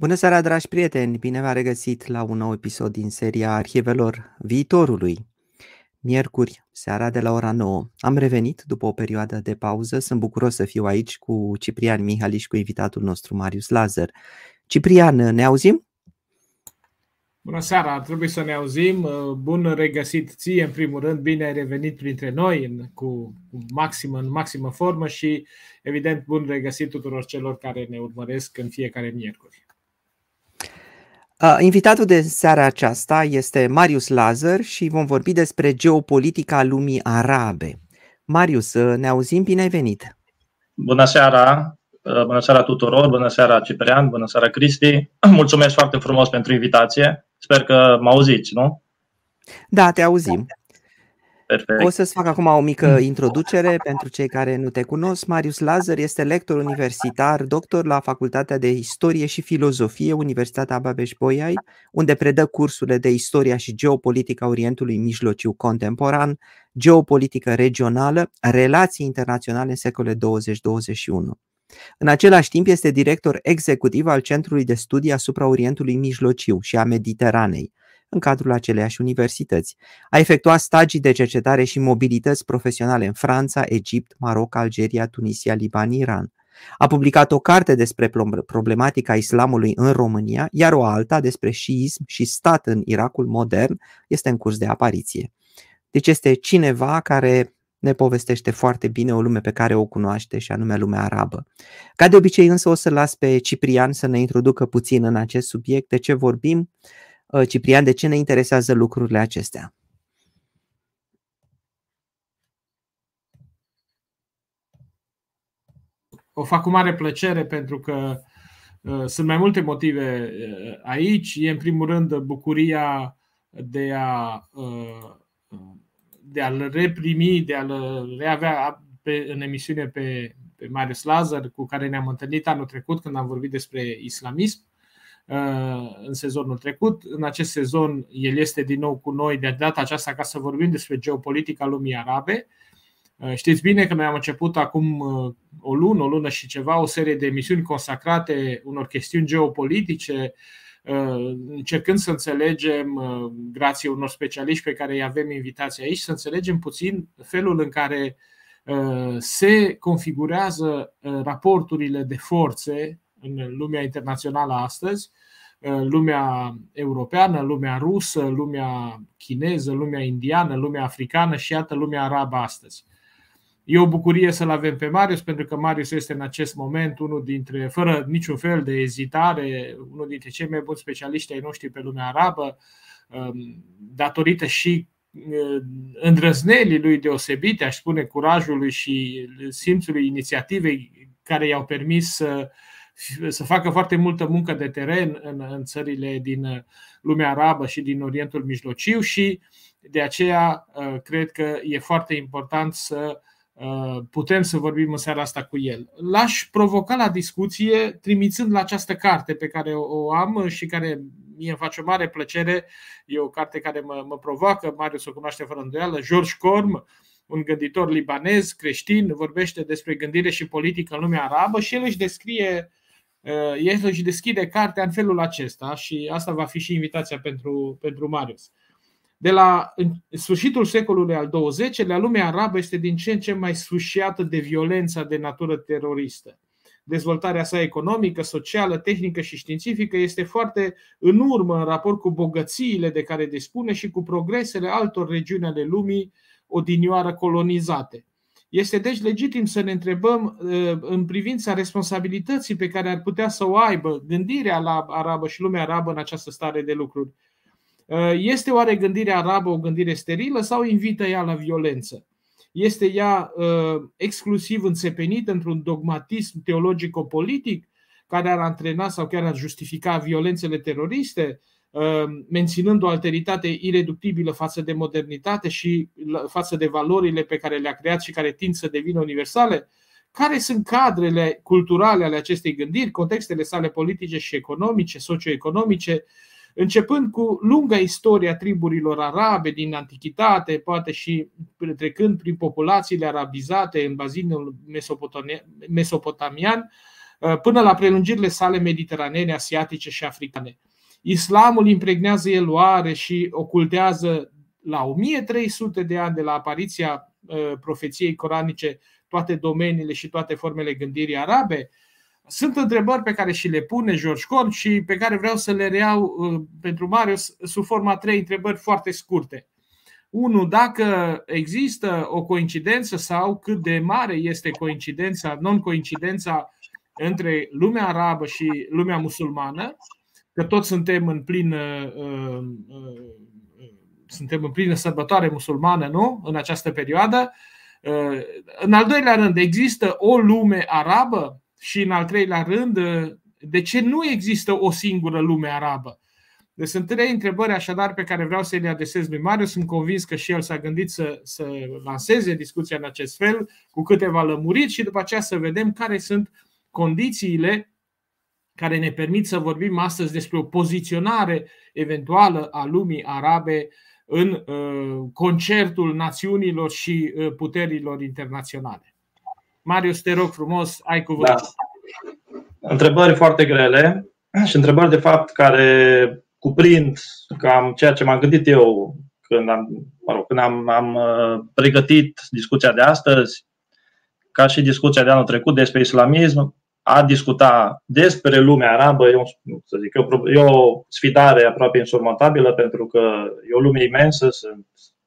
Bună seara, dragi prieteni! Bine v-am regăsit la un nou episod din seria Arhivelor Viitorului. Miercuri, seara de la ora 9. Am revenit după o perioadă de pauză. Sunt bucuros să fiu aici cu Ciprian Mihaliș și cu invitatul nostru Marius Lazar. Ciprian, ne auzim? Bună seara, trebuie să ne auzim. Bun regăsit ție, în primul rând, bine ai revenit printre noi în, cu maximă, în maximă formă și, evident, bun regăsit tuturor celor care ne urmăresc în fiecare miercuri. Invitatul de seara aceasta este Marius Lazar și vom vorbi despre geopolitica lumii arabe. Marius, ne auzim, bine ai venit! Bună seara! Bună seara tuturor, bună seara Ciprian, bună seara Cristi. Mulțumesc foarte frumos pentru invitație. Sper că mă auziți, nu? Da, te auzim. Perfect. O să-ți fac acum o mică introducere pentru cei care nu te cunosc. Marius Lazar este lector universitar, doctor la Facultatea de Istorie și Filozofie, Universitatea Babeș-Bolyai, unde predă cursurile de istoria și geopolitica Orientului Mijlociu contemporan, geopolitică regională, relații internaționale în secole 20-21. În același timp este director executiv al Centrului de Studii asupra Orientului Mijlociu și a Mediteranei, în cadrul aceleiași universități. A efectuat stagii de cercetare și mobilități profesionale în Franța, Egipt, Maroc, Algeria, Tunisia, Liban, Iran. A publicat o carte despre problematica islamului în România, iar o alta despre șiism și stat în Irakul modern este în curs de apariție. Deci este cineva care ne povestește foarte bine o lume pe care o cunoaște și anume lumea arabă. Ca de obicei însă o să las pe Ciprian să ne introducă puțin în acest subiect, de ce vorbim, Uh, Ciprian, de ce ne interesează lucrurile acestea? O fac cu mare plăcere pentru că uh, sunt mai multe motive uh, aici. E în primul rând bucuria de a uh, de a-l reprimi, de a-l reavea pe, în emisiune pe, pe Marius Lazar, cu care ne-am întâlnit anul trecut când am vorbit despre islamism. Uh, în sezonul trecut. În acest sezon el este din nou cu noi de data aceasta ca să vorbim despre geopolitica lumii arabe. Uh, știți bine că noi am început acum uh, o lună, o lună și ceva, o serie de emisiuni consacrate unor chestiuni geopolitice, încercând să înțelegem, grație unor specialiști pe care îi avem invitați aici, să înțelegem puțin felul în care se configurează raporturile de forțe în lumea internațională astăzi, lumea europeană, lumea rusă, lumea chineză, lumea indiană, lumea africană și iată lumea arabă astăzi. E o bucurie să-l avem pe Marius, pentru că Marius este în acest moment unul dintre, fără niciun fel de ezitare, unul dintre cei mai buni specialiști ai noștri pe lumea arabă, um, datorită și uh, îndrăznelii lui deosebite, aș spune curajului și simțului inițiativei care i-au permis să să facă foarte multă muncă de teren în, în țările din uh, lumea arabă și din Orientul Mijlociu și de aceea uh, cred că e foarte important să uh, putem să vorbim în seara asta cu el. L-aș provoca la discuție trimițând la această carte pe care o am și care mie îmi face o mare plăcere. E o carte care mă, mă provoacă, Marius o cunoaște fără îndoială, George Corm, un gânditor libanez, creștin, vorbește despre gândire și politică în lumea arabă și el își descrie Uh, el își deschide cartea în felul acesta și asta va fi și invitația pentru, pentru Marius. De la sfârșitul secolului al XX-lea, lumea arabă este din ce în ce mai sfârșiată de violența de natură teroristă. Dezvoltarea sa economică, socială, tehnică și științifică este foarte în urmă în raport cu bogățiile de care dispune și cu progresele altor regiuni ale lumii odinioară colonizate. Este deci legitim să ne întrebăm uh, în privința responsabilității pe care ar putea să o aibă gândirea la arabă și lumea arabă în această stare de lucruri. Uh, este oare gândirea arabă o gândire sterilă sau invită ea la violență? Este ea uh, exclusiv înțepenită într-un dogmatism teologico-politic care ar antrena sau chiar ar justifica violențele teroriste? Ehm, menținând o alteritate ireductibilă față de modernitate și față de valorile pe care le-a creat și care tind să devină universale? Care sunt cadrele culturale ale acestei gândiri, contextele sale politice și economice, socioeconomice, începând cu lunga istoria triburilor arabe din antichitate, poate și trecând prin populațiile arabizate în bazinul mesopotamian, până la prelungirile sale mediteranene, asiatice și africane. Islamul impregnează eluare și ocultează la 1300 de ani de la apariția profeției coranice toate domeniile și toate formele gândirii arabe. Sunt întrebări pe care și le pune George Corn și pe care vreau să le reiau uh, pentru Marius sub forma trei întrebări foarte scurte. Unu, dacă există o coincidență sau cât de mare este coincidența, non-coincidența între lumea arabă și lumea musulmană, că toți suntem în plină, uh, uh, suntem în plină sărbătoare musulmană, nu? În această perioadă. În al doilea rând, există o lume arabă și în al treilea rând, de ce nu există o singură lume arabă? Deci sunt trei întrebări așadar pe care vreau să le adresez lui Mariu. Sunt convins că și el s-a gândit să, să lanseze discuția în acest fel, cu câteva lămuriri și după aceea să vedem care sunt condițiile care ne permit să vorbim astăzi despre o poziționare eventuală a lumii arabe în uh, concertul națiunilor și uh, puterilor internaționale. Marius, te rog frumos, ai cuvântul. Da. Întrebări foarte grele și întrebări de fapt care cuprind cam ceea ce m-am gândit eu când am, mă rog, când am, am uh, pregătit discuția de astăzi, ca și discuția de anul trecut despre islamism, a discuta despre lumea arabă e, un, să zic, e, o, e o sfidare aproape insurmontabilă pentru că e o lume imensă, sunt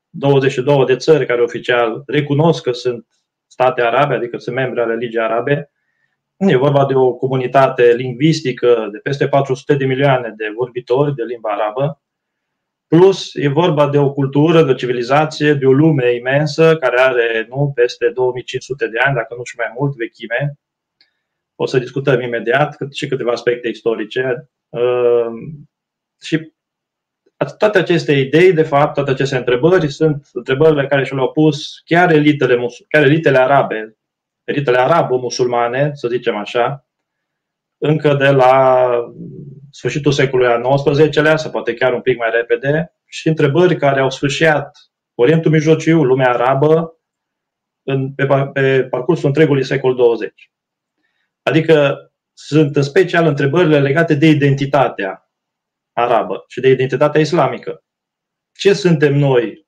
22 de țări care oficial recunosc că sunt state arabe, adică sunt membri ale religiei arabe. E vorba de o comunitate lingvistică de peste 400 de milioane de vorbitori de limba arabă, plus e vorba de o cultură, de o civilizație, de o lume imensă care are nu peste 2500 de ani, dacă nu și mai mult, vechime, o să discutăm imediat și câteva aspecte istorice. Ehm, și toate aceste idei, de fapt, toate aceste întrebări sunt întrebările care și le-au pus chiar elitele, chiar elitele arabe, elitele arabo-musulmane, să zicem așa, încă de la sfârșitul secolului al XIX-lea, sau poate chiar un pic mai repede, și întrebări care au sfârșit Orientul Mijlociu, lumea arabă, în, pe, pe parcursul întregului secol 20. Adică sunt în special întrebările legate de identitatea arabă și de identitatea islamică. Ce suntem noi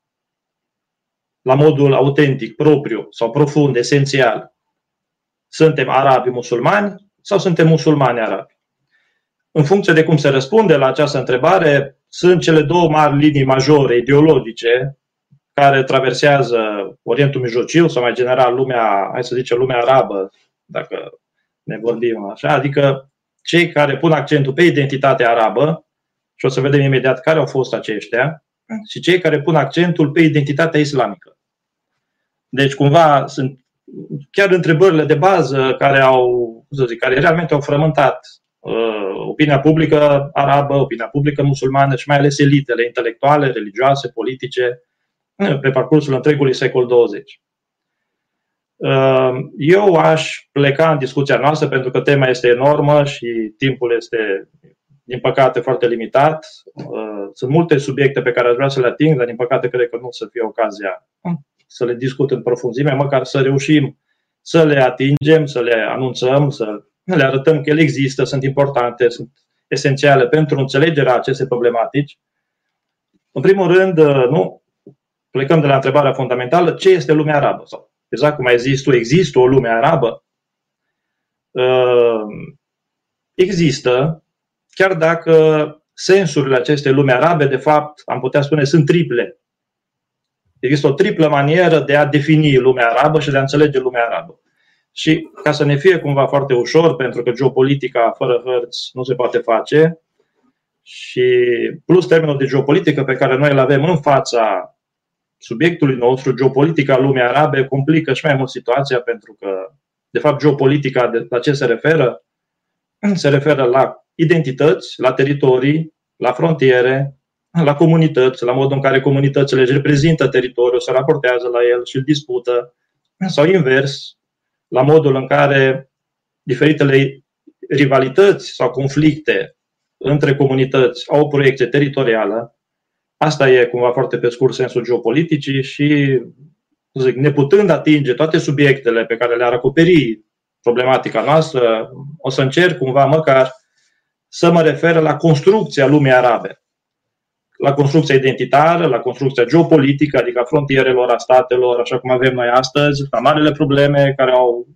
la modul autentic, propriu sau profund, esențial? Suntem arabi musulmani sau suntem musulmani arabi? În funcție de cum se răspunde la această întrebare, sunt cele două mari linii majore ideologice care traversează Orientul Mijlociu sau mai general lumea, hai să zicem, lumea arabă, dacă ne vorbim așa, adică cei care pun accentul pe identitatea arabă, și o să vedem imediat care au fost aceștia, și cei care pun accentul pe identitatea islamică. Deci, cumva, sunt chiar întrebările de bază care au, să zic, care realmente au frământat uh, opinia publică arabă, opinia publică musulmană și mai ales elitele intelectuale, religioase, politice, pe parcursul întregului secol 20. Ehm, eu aș pleca în discuția noastră pentru că tema este enormă și timpul este, din păcate, foarte limitat. Ehm, sunt multe subiecte pe care aș vrea să le ating, dar din păcate cred că nu să fie ocazia să le discut în profunzime, măcar să reușim să le atingem, să le anunțăm, să le arătăm că ele există, sunt importante, sunt esențiale pentru înțelegerea acestei problematici. În primul rând, nu, plecăm de la întrebarea fundamentală, ce este lumea arabă? Sau exact cum ai zis tu, există o lume arabă? Ehm, există, chiar dacă sensurile acestei lume arabe, de fapt, am putea spune, sunt triple. Există o triplă manieră de a defini lumea arabă și de a înțelege lumea arabă. Și ca să ne fie cumva foarte ușor, pentru că geopolitica fără hărți nu se poate face, și plus termenul de geopolitică pe care noi îl avem în fața subiectului nostru, geopolitica lumii arabe, complică și mai mult situația pentru că, de fapt, geopolitica de la ce se referă? Se referă la identități, la teritorii, la frontiere, la comunități, la modul în care comunitățile își reprezintă teritoriul, se raportează la el și îl dispută, sau invers, la modul în care diferitele rivalități sau conflicte între comunități au o proiecție teritorială Asta e cumva foarte pe scurt sensul geopoliticii și zic, neputând atinge toate subiectele pe care le-ar acoperi problematica noastră, o să încerc cumva măcar să mă refer la construcția lumii arabe. La construcția identitară, la construcția geopolitică, adică a frontierelor, a statelor, așa cum avem noi astăzi, la marile probleme care au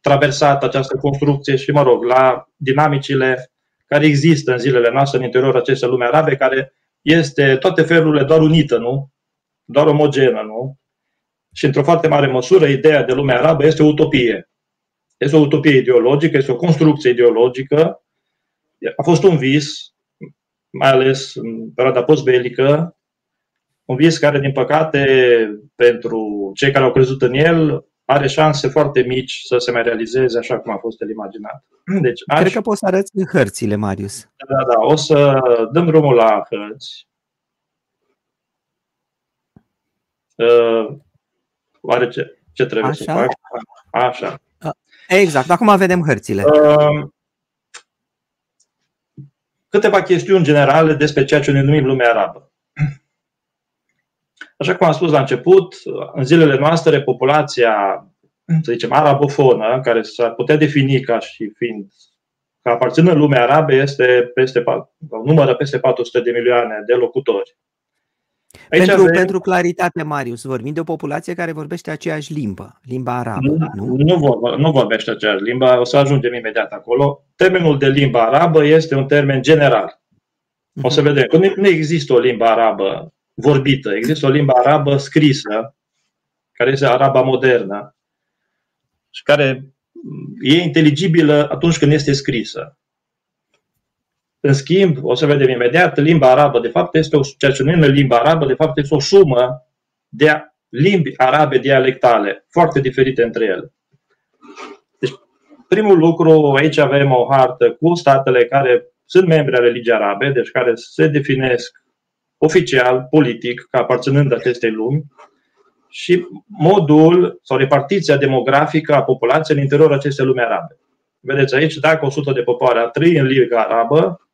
traversat această construcție și, mă rog, la dinamicile care există în zilele noastre în interiorul acestei lume arabe, care este toate felurile doar unită, nu? Doar omogenă, nu? Și într-o foarte mare măsură, ideea de lume arabă este o utopie. Este o utopie ideologică, este o construcție ideologică. A fost un vis, mai ales în perioada postbelică, un vis care, din păcate, pentru cei care au crezut în el, are șanse foarte mici să se mai realizeze așa cum a fost el imaginat. Deci, aș... Cred că poți să arăți în hărțile, Marius. Da, da, o să dăm drumul la hărți. Uh, oare ce, ce trebuie așa? să fac? Așa. Exact, acum vedem hărțile. Uh, câteva chestiuni generale despre ceea ce ne numim lumea arabă. Așa cum am spus la început, în zilele noastre, populația, să zicem, arabofonă, care s-ar putea defini ca și fiind ca aparținând lumea arabe, este peste, numără peste 400 de milioane de locutori. Aici pentru, avem... pentru claritate, Marius, vorbim de o populație care vorbește aceeași limbă, limba arabă, nu? Nu, nu, vor, nu vorbește aceeași limbă, o să ajungem imediat acolo. Termenul de limba arabă este un termen general. O să mhm. vedem că nu există o limbă arabă vorbită. Există o limbă arabă scrisă, care este araba modernă și care e inteligibilă atunci când este scrisă. În schimb, o să vedem imediat, limba arabă, de fapt, este o, ceea ce numim limba arabă, de fapt, este o sumă de limbi arabe dialectale, foarte diferite între ele. Deci, primul lucru, aici avem o hartă cu statele care sunt membri ale Ligii Arabe, deci care se definesc oficial, politic, ca aparținând acestei lumi, și modul sau repartiția demografică a populației în interiorul acestei lumi arabe. Vedeți aici, dacă 100 de popoare ar trăi în Liga Arabă,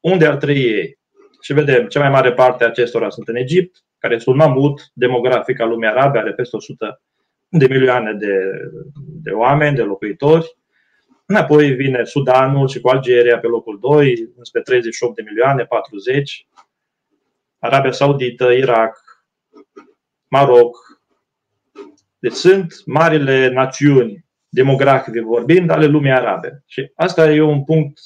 unde ar trăi ei? Și vedem, cea mai mare parte a acestora sunt în Egipt, care este un mamut demografic al lumii arabe, are peste 100 de milioane de, de oameni, de locuitori. Apoi vine Sudanul și cu Algeria pe locul 2, spre 38 de milioane, 40. Arabia Saudită, Irak, Maroc. Deci sunt marile națiuni, demografice vorbind, ale lumii arabe. Și asta e un punct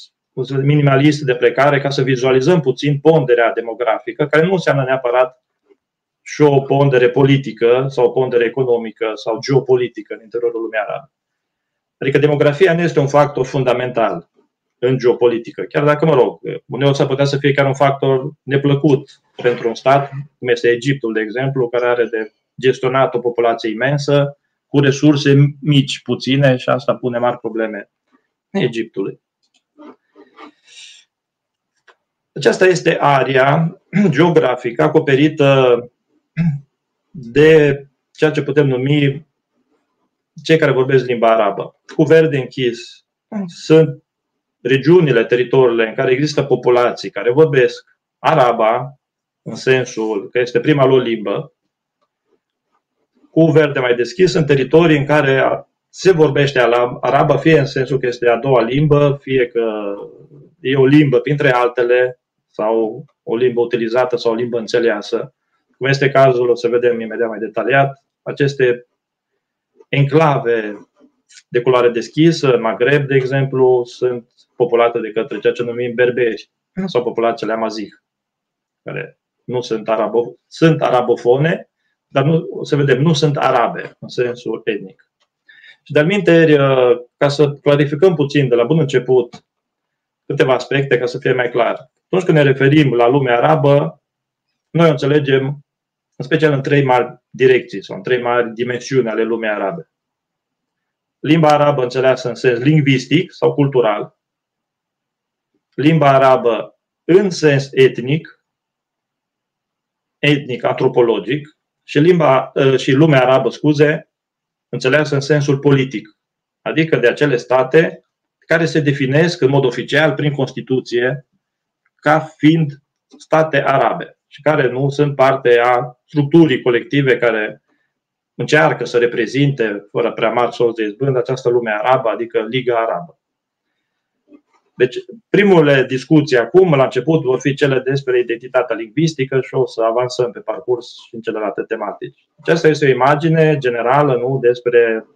minimalist de plecare ca să vizualizăm puțin ponderea demografică, care nu înseamnă neapărat și o pondere politică sau o pondere economică sau geopolitică în interiorul lumii arabe. Adică demografia nu este un factor fundamental în geopolitică. Chiar dacă, mă rog, uneori s-ar putea să fie chiar un factor neplăcut pentru un stat, cum este Egiptul, de exemplu, care are de gestionat o populație imensă, cu resurse mici, puține, și asta pune mari probleme Egiptului. Aceasta este area geografică acoperită de ceea ce putem numi cei care vorbesc limba arabă. Cu verde închis sunt regiunile, teritoriile în care există populații care vorbesc araba, în sensul că este prima lor limbă, cu verde mai deschis, în teritorii în care se vorbește araba, fie în sensul că este a doua limbă, fie că e o limbă printre altele, sau o limbă utilizată sau o limbă înțeleasă. Cum este cazul, o să vedem imediat mai detaliat, aceste enclave de culoare deschisă, Maghreb, de exemplu, sunt populate de către ceea ce numim berberi sau populațiile amazigh, care nu sunt, arabo, sunt arabofone, dar nu, o să vedem, nu sunt arabe în sensul etnic. Și de minte, ca să clarificăm puțin de la bun început câteva aspecte ca să fie mai clar. Atunci când ne referim la lumea arabă, noi o înțelegem în special în trei mari direcții sau în trei mari dimensiuni ale lumii arabe. Limba arabă înțeleasă în sens lingvistic sau cultural, limba arabă în sens etnic, etnic, antropologic, și, limba, ă, și lumea arabă, scuze, înțeleasă în sensul politic, adică de acele state care se definesc în mod oficial prin Constituție ca fiind state arabe și care nu sunt parte a structurii colective care încearcă să reprezinte, fără prea mari sos de izbând, această lume arabă, adică Liga Arabă. Deci, primele discuții acum, la început, vor fi cele despre identitatea lingvistică și o să avansăm pe parcurs și în celelalte tematici. Aceasta este o imagine generală nu, despre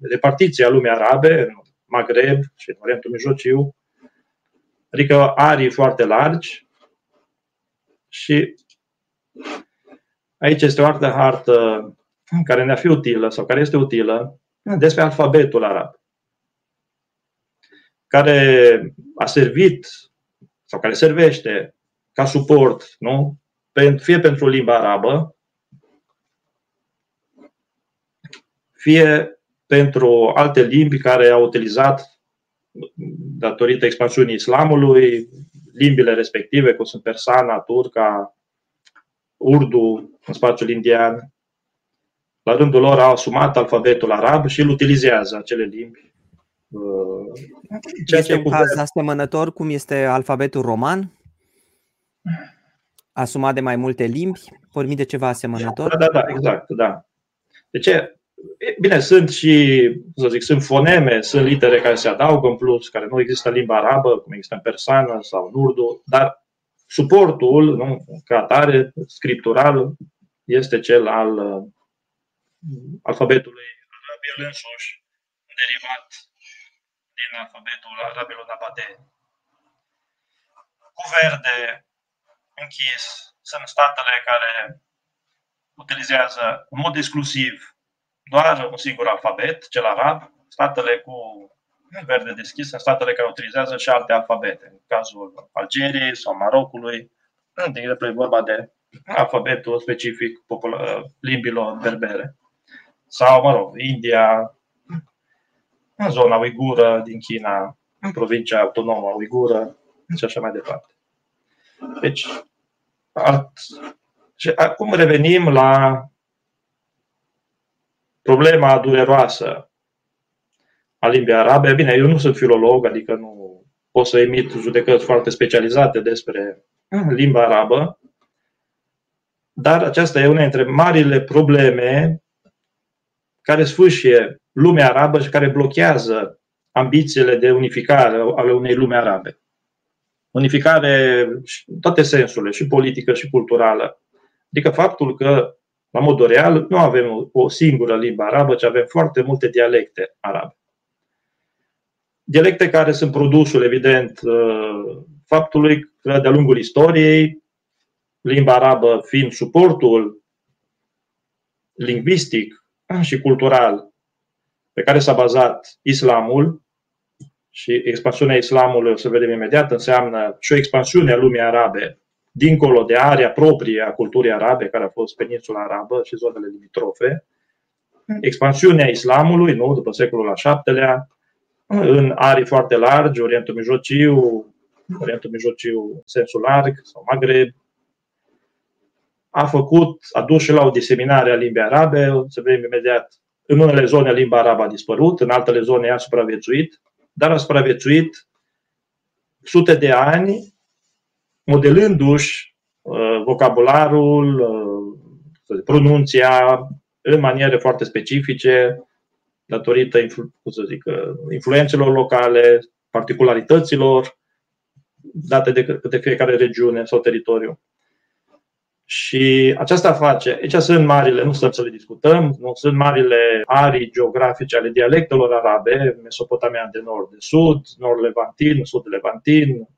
repartiția lumii arabe în Maghreb și în Orientul Mijlociu, adică arii foarte largi. Și aici este o altă hartă care ne-a fi utilă sau care este utilă despre alfabetul arab care a servit sau care servește ca suport, nu? fie pentru limba arabă, fie pentru alte limbi care au utilizat, datorită expansiunii islamului, limbile respective, cum sunt persana, turca, urdu în spațiul indian. La rândul lor au asumat alfabetul arab și îl utilizează acele limbi Ceea este un caz asemănător cum este alfabetul roman? Asumat de mai multe limbi? Vorbim de ceva asemănător? Da, da, da, exact, da. De ce? Bine, sunt și, să zic, sunt foneme, sunt litere care se adaugă în plus, care nu există în limba arabă, cum există în persană sau în urdu, dar suportul, nu, ca atare, scriptural, este cel al uh, alfabetului arab, el însuși, derivat din alfabetul arabilor nabate. Cu verde închis sunt statele care utilizează în mod exclusiv doar un singur alfabet, cel arab. Statele cu verde deschis sunt statele care utilizează și alte alfabete. În cazul Algeriei sau Marocului, de exemplu, e vorba de alfabetul specific limbilor berbere. Sau, mă rog, India, în zona uigură din China, în provincia autonomă uigură și așa mai departe. Deci, at, și acum revenim la problema dureroasă a limbii arabe. Bine, eu nu sunt filolog, adică nu pot să emit judecăți foarte specializate despre limba arabă, dar aceasta e una dintre marile probleme care sfârșie lumea arabă și care blochează ambițiile de unificare ale unei lume arabe. Unificare în toate sensurile, și politică și culturală. Adică faptul că, la modul real, nu avem o singură limbă arabă, ci avem foarte multe dialecte arabe. Dialecte care sunt produsul, evident, uh, faptului că de-a lungul istoriei, limba arabă fiind suportul lingvistic și cultural pe care s-a bazat islamul și expansiunea islamului, o să vedem imediat, înseamnă și o expansiune a lumii arabe dincolo de area proprie a culturii arabe, care a fost peninsula arabă și zonele limitrofe, expansiunea islamului, nu, după secolul al VII-lea, în arii foarte largi, Orientul Mijlociu, Orientul Mijlociu în sensul larg, sau Maghreb, a făcut, a dus și la o diseminare a limbii arabe, o să vedem imediat în unele zone limba arabă a dispărut, în altele zone a supraviețuit, dar a supraviețuit sute de ani, modelându-și uh, vocabularul, uh, pronunția în maniere foarte specifice, datorită cum să zic, uh, influențelor locale, particularităților date de către fiecare regiune sau teritoriu. Și aceasta face, aici sunt marile, nu stăm să le discutăm, nu sunt marile arii geografice ale dialectelor arabe, Mesopotamia de nord de sud, nord levantin, sud levantin,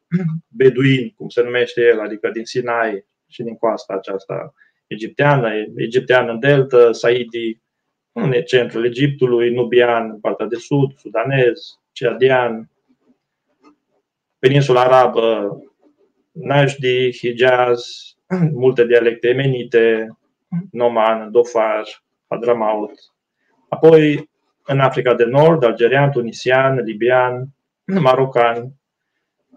beduin, cum se numește el, adică din Sinai și din coasta aceasta egipteană, egiptean în delta, Saidi în centrul Egiptului, nubian în partea de sud, sudanez, ceadian, peninsula arabă, Najdi, Hijaz, multe dialecte emenite, Noman, Dofar, Hadramaut. Apoi, în Africa de Nord, algerian, tunisian, libian, marocan,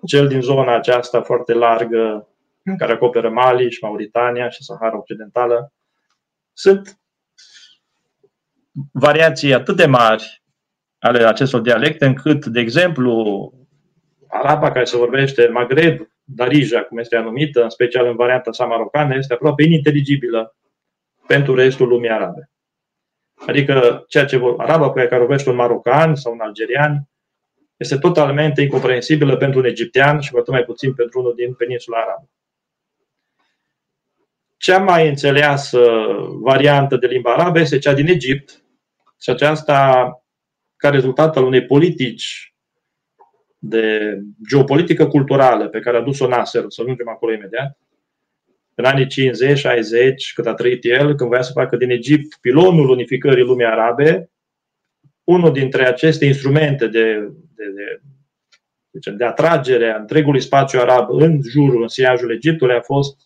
cel din zona aceasta foarte largă, care acoperă Mali și Mauritania și Sahara Occidentală. Sunt variații atât de mari ale acestor dialecte, încât, de exemplu, araba care se vorbește în Maghreb Darija, cum este anumită, în special în varianta sa marocană, este aproape ininteligibilă pentru restul lumii arabe. Adică ceea ce araba pe care vorbește un marocan sau un algerian este totalmente incomprehensibilă pentru un egiptean și cu mai puțin pentru unul din peninsula arabă. Cea mai înțeleasă variantă de limba arabă este cea din Egipt și aceasta ca rezultat al unei politici de geopolitică culturală pe care a dus-o Nasser, să ajungem acolo imediat, în anii 50-60, cât a trăit el, când voia să facă din Egipt pilonul unificării lumii arabe, unul dintre aceste instrumente de, de, de, de, de atragere a întregului spațiu arab în jurul, în siajul Egiptului a fost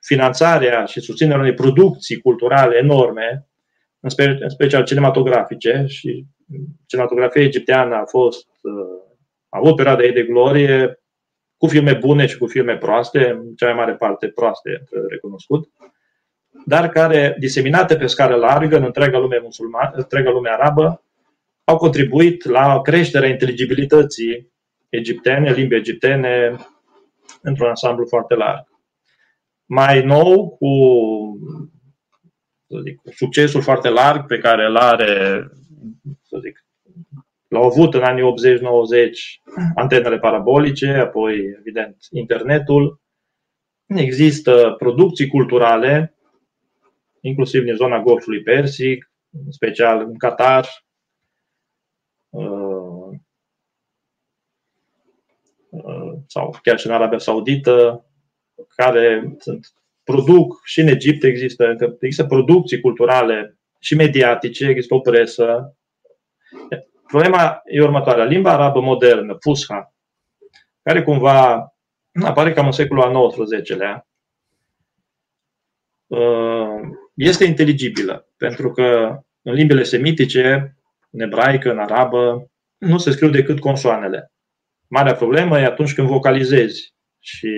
finanțarea și susținerea unei producții culturale enorme, în, spe, în special cinematografice și cinematografia egipteană a fost uh, a avut perioada ei de glorie cu filme bune și cu filme proaste, în cea mai mare parte proaste, recunoscut, dar care, diseminate pe scară largă în întreaga lume musulmană, întreaga lume arabă, au contribuit la creșterea inteligibilității egiptene, limbii egiptene, într-un ansamblu foarte larg. Mai nou, cu să zic, succesul foarte larg pe care îl are, să zic, L-au avut în anii 80-90 antenele parabolice, apoi, evident, internetul. Există producții culturale, inclusiv din zona Golfului Persic, în special în Qatar, uh, uh, sau chiar și în Arabia Saudită, care sunt, produc și în Egipt există, există producții culturale și mediatice, există o presă. Problema e următoarea. Limba arabă modernă, Fusha, care cumva apare cam în secolul al XIX-lea, uh, este inteligibilă, pentru că în limbile semitice, în ebraică, în arabă, nu se scriu decât consoanele. Marea problemă e atunci când vocalizezi și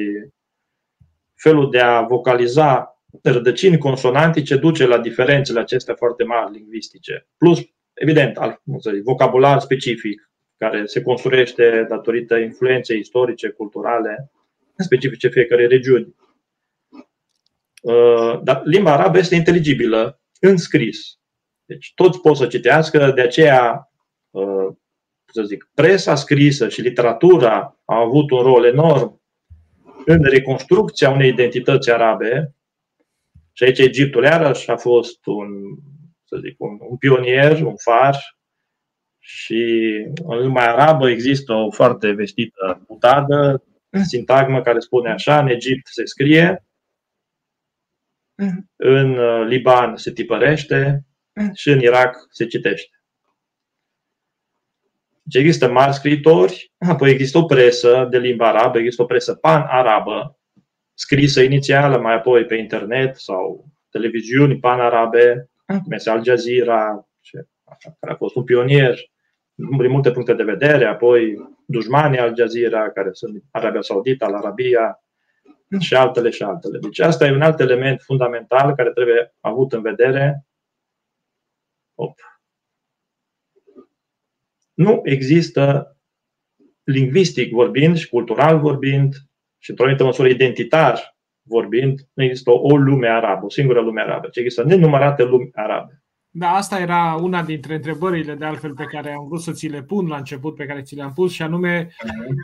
felul de a vocaliza rădăcini consonantice duce la diferențele acestea foarte mari lingvistice. Plus evident, al, să zic, vocabular specific, care se construiește datorită influenței istorice, culturale, specifice fiecare regiuni. Uh, dar limba arabă este inteligibilă în scris. Deci toți pot să citească, de aceea, uh, să zic, presa scrisă și literatura au avut un rol enorm în reconstrucția unei identități arabe. Și aici Egiptul iarăși a fost un să zic, un, un pionier, un far și în lumea arabă există o foarte vestită mutadă, sintagmă care spune așa, în Egipt se scrie, în uh, Liban se tipărește și în Irak se citește. Deci există mari scriitori, apoi există o presă de limba arabă, există o presă pan-arabă, scrisă inițială, mai apoi pe internet sau televiziuni pan-arabe, cum este Al Jazeera, care a fost un pionier din multe puncte de vedere, apoi dușmanii Al Jazeera, care sunt Arabia Saudită, Al Arabia și altele și altele. Deci asta e un alt element fundamental care trebuie avut în vedere. Op. Nu există, lingvistic vorbind și cultural vorbind, și într-o anumită măsură identitar vorbind, nu există o, o lume arabă, o singură lume arabă, ci există nenumărate lumi arabe. Da, asta era una dintre întrebările de altfel pe care am vrut să ți le pun la început, pe care ți le-am pus, și anume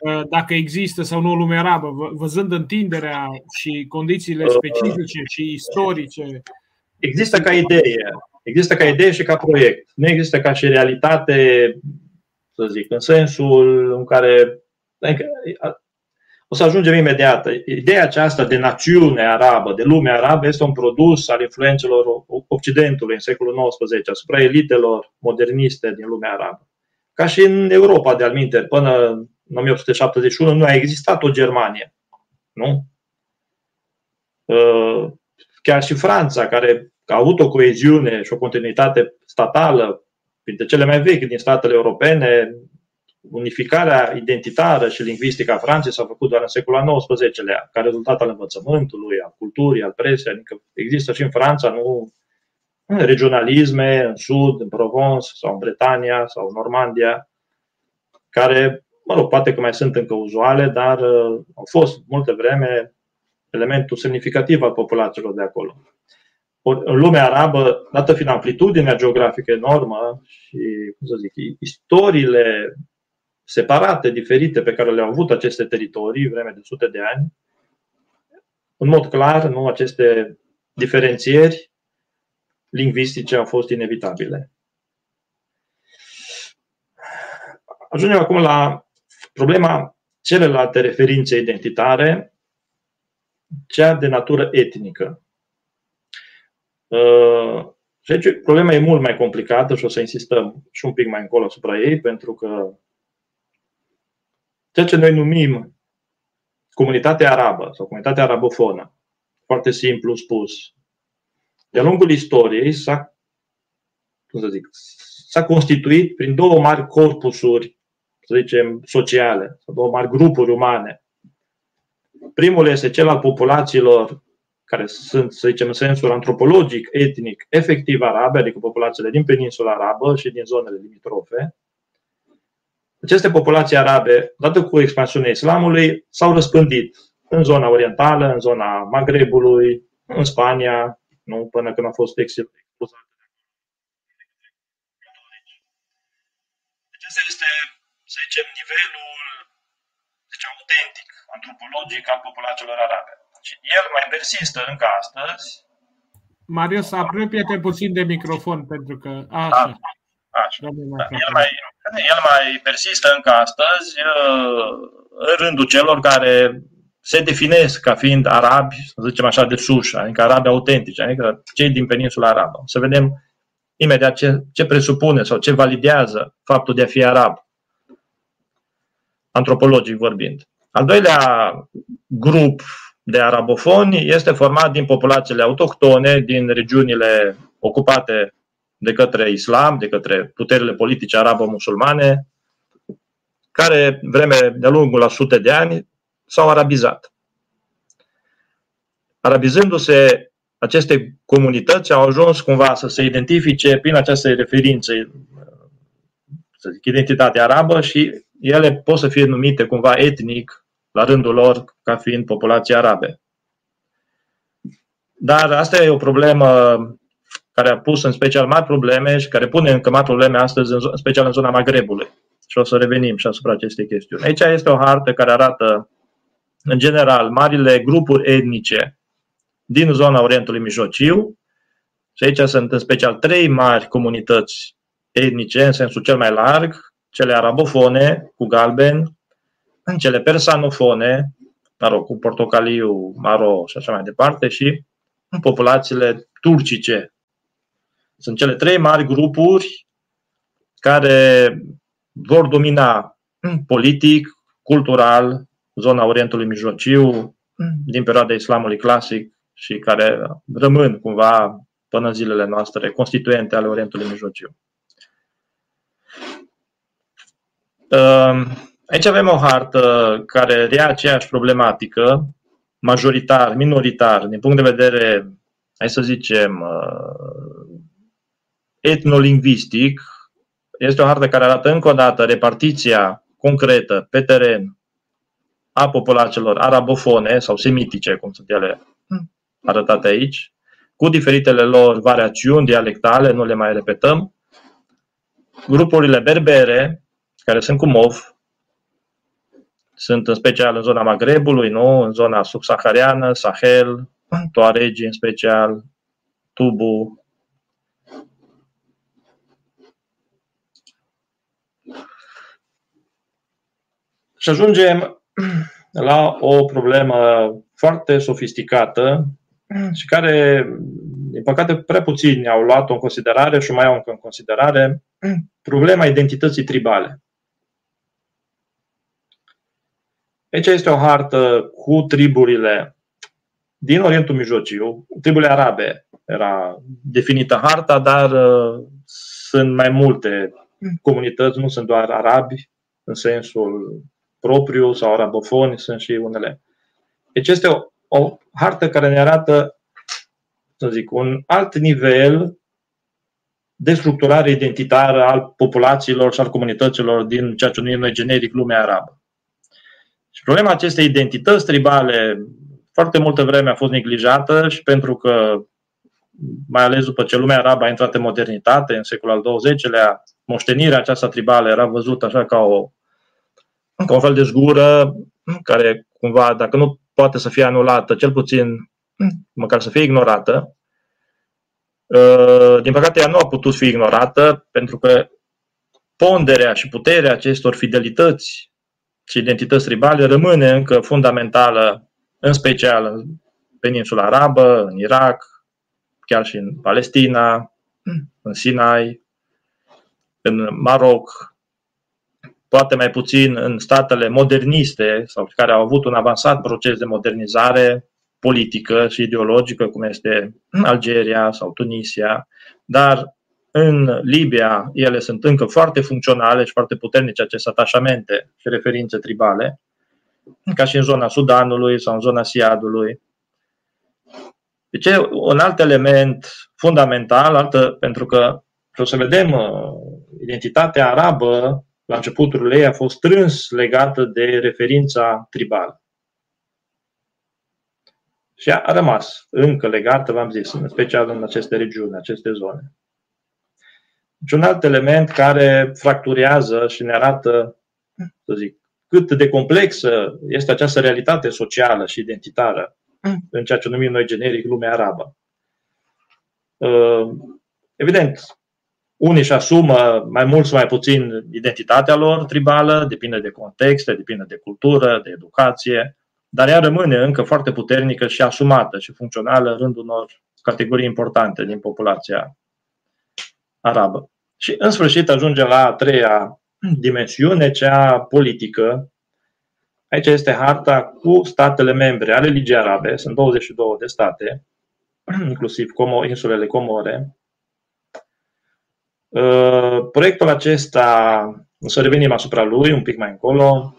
uh, dacă există sau nu o lume arabă, văzând întinderea și condițiile uh, specifice și istorice. Există ca idee, există ca idee și ca proiect. Nu există ca și realitate, să zic, în sensul în care adică, o să ajungem imediat. Ideea aceasta de națiune arabă, de lume arabă, este un produs al influențelor Occidentului în secolul XIX asupra elitelor moderniste din lumea arabă. Ca și în Europa, de alminte, până în 1871 nu a existat o Germanie. Nu? Uh, chiar și Franța, care a avut o coeziune și o continuitate statală, printre cele mai vechi din statele europene, unificarea identitară și lingvistică a Franței s-a făcut doar în secolul al XIX-lea, ca rezultat al învățământului, al culturii, al presei, adică există și în Franța, nu regionalisme în sud, în Provence sau în Bretania sau în Normandia, care, mă rog, poate că mai sunt încă uzuale, dar uh, au fost multe vreme elementul semnificativ al populațiilor de acolo. în lumea arabă, dată fiind amplitudinea geografică enormă și, cum să zic, istoriile separate, diferite pe care le-au avut aceste teritorii vreme de sute de ani, în mod clar, nu aceste diferențieri lingvistice au fost inevitabile. Ajungem acum la problema celelalte referințe identitare, cea de natură etnică. Uh, și aici problema e mult mai complicată și o să insistăm și un pic mai încolo asupra ei, pentru că ceea ce noi numim comunitatea arabă sau comunitatea arabofonă, foarte simplu spus, de-a lungul istoriei s-a, cum să zic, s-a constituit prin două mari corpusuri, să zicem, sociale, sau două mari grupuri umane. Primul este cel al populațiilor care sunt, să zicem, în sensul antropologic, etnic, efectiv arabe, adică populațiile din peninsula arabă și din zonele limitrofe. Aceste populații arabe, dată cu expansiunea islamului, s-au răspândit în zona orientală, în zona Magrebului, în Spania, nu? până când a fost expulsat. Deci acesta este, să zicem, nivelul zice, autentic, antropologic al populațiilor arabe. Și el mai persistă încă astăzi. Marius, apropie-te puțin de microfon, pentru că... Așa. Da. Așa. Da. El, mai, el mai persistă încă astăzi uh, în rândul celor care se definesc ca fiind arabi, să zicem așa, de sus, adică arabi autentici, adică cei din peninsula arabă. Să vedem imediat ce, ce presupune sau ce validează faptul de a fi arab, antropologic vorbind. Al doilea grup de arabofoni este format din populațiile autohtone din regiunile ocupate de către islam, de către puterile politice arabo-musulmane, care vreme de-a lungul la sute de ani s-au arabizat. Arabizându-se aceste comunități au ajuns cumva să se identifice prin aceste referințe, să zic, identitatea arabă și ele pot să fie numite cumva etnic la rândul lor ca fiind populații arabe. Dar asta e o problemă care a pus în special mari probleme și care pune încă mari probleme astăzi, în special în zona Magrebului. Și o să revenim și asupra acestei chestiuni. Aici este o hartă care arată, în general, marile grupuri etnice din zona Orientului Mijlociu. Și aici sunt în special trei mari comunități etnice, în sensul cel mai larg, cele arabofone, cu galben, în cele persanofone, mă rog, cu portocaliu, maro și așa mai departe, și în populațiile turcice. Sunt cele trei mari grupuri care vor domina politic, cultural, zona Orientului Mijlociu, din perioada Islamului clasic și care rămân cumva până zilele noastre constituente ale Orientului Mijlociu. Ehm, Aici avem o hartă care rea aceeași problematică, majoritar, minoritar, din punct de vedere, hai să zicem, uh, etnolingvistic. Este o hartă care arată încă o dată repartiția concretă pe teren a populațiilor arabofone sau semitice, cum sunt ele arătate aici, cu diferitele lor variațiuni dialectale, nu le mai repetăm. Grupurile berbere, care sunt cu mov, sunt în special în zona Magrebului, nu? în zona subsahariană, Sahel, Tuaregi în special, Tubu. Și ajungem la o problemă foarte sofisticată și care, din păcate, prea puțini au luat-o în considerare și mai au încă în considerare problema identității tribale. Aici este o hartă cu triburile din Orientul Mijlociu, triburile arabe era definită harta, dar uh, sunt mai multe comunități, nu sunt doar arabi în sensul propriu sau arabofoni, sunt și unele. Deci este o, o hartă care ne arată, să zic, un alt nivel de structurare identitară al populațiilor și al comunităților din ceea ce numim noi generic lumea arabă. Și problema acestei identități tribale foarte multă vreme a fost neglijată și pentru că mai ales după ce lumea arabă a intrat în modernitate, în secolul al XX-lea, moștenirea aceasta tribală era văzută așa ca o, ca un fel de zgură care cumva, dacă nu poate să fie anulată, cel puțin măcar să fie ignorată. Uh, din păcate, ea nu a putut fi ignorată pentru că ponderea și puterea acestor fidelități și identități tribale rămâne încă fundamentală, în special în peninsula arabă, în Irak, chiar și în Palestina, în Sinai, în Maroc, poate mai puțin în statele moderniste sau care au avut un avansat proces de modernizare politică și ideologică, cum este Algeria sau Tunisia, dar în Libia ele sunt încă foarte funcționale și foarte puternice aceste atașamente și referințe tribale, ca și în zona Sudanului sau în zona Siadului. Deci un alt element fundamental, altă, pentru că o să vedem uh, identitatea arabă la începutul ei a fost strâns legată de referința tribală. Și a rămas încă legată, v-am zis, în special în aceste regiuni, aceste zone. Și un alt element care fracturează și ne arată, să zic, cât de complexă este această realitate socială și identitară în ceea ce numim noi generic lumea arabă. Uh, evident, unii își asumă mai mult sau mai puțin identitatea lor tribală, depinde de contexte, depinde de cultură, de educație, dar ea rămâne încă foarte puternică și asumată și funcțională în rândul unor categorii importante din populația arabă. Și în sfârșit ajungem la a treia dimensiune, cea politică. Aici este harta cu statele membre ale Ligii Arabe, sunt 22 de state, inclusiv insulele Comore, Uh, proiectul acesta, o să revenim asupra lui un pic mai încolo.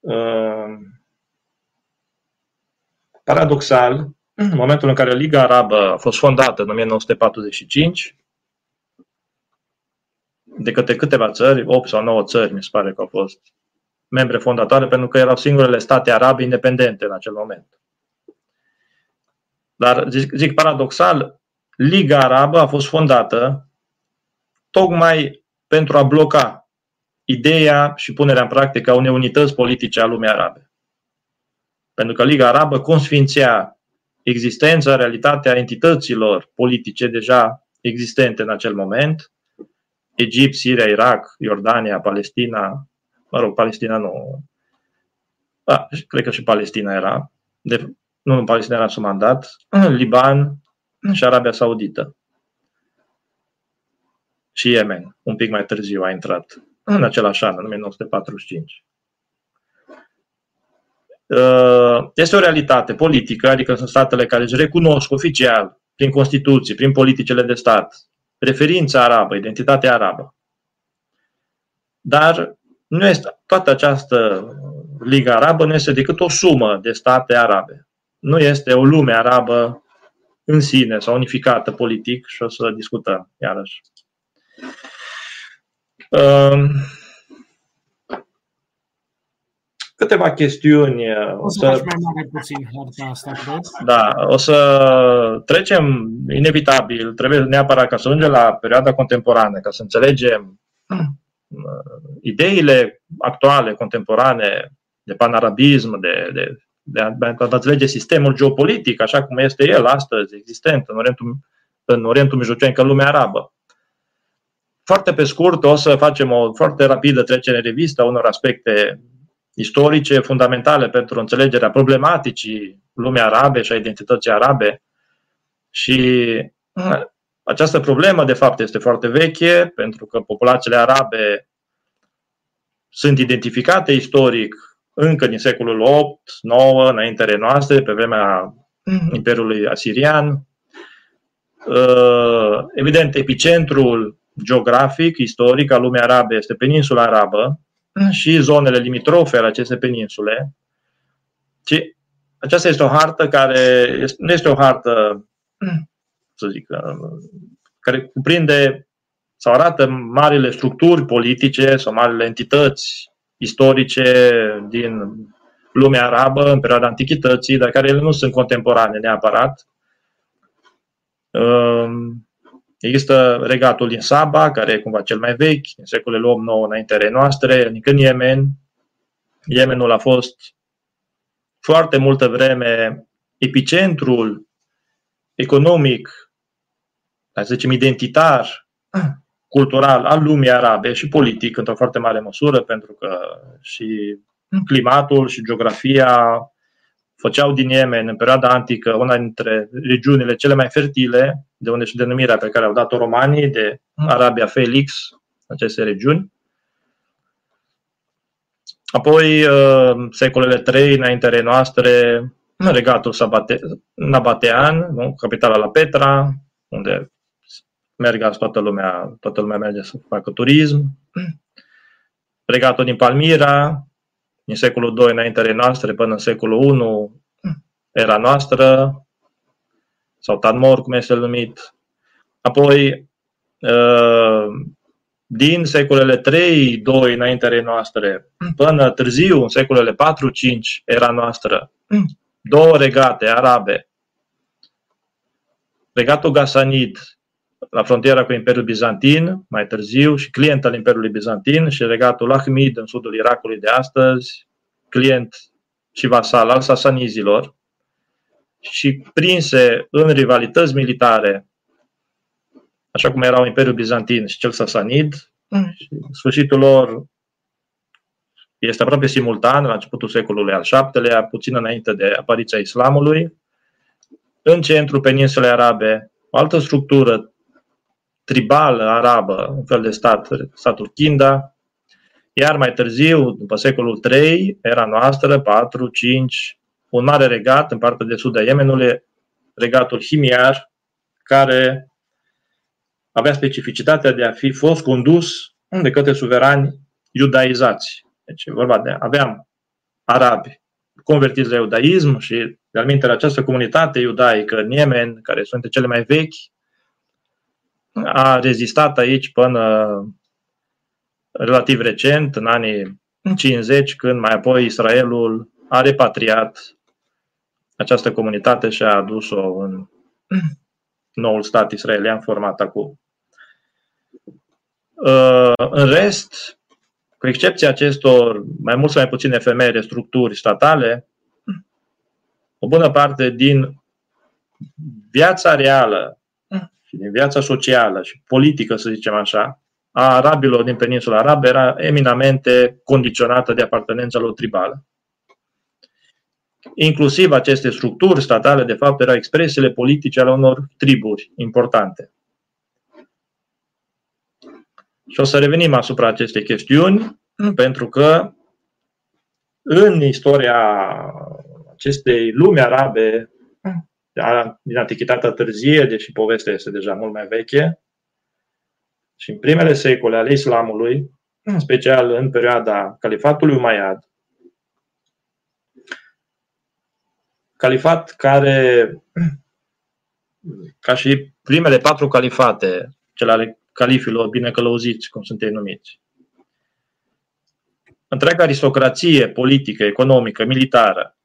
Uh, paradoxal, în momentul în care Liga Arabă a fost fondată în 1945, de către câteva țări, 8 sau 9 țări, mi se pare că au fost membre fondatoare, pentru că erau singurele state arabe independente în acel moment. Dar, zic, zic paradoxal, Liga Arabă a fost fondată tocmai pentru a bloca ideea și punerea în practică a unei unități politice a lumii arabe. Pentru că Liga Arabă consfințea existența, realitatea entităților politice deja existente în acel moment, Egipt, Siria, Irak, Iordania, Palestina, mă rog, Palestina nu, da, cred că și Palestina era, de, nu în Palestina era sub mandat, Liban, și Arabia Saudită. Și Yemen, un pic mai târziu a intrat, în același an, în 1945. Uh, este o realitate politică, adică sunt statele care își recunosc oficial, prin Constituție, prin politicile de stat, referința arabă, identitatea arabă. Dar nu este, toată această Liga Arabă nu este decât o sumă de state arabe. Nu este o lume arabă în sine sau unificată politic și o să discutăm iarăși. Um, câteva chestiuni. Uh, o să, o să mai mare puțin harta asta, cred. Da, o să trecem inevitabil, trebuie neapărat ca să ajungem la perioada contemporană, ca să înțelegem uh, ideile actuale, contemporane, de panarabism, de, de de a, de a înțelege sistemul geopolitic, așa cum este el astăzi, existent în Orientul, în Orientul Mijlociu, încă lumea arabă. Foarte pe scurt, o să facem o foarte rapidă trecere în revistă a unor aspecte istorice fundamentale pentru înțelegerea problematicii lumii arabe și a identității arabe. Și această problemă, de fapt, este foarte veche, pentru că populațiile arabe sunt identificate istoric încă din secolul 8, 9, înaintele noastre, pe vremea mhm. Imperiului Asirian. Uh, evident, epicentrul geografic, istoric al lumii arabe este peninsula arabă mhm. și zonele limitrofe ale acestei peninsule. Și aceasta este o hartă care nu este o hartă, mhm. să zic, uh, care cuprinde sau arată marile structuri politice sau marile entități istorice din lumea arabă în perioada antichității, dar care ele nu sunt contemporane neapărat. Um, există regatul din Saba, care e cumva cel mai vechi, în secolele 8-9 înaintea noastre, adică în Yemen. Yemenul a fost foarte multă vreme epicentrul economic, să zicem identitar, cultural al lumii arabe și politic într-o foarte mare măsură, pentru că și climatul și geografia făceau din Yemen în perioada antică una dintre regiunile cele mai fertile, de unde și denumirea pe care au dat-o romanii de Arabia Felix, aceste regiuni. Apoi, uh, secolele 3 înaintele noastre, regatul Sabate, Nabatean, nu? capitala la Petra, unde merg toată lumea, toată lumea merge să facă turism. Regatul din Palmira, din secolul 2 înaintele noastre până în secolul 1 era noastră, sau Tadmor, cum este numit. Apoi, uh, din secolele 3, 2 înaintele noastre până târziu, în secolele 4, 5 era noastră, două regate arabe. Regatul Gasanid, la frontiera cu Imperiul Bizantin, mai târziu, și client al Imperiului Bizantin, și regatul Ahmid în sudul Irakului de astăzi, client și vasal al sasanizilor, și prinse în rivalități militare, așa cum erau Imperiul Bizantin și cel sasanid, și sfârșitul lor este aproape simultan, la începutul secolului al VII-lea, puțin înainte de apariția islamului. În centrul peninsulei arabe, o altă structură tribală arabă, un fel de stat, statul Kinda, iar mai târziu, după secolul III, era noastră, 4, 5, un mare regat în partea de sud a Yemenului, regatul Himiar, care avea specificitatea de a fi fost condus de către suverani iudaizați. Deci vorba de, aveam arabi convertiți la iudaism și, de al această comunitate iudaică în Yemen, care sunt cele mai vechi, a rezistat aici până relativ recent, în anii 50, când mai apoi Israelul a repatriat această comunitate și a adus-o în noul stat israelian format acum. Uh, în rest, cu excepția acestor mai mult sau mai puține efemere structuri statale, o bună parte din viața reală și din viața socială și politică, să zicem așa, a arabilor din peninsula arabă era eminamente condiționată de apartenența lor tribală. Inclusiv aceste structuri statale, de fapt, erau expresiile politice ale unor triburi importante. Și o să revenim asupra acestei chestiuni, pentru că în istoria acestei lumi arabe din Antichitatea târzie, deși povestea este deja mult mai veche, și în primele secole ale islamului, în special în perioada califatului Umayyad, califat care, ca și primele patru califate, cele ale califilor bine călăuziți, cum sunt ei numiți, întreaga aristocrație politică, economică, militară,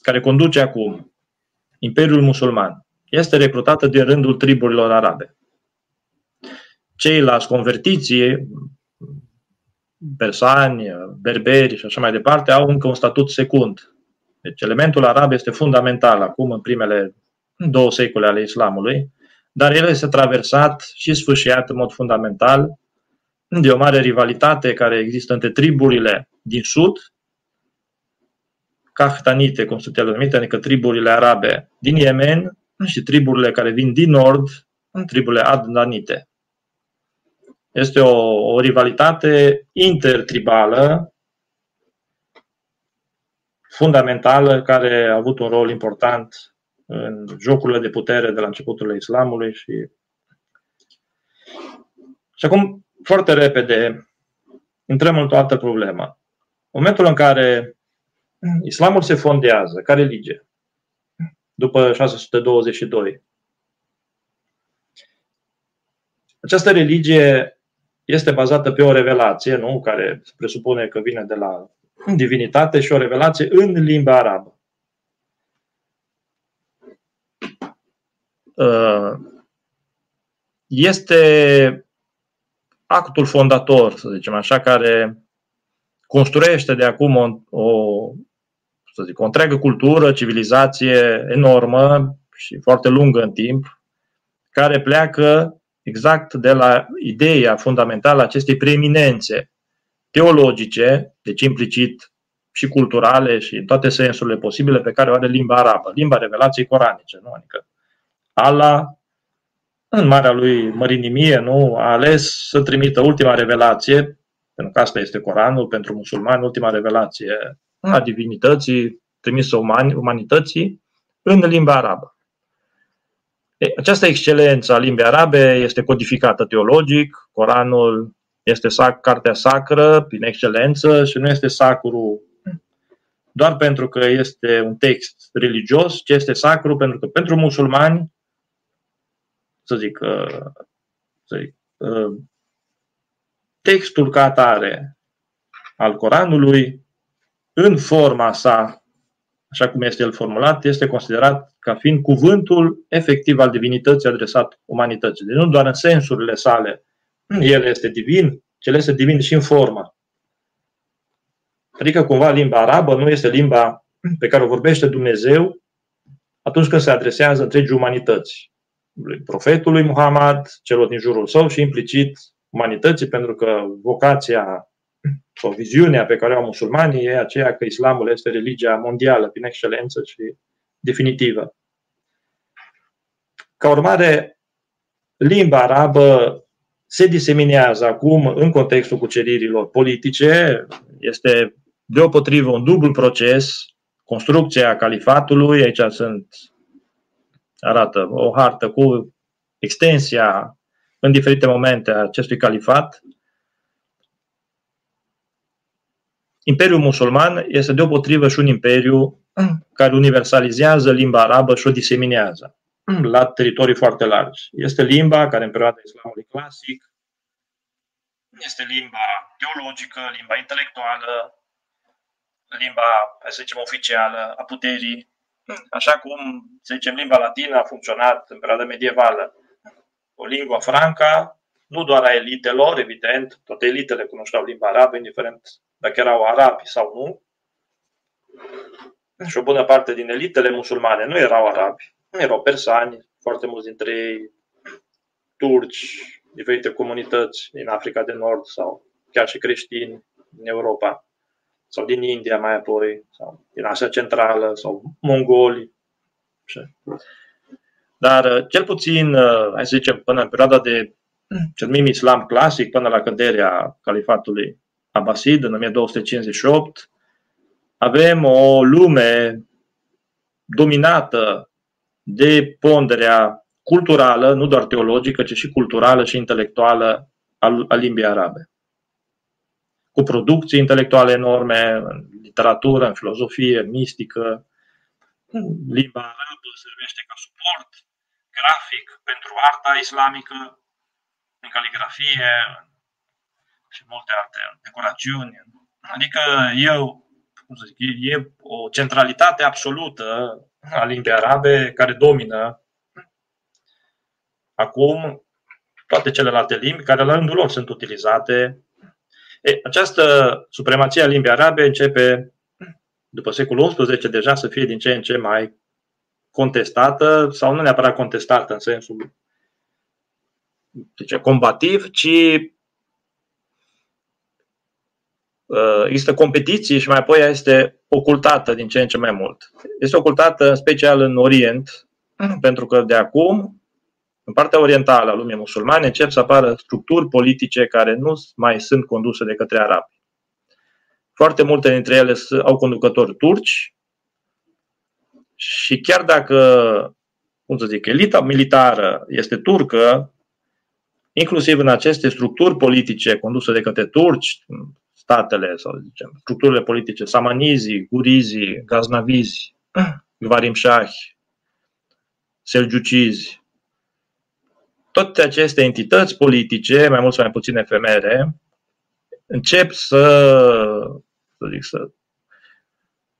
care conduce acum Imperiul Musulman, este recrutată din rândul triburilor arabe. Ceilalți convertiții, persani, berberi și așa mai departe, au încă un statut secund. Deci elementul arab este fundamental acum în primele două secole ale islamului, dar el este traversat și sfâșiat în mod fundamental de o mare rivalitate care există între triburile din sud, Cahtanite, cum sunt ele numite, adică triburile arabe din Yemen și triburile care vin din nord, triburile adnanite. Este o, o rivalitate intertribală fundamentală care a avut un rol important în jocurile de putere de la începutul islamului și și acum, foarte repede, intrăm într-o altă problemă. În momentul în care islamul se fondează ca religie, după 622, această religie este bazată pe o revelație, nu? care se presupune că vine de la divinitate și o revelație în limba arabă. Uh, este actul fondator, să zicem așa, care construiește de acum o, o, să zic, o întreagă cultură, civilizație enormă și foarte lungă în timp, care pleacă exact de la ideea fundamentală a acestei preeminențe teologice, deci implicit și culturale și în toate sensurile posibile pe care o are limba arabă, limba revelației coranice. Nu? Adică Allah, în marea lui mărinimie, nu, a ales să trimită ultima revelație, pentru că asta este Coranul, pentru musulmani, ultima revelație a divinității trimisă umani, umanității în limba arabă. Această excelență a limbii arabe este codificată teologic, Coranul este sac, cartea sacră prin excelență și nu este sacru doar pentru că este un text religios, ci este sacru pentru că pentru musulmani, să zic, uh, să zic uh, textul ca atare al Coranului, în forma sa așa cum este el formulat, este considerat ca fiind cuvântul efectiv al divinității adresat umanității. Deci nu doar în sensurile sale, el este divin, cel este divin și în formă. Adică cumva limba arabă nu este limba pe care o vorbește Dumnezeu atunci când se adresează întregii umanități. Profetului Muhammad, celor din jurul său și implicit umanității, pentru că vocația sau viziunea pe care o au musulmanii e aceea că islamul este religia mondială prin excelență și definitivă. Ca urmare, limba arabă se diseminează acum în contextul cuceririlor politice, este deopotrivă un dublu proces, construcția califatului, aici sunt, arată o hartă cu extensia în diferite momente a acestui califat, Imperiul musulman este deopotrivă și un imperiu care universalizează limba arabă și o diseminează la teritorii foarte largi. Este limba care în perioada islamului clasic este limba teologică, limba intelectuală, limba, să zicem, oficială a puterii, așa cum, să zicem, limba latină a funcționat în perioada medievală. O lingua franca, nu doar a elitelor, evident, toate elitele cunoșteau limba arabă, indiferent dacă erau arabi sau nu. Și o bună parte din elitele musulmane nu erau arabi, nu erau persani, foarte mulți dintre ei turci, diferite comunități din Africa de Nord sau chiar și creștini din Europa sau din India mai apoi, sau din Asia Centrală sau mongoli. Dar cel puțin, hai să zicem, până în perioada de cel numim islam clasic, până la căderea califatului Abbasid în 1258, avem o lume dominată de ponderea culturală, nu doar teologică, ci și culturală și intelectuală a limbii arabe. Cu producții intelectuale enorme în literatură, în filozofie, mistică. Limba arabă servește ca suport grafic pentru arta islamică, în caligrafie, și multe alte decorațiuni. Adică eu, cum să zic, e o centralitate absolută a limbii arabe care domină acum toate celelalte limbi care la rândul lor sunt utilizate. E, această supremație a limbii arabe începe după secolul XI deja să fie din ce în ce mai contestată sau nu neapărat contestată în sensul zice, combativ, ci Uh, există competiții și mai apoi ea este ocultată din ce în ce mai mult. Este ocultată în special în Orient, pentru că de acum, în partea orientală a lumii musulmane, încep să apară structuri politice care nu mai sunt conduse de către arabi. Foarte multe dintre ele au conducători turci și chiar dacă, cum să zic, elita militară este turcă, inclusiv în aceste structuri politice conduse de către turci, statele, sau zicem, structurile politice, samanizii, gurizii, gaznavizi, Gvarim Shah, selgiucizi, toate aceste entități politice, mai mult sau mai puțin efemere, încep să să zic, să,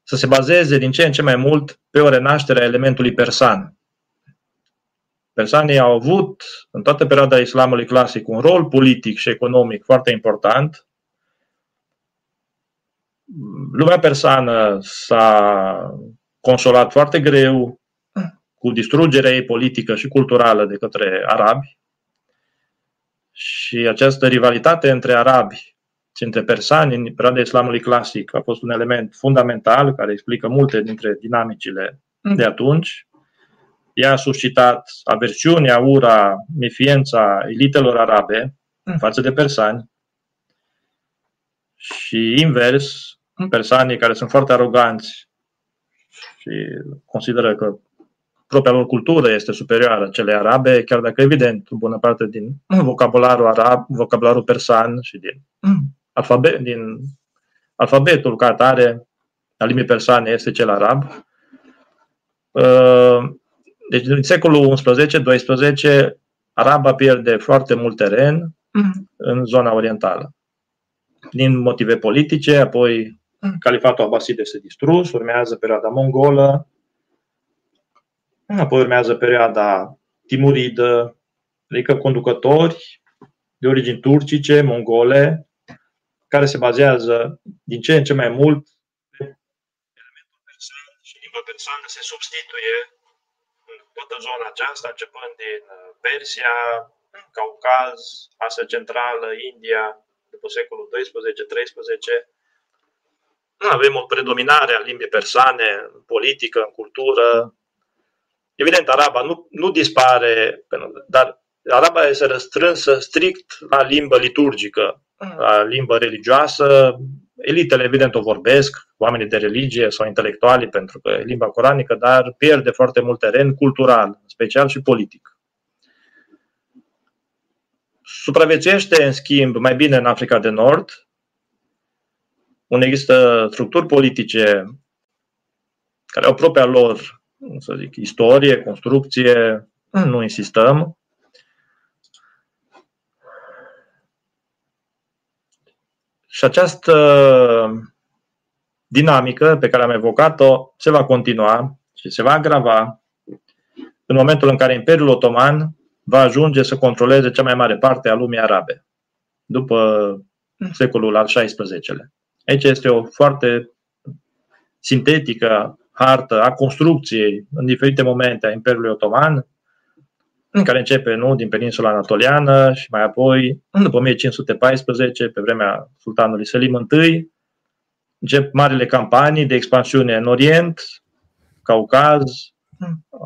să se bazeze din ce în ce mai mult pe o renaștere a elementului persan. Persanii au avut în toată perioada islamului clasic un rol politic și economic foarte important. Lumea persană s-a consolat foarte greu cu distrugerea ei politică și culturală de către arabi. Și această rivalitate între arabi și între persani în perioada islamului clasic a fost un element fundamental care explică multe dintre dinamicile de atunci. Ea a suscitat aversiunea, ura, mifiența elitelor arabe față de persani și invers, persanii care sunt foarte aroganți și consideră că propria lor cultură este superioară celei arabe, chiar dacă, evident, o bună parte din vocabularul arab, vocabularul persan și din, alfabet, din alfabetul ca atare al limbii persane este cel arab. Uh, deci, în secolul XI-XII, araba pierde foarte mult teren în zona orientală. Din motive politice, apoi califatul abasid este distrus, urmează perioada mongolă, Apoi urmează perioada timuridă, adică conducători de origini turcice, mongole, care se bazează din ce în ce mai mult pe elementul persan și limba persană se substituie în toată zona aceasta, începând din uh, Persia, Caucaz, Asia Centrală, India, după secolul 12-13. Avem o predominare a limbii persane în politică, în cultură, Evident, araba nu, nu dispare, dar araba este răstrânsă strict la limbă liturgică, mm. la limbă religioasă. Elitele, evident, o vorbesc, oamenii de religie sau intelectuali, pentru că e limba coranică, dar pierde foarte mult teren cultural, special și politic. Supraviețuiește, în schimb, mai bine în Africa de Nord, unde există structuri politice care au propria lor să zic, istorie, construcție, nu insistăm. Și această dinamică pe care am evocat-o se va continua și se va agrava în momentul în care Imperiul Otoman va ajunge să controleze cea mai mare parte a lumii arabe, după secolul al XVI-lea. Aici este o foarte sintetică hartă a construcției în diferite momente a Imperiului Otoman, în care începe nu, din peninsula anatoliană și mai apoi, după 1514, pe vremea sultanului Selim I, încep marile campanii de expansiune în Orient, Caucaz,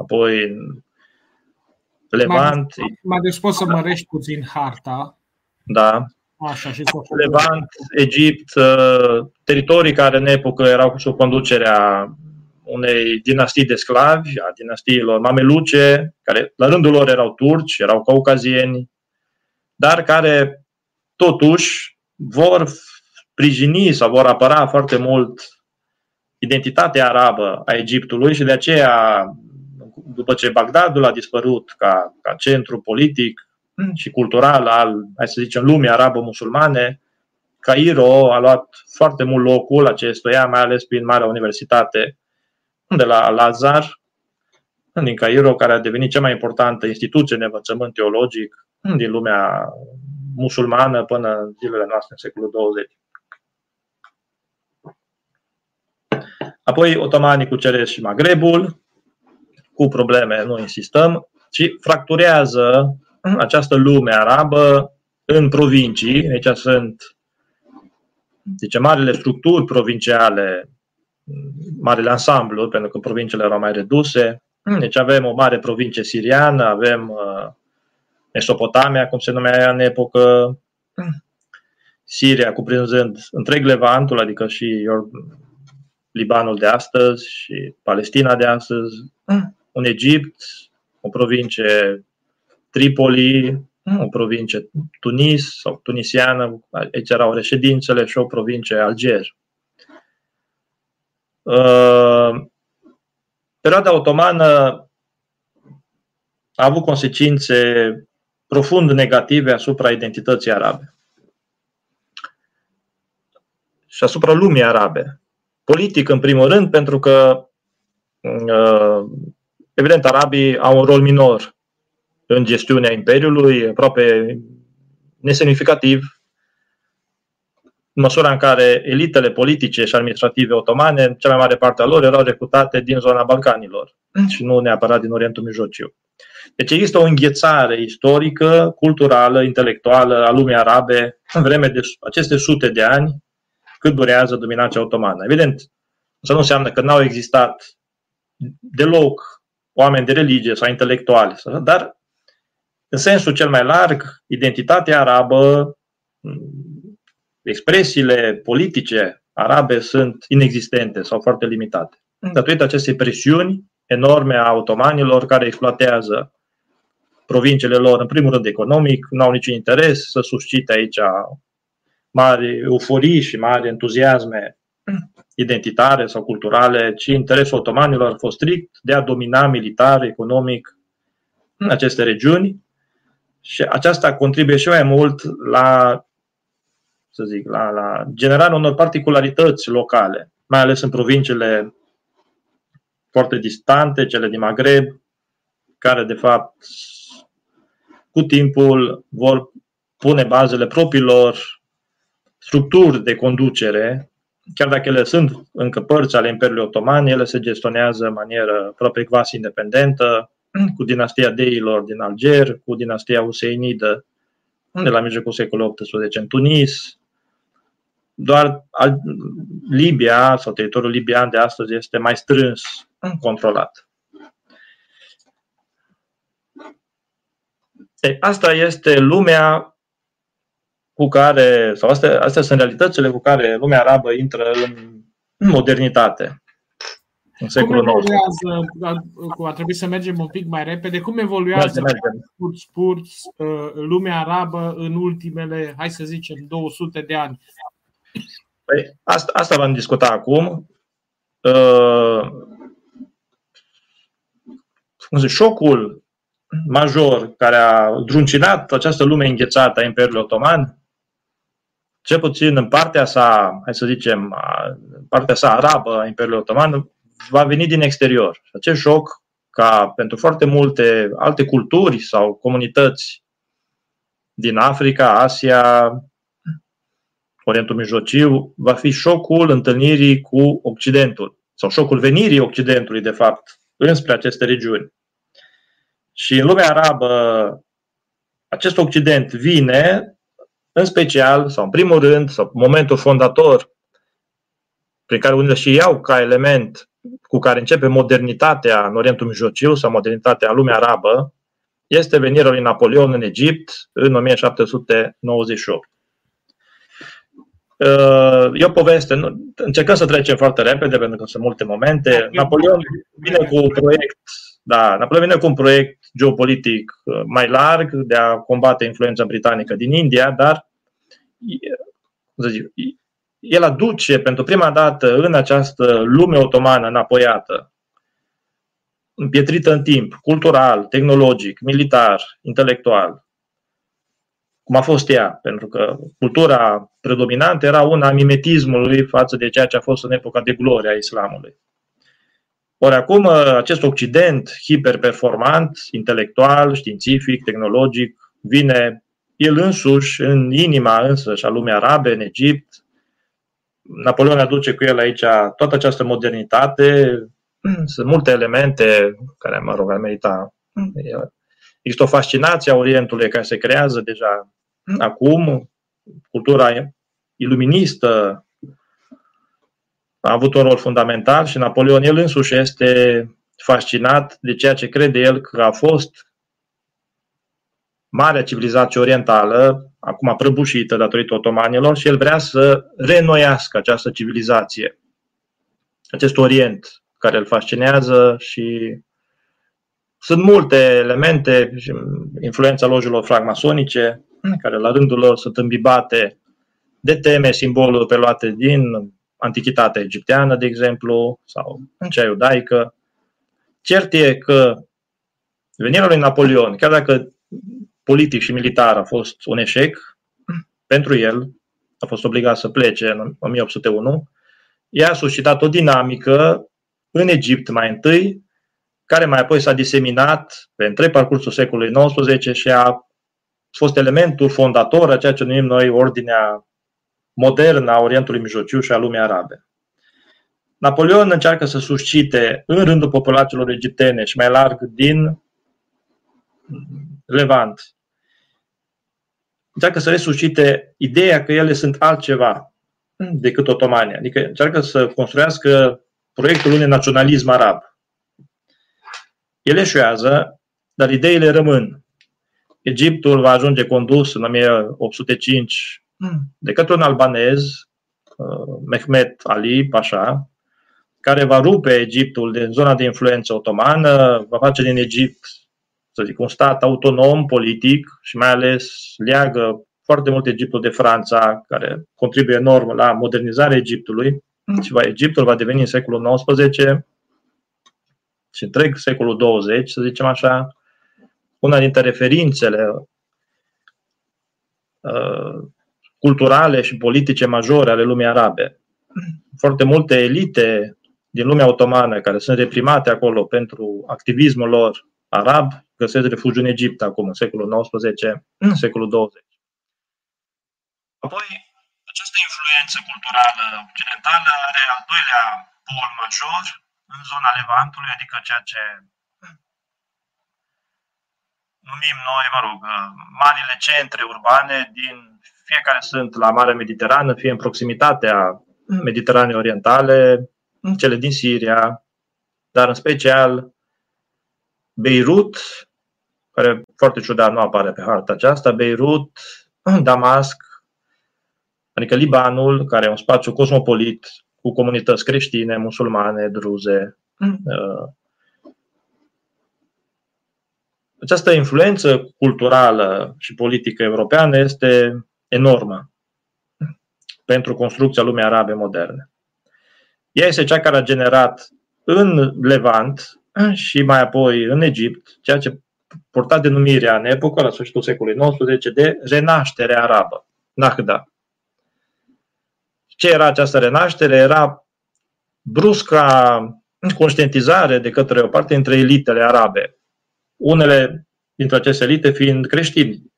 apoi în Levant. Mai deci poți să mărești puțin harta. Da. Așa, și Levant, Egipt, uh, teritorii care în epocă erau sub conducerea unei dinastii de sclavi, a dinastiilor mameluce, care la rândul lor erau turci, erau caucazieni, dar care totuși vor sprijini sau vor apăra foarte mult identitatea arabă a Egiptului și de aceea, după ce Bagdadul a dispărut ca, ca centru politic și cultural al, hai să zicem, lumii arabă-musulmane, Cairo a luat foarte mult locul acestuia, mai ales prin Marea Universitate de la Lazar, din Cairo, care a devenit cea mai importantă instituție de învățământ teologic din lumea musulmană până în zilele noastre, în secolul 20. Apoi otomanii cuceresc și Magrebul, cu probleme, nu insistăm, ci fracturează această lume arabă în provincii. Aici sunt zice, marile structuri provinciale marele ansamblu, pentru că provinciile erau mai reduse. Hmm. Deci avem o mare provincie siriană, avem uh, Mesopotamia, cum se numea în epocă, hmm. Siria cuprinzând întreg Levantul, adică și Libanul de astăzi și Palestina de astăzi, hmm. un Egipt, o provincie Tripoli, o provincie Tunis sau tunisiană, aici erau reședințele și o provincie Alger. Uh, perioada otomană a avut consecințe profund negative asupra identității arabe. și asupra lumii arabe. Politic, în primul rând, pentru că, uh, evident, arabii au un rol minor în gestiunea Imperiului, aproape nesemnificativ, în măsura în care elitele politice și administrative otomane, cea mai mare parte a lor, erau recrutate din zona Balcanilor și nu neapărat din Orientul Mijlociu. Deci există o înghețare istorică, culturală, intelectuală a lumii arabe în vreme de aceste sute de ani cât durează dominația otomană. Evident, asta nu înseamnă că n-au existat deloc oameni de religie sau intelectuali, dar în sensul cel mai larg, identitatea arabă, expresiile politice arabe sunt inexistente sau foarte limitate. Datorită acestei presiuni enorme a otomanilor care exploatează provinciile lor, în primul rând economic, nu au niciun interes să suscite aici mari euforii și mari entuziasme identitare sau culturale, ci interesul otomanilor a fost strict de a domina militar, economic în aceste regiuni și aceasta contribuie și mai mult la, să zic, la, la generarea unor particularități locale, mai ales în provinciile foarte distante, cele din Maghreb, care de fapt cu timpul vor pune bazele propriilor structuri de conducere, chiar dacă ele sunt încă părți ale Imperiului Otoman, ele se gestionează în manieră proprie quasi independentă, cu dinastia Deilor din Alger, cu dinastia Useinidă de la mijlocul secolului XVIII în Tunis. Doar Libia sau teritoriul libian de astăzi este mai strâns controlat. E, asta este lumea cu care, sau astea, astea sunt realitățile cu care lumea arabă intră în modernitate. În secolul Cum evoluează, a, a trebuit să mergem un pic mai repede, cum evoluează scurt, scurt, uh, lumea arabă în ultimele, hai să zicem, 200 de ani? Păi, asta, asta vom discuta acum. Uh, șocul major care a druncinat această lume înghețată a Imperiului Otoman, cel puțin în partea sa, hai să zicem, partea sa arabă a Imperiului Otoman, va veni din exterior. Acest șoc, ca pentru foarte multe alte culturi sau comunități din Africa, Asia, Orientul Mijlociu, va fi șocul întâlnirii cu Occidentul sau șocul venirii Occidentului, de fapt, înspre aceste regiuni. Și în lumea arabă, acest Occident vine, în special, sau în primul rând, sau momentul fondator, prin care unele și iau ca element cu care începe modernitatea în Orientul Mijlociu sau modernitatea în lumea arabă, este venirea lui Napoleon în Egipt în 1798. E o poveste, încercăm să trecem foarte repede pentru că sunt multe momente. Napoleon vine cu un proiect da, Napoleon vine cu un proiect geopolitic uh, mai larg de a combate influența britanică din India, dar să zic, el aduce pentru prima dată în această lume otomană înapoiată, împietrită în timp, cultural, tehnologic, militar, intelectual, cum a fost ea, pentru că cultura predominantă era una a mimetismului față de ceea ce a fost în epoca de glorie a islamului. Ori acum acest Occident hiperperformant, intelectual, științific, tehnologic, vine el însuși în inima însăși a lumii arabe, în Egipt. Napoleon aduce cu el aici toată această modernitate. Sunt multe elemente care, mă rog, ar merita. Există o fascinație a Orientului care se creează deja acum. Cultura iluministă, a avut un rol fundamental și Napoleon el însuși este fascinat de ceea ce crede el că a fost marea civilizație orientală, acum prăbușită datorită otomanilor, și el vrea să renoiască această civilizație, acest Orient care îl fascinează și sunt multe elemente, influența lojelor fragmasonice, care la rândul lor sunt îmbibate de teme, simboluri preluate din antichitatea egipteană, de exemplu, sau în cea iudaică. Cert e că venirea lui Napoleon, chiar dacă politic și militar a fost un eșec pentru el, a fost obligat să plece în 1801, ea a suscitat o dinamică în Egipt mai întâi, care mai apoi s-a diseminat pe întreg parcursul secolului XIX și a fost elementul fondator a ceea ce numim noi ordinea modernă a Orientului Mijlociu și a lumii arabe. Napoleon încearcă să suscite în rândul populațiilor egiptene și mai larg din Levant, încearcă să resuscite ideea că ele sunt altceva decât otomani. Adică încearcă să construiască proiectul unui naționalism arab. El eșuează, dar ideile rămân. Egiptul va ajunge condus în 1805 de către un albanez, uh, Mehmet Ali Pasha, care va rupe Egiptul din zona de influență otomană, va face din Egipt, să zic, un stat autonom, politic și mai ales leagă foarte mult Egiptul de Franța, care contribuie enorm la modernizarea Egiptului. Și va, Egiptul va deveni în secolul XIX și întreg secolul 20, să zicem așa, una dintre referințele uh, culturale și politice majore ale lumii arabe. Foarte multe elite din lumea otomană care sunt reprimate acolo pentru activismul lor arab găsesc refugiu în Egipt acum, în secolul XIX, în secolul 20. Apoi, această influență culturală occidentală are al doilea pol major în zona Levantului, adică ceea ce numim noi, mă rog, marile centre urbane din fiecare sunt la Marea Mediterană, fie în proximitatea Mediteranei Orientale, cele din Siria, dar în special Beirut, care foarte ciudat nu apare pe harta aceasta, Beirut, Damasc, adică Libanul, care e un spațiu cosmopolit cu comunități creștine, musulmane, druze. Mm. Uh, această influență culturală și politică europeană este enormă pentru construcția lumii arabe moderne. Ea este cea care a generat în Levant și mai apoi în Egipt, ceea ce purta denumirea în epoca, la sfârșitul secolului XIX, de renaștere arabă, Nahda. Ce era această renaștere? Era brusca conștientizare de către o parte dintre elitele arabe, unele dintre aceste elite fiind creștini,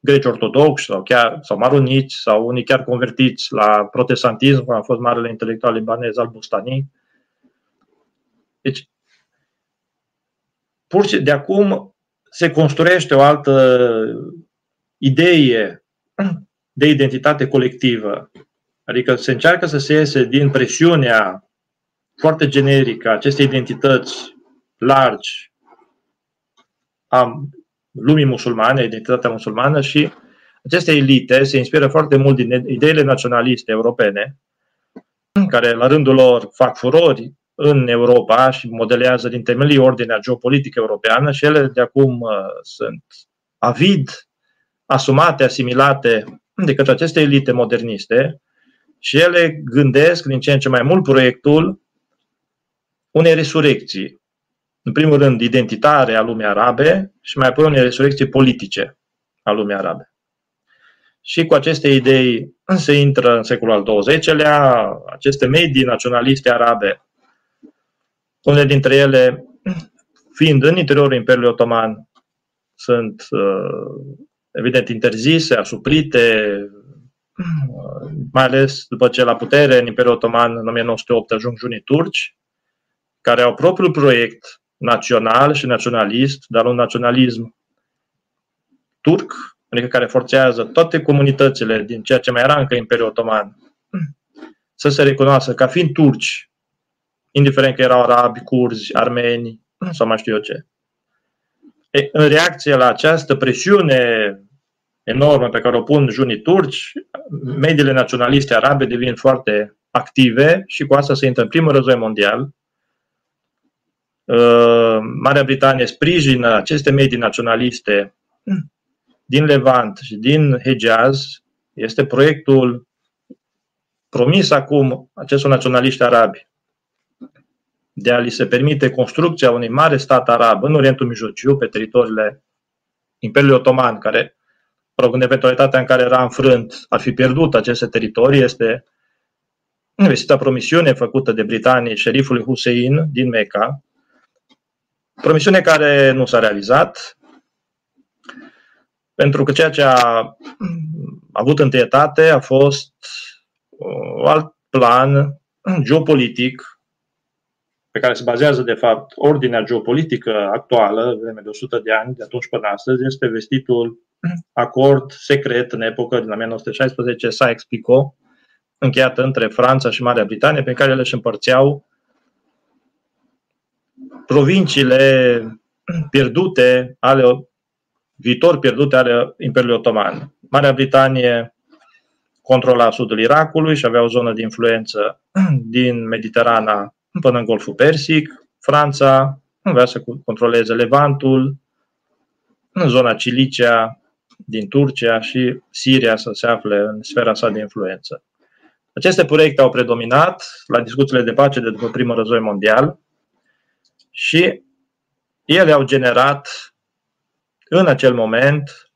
greci ortodoxi sau chiar sau maroniți sau unii chiar convertiți la protestantism, cum a fost marele intelectual libanez al Bustani. Deci, pur și de acum se construiește o altă idee de identitate colectivă. Adică se încearcă să se iese din presiunea foarte generică a acestei identități largi a lumii musulmane, identitatea musulmană și aceste elite se inspiră foarte mult din ideile naționaliste europene, care la rândul lor fac furori în Europa și modelează din temelii ordinea geopolitică europeană și ele de acum uh, sunt avid asumate, asimilate de către aceste elite moderniste și ele gândesc din ce în ce mai mult proiectul unei resurecții. În primul rând, identitare a lumii arabe și mai apoi unei resurecții politice a lumii arabe. Și cu aceste idei se intră în secolul al XX-lea, aceste medii naționaliste arabe, unele dintre ele fiind în interiorul Imperiului Otoman, sunt uh, evident interzise, asuprite, mai ales după ce la putere în Imperiul Otoman în 1908 ajung junii turci, care au propriul proiect național și naționalist, dar un naționalism turc, adică care forțează toate comunitățile din ceea ce mai era încă Imperiul Otoman să se recunoască ca fiind turci, indiferent că erau arabi, curzi, armeni sau mai știu eu ce. E, în reacție la această presiune enormă pe care o pun junii turci, mediile naționaliste arabe devin foarte active și cu asta se intră în primul război mondial. Uh, Marea Britanie sprijină aceste medii naționaliste din Levant și din Hejaz. Este proiectul promis acum acestor naționaliști arabi de a li se permite construcția unui mare stat arab în Orientul Mijlociu, pe teritoriile Imperiului Otoman, care rog, în eventualitatea în care era înfrânt, ar fi pierdut aceste teritorii, este investita promisiune făcută de britanii șerifului Hussein din Mecca, promisiune care nu s-a realizat, pentru că ceea ce a avut întâietate a fost un alt plan geopolitic pe care se bazează, de fapt, ordinea geopolitică actuală, vreme de 100 de ani, de atunci până astăzi, este vestitul acord secret în epocă din 1916, Sykes-Picot, încheiat între Franța și Marea Britanie, pe care le își împărțeau provinciile pierdute ale viitor pierdute ale Imperiului Otoman. Marea Britanie controla sudul Irakului și avea o zonă de influență din Mediterana până în Golful Persic. Franța avea să controleze Levantul, în zona Cilicea din Turcia și Siria să se afle în sfera sa de influență. Aceste proiecte au predominat la discuțiile de pace de după primul război mondial și ele au generat în acel moment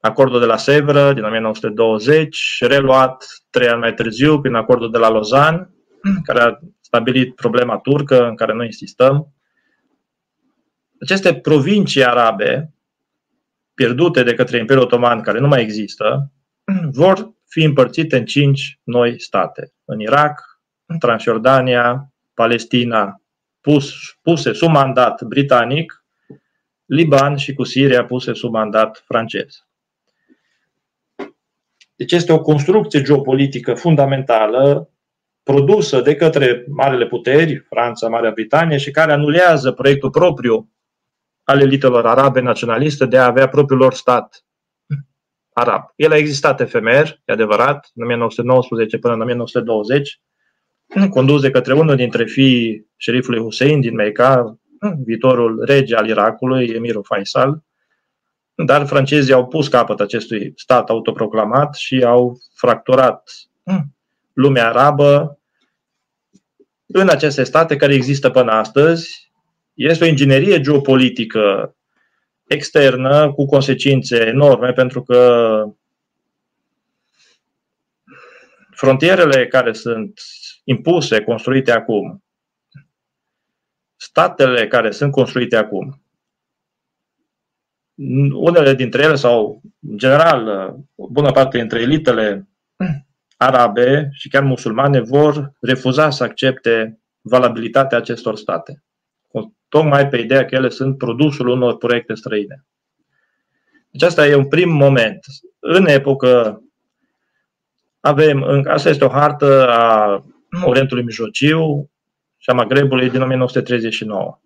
acordul de la Sevră din 1920, reluat trei ani mai târziu prin acordul de la Lausanne, care a stabilit problema turcă, în care noi insistăm. Aceste provincii arabe, pierdute de către Imperiul Otoman, care nu mai există, vor fi împărțite în cinci noi state. În Irak, în Transjordania, Palestina, pus, puse sub mandat britanic, Liban și cu Siria puse sub mandat francez. Deci este o construcție geopolitică fundamentală produsă de către marele puteri, Franța, Marea Britanie, și care anulează proiectul propriu al elitelor arabe naționaliste de a avea propriul lor stat arab. El a existat efemer, e adevărat, în 1919 până în 1920, condus de către unul dintre fiii șerifului Hussein din Mecca, viitorul rege al Irakului, emirul Faisal, dar francezii au pus capăt acestui stat autoproclamat și au fracturat lumea arabă în aceste state care există până astăzi. Este o inginerie geopolitică externă cu consecințe enorme pentru că frontierele care sunt impuse, construite acum, statele care sunt construite acum, unele dintre ele sau, în general, o bună parte dintre elitele arabe și chiar musulmane vor refuza să accepte valabilitatea acestor state. Tocmai pe ideea că ele sunt produsul unor proiecte străine. Deci asta e un prim moment. În epocă avem, asta este o hartă a Orientului Mijlociu și a Magrebului din 1939.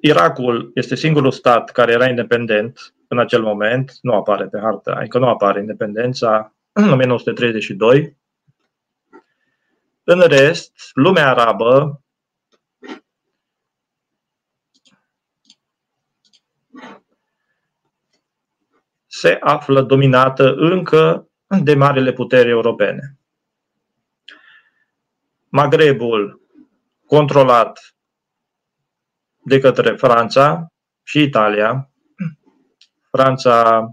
Irakul este singurul stat care era independent în acel moment, nu apare pe hartă, adică nu apare independența în 1932. În rest, lumea arabă se află dominată încă de marile puteri europene. Magrebul controlat de către Franța și Italia. Franța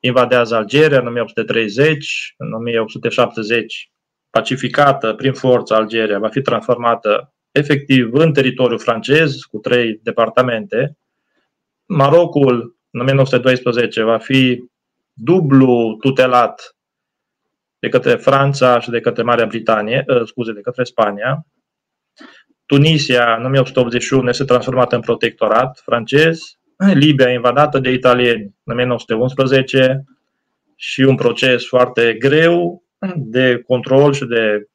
invadează Algeria în 1830, în 1870 pacificată prin forță Algeria va fi transformată efectiv în teritoriu francez cu trei departamente. Marocul în 1912 va fi dublu tutelat de către Franța și de către Marea Britanie, uh, scuze, de către Spania. Tunisia, în 1881, este transformată în protectorat francez. Libia, invadată de italieni în 1911 și un proces foarte greu de control și de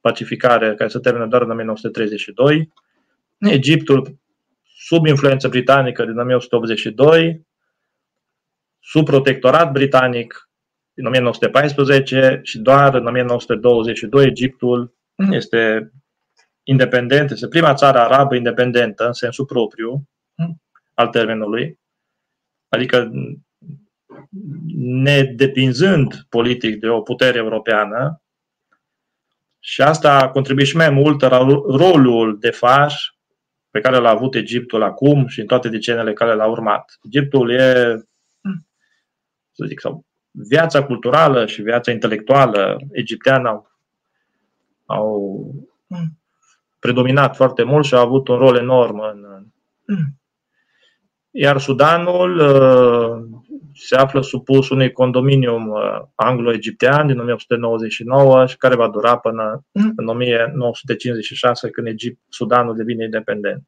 pacificare care se termină doar în 1932. Egiptul, sub influență britanică din 1982, sub protectorat britanic din 1914 și doar în 1922 Egiptul este independent, este prima țară arabă independentă în sensul propriu al termenului, adică nedepinzând politic de o putere europeană, și asta a contribuit și mai mult la rolul de faș pe care l-a avut Egiptul acum și în toate deceniile care l-au urmat. Egiptul e, să zic, sau viața culturală și viața intelectuală egipteană au, au predominat foarte mult și au avut un rol enorm în. Iar Sudanul uh, se află supus unui condominium uh, anglo-egiptean din 1899 și care va dura până în 1956 când Egipt, Sudanul devine independent.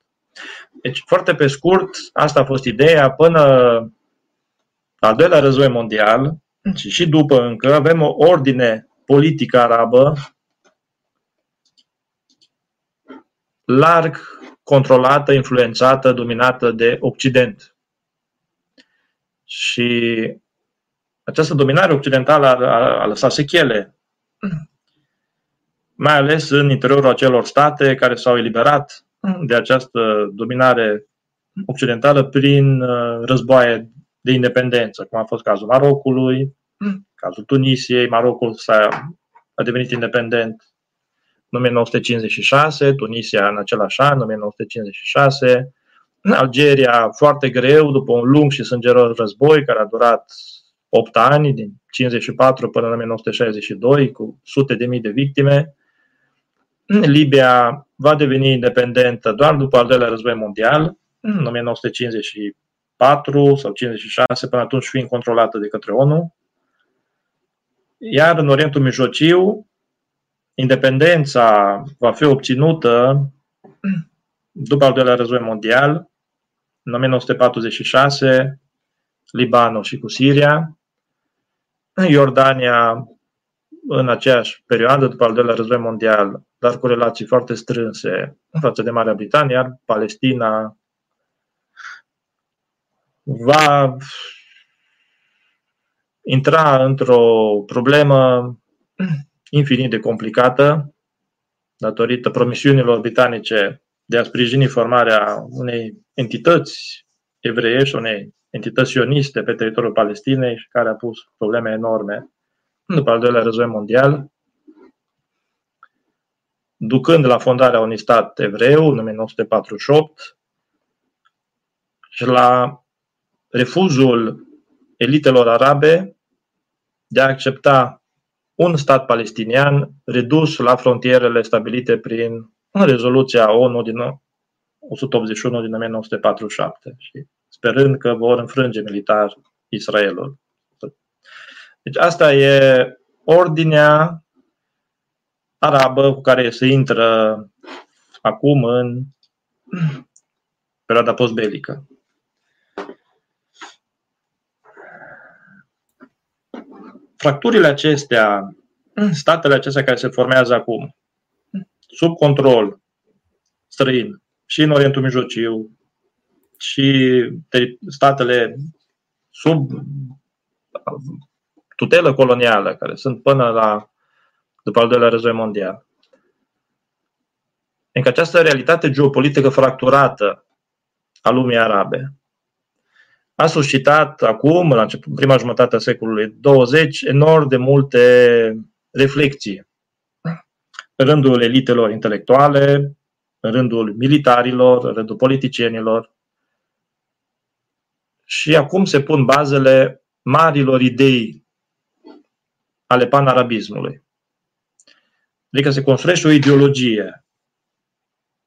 Deci, foarte pe scurt, asta a fost ideea până al doilea război mondial și și după încă avem o ordine politică arabă larg controlată, influențată, dominată de Occident. Și această dominare occidentală a, a, a lăsat sechele, mai ales în interiorul acelor state care s-au eliberat de această dominare occidentală prin uh, războaie de independență, cum a fost cazul Marocului, cazul Tunisiei. Marocul s-a, a devenit independent în 1956, Tunisia în același an, 1956, Algeria foarte greu, după un lung și sângeros război care a durat 8 ani, din 54 până în 1962, cu sute de mii de victime. Libia va deveni independentă doar după al doilea război mondial, în 1954 sau 56, până atunci fiind controlată de către ONU. Iar în Orientul Mijlociu, independența va fi obținută după al doilea război mondial, în 1946, Libanul și cu Siria, Iordania în aceeași perioadă, după al doilea război mondial, dar cu relații foarte strânse în față de Marea Britanie, iar Palestina va intra într-o problemă infinit de complicată datorită promisiunilor britanice de a sprijini formarea unei entități evreiești, unei entități sioniste pe teritoriul Palestinei și care a pus probleme enorme după al doilea război mondial, ducând la fondarea unui stat evreu în 1948 și la refuzul elitelor arabe de a accepta un stat palestinian redus la frontierele stabilite prin rezoluția ONU din 181 din 1947 și sperând că vor înfrânge militar Israelul. Deci asta e ordinea arabă cu care se intră acum în perioada postbelică. Fracturile acestea, statele acestea care se formează acum, sub control străin, și în Orientul Mijlociu, și statele sub tutelă colonială, care sunt până la după al doilea război mondial. Încă această realitate geopolitică fracturată a lumii arabe a suscitat acum, la început, prima jumătate a secolului 20, enorm de multe reflexii în rândul elitelor intelectuale, în rândul militarilor, în rândul politicienilor. Și acum se pun bazele marilor idei ale panarabismului. Adică se construiește o ideologie,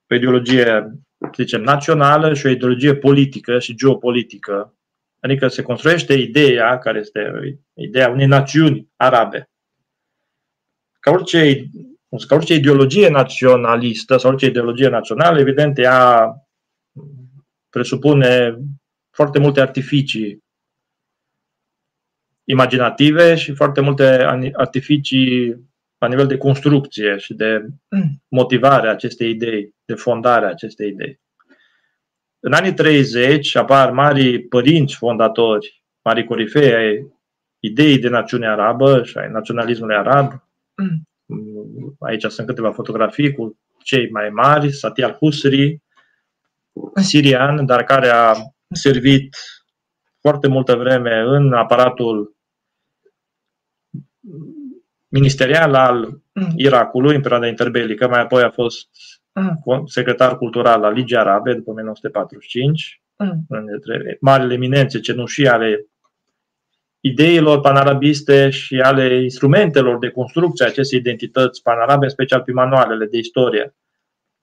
o ideologie, zicem, națională și o ideologie politică și geopolitică Adică se construiește ideea, care este ideea unei națiuni arabe. Ca orice, ca orice ideologie naționalistă sau orice ideologie națională, evident, ea presupune foarte multe artificii imaginative și foarte multe artificii la nivel de construcție și de motivare a acestei idei, de fondare a acestei idei. În anii 30 apar mari părinți fondatori, mari corifei ai ideii de națiune arabă și ai naționalismului arab. Mm. Aici sunt câteva fotografii cu cei mai mari, Sati al-Husri, sirian, dar care a servit foarte multă vreme în aparatul ministerial al mm. Irakului în perioada interbelică, mai apoi a fost secretar cultural la Ligii Arabe după 1945, dintre marile eminențe cenușii ale ideilor panarabiste și ale instrumentelor de construcție a acestei identități panarabe, în special pe manualele de istorie,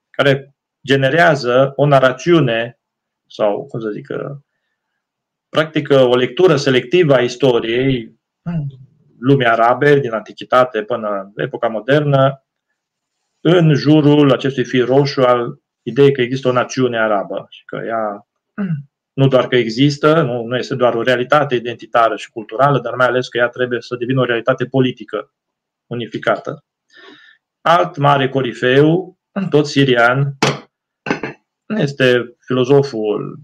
care generează o narațiune sau, cum să zic, practic o lectură selectivă a istoriei lumii arabe din antichitate până în epoca modernă în jurul acestui fir roșu al ideii că există o națiune arabă și că ea nu doar că există, nu, nu este doar o realitate identitară și culturală, dar mai ales că ea trebuie să devină o realitate politică unificată. Alt mare corifeu, tot sirian, este filozoful,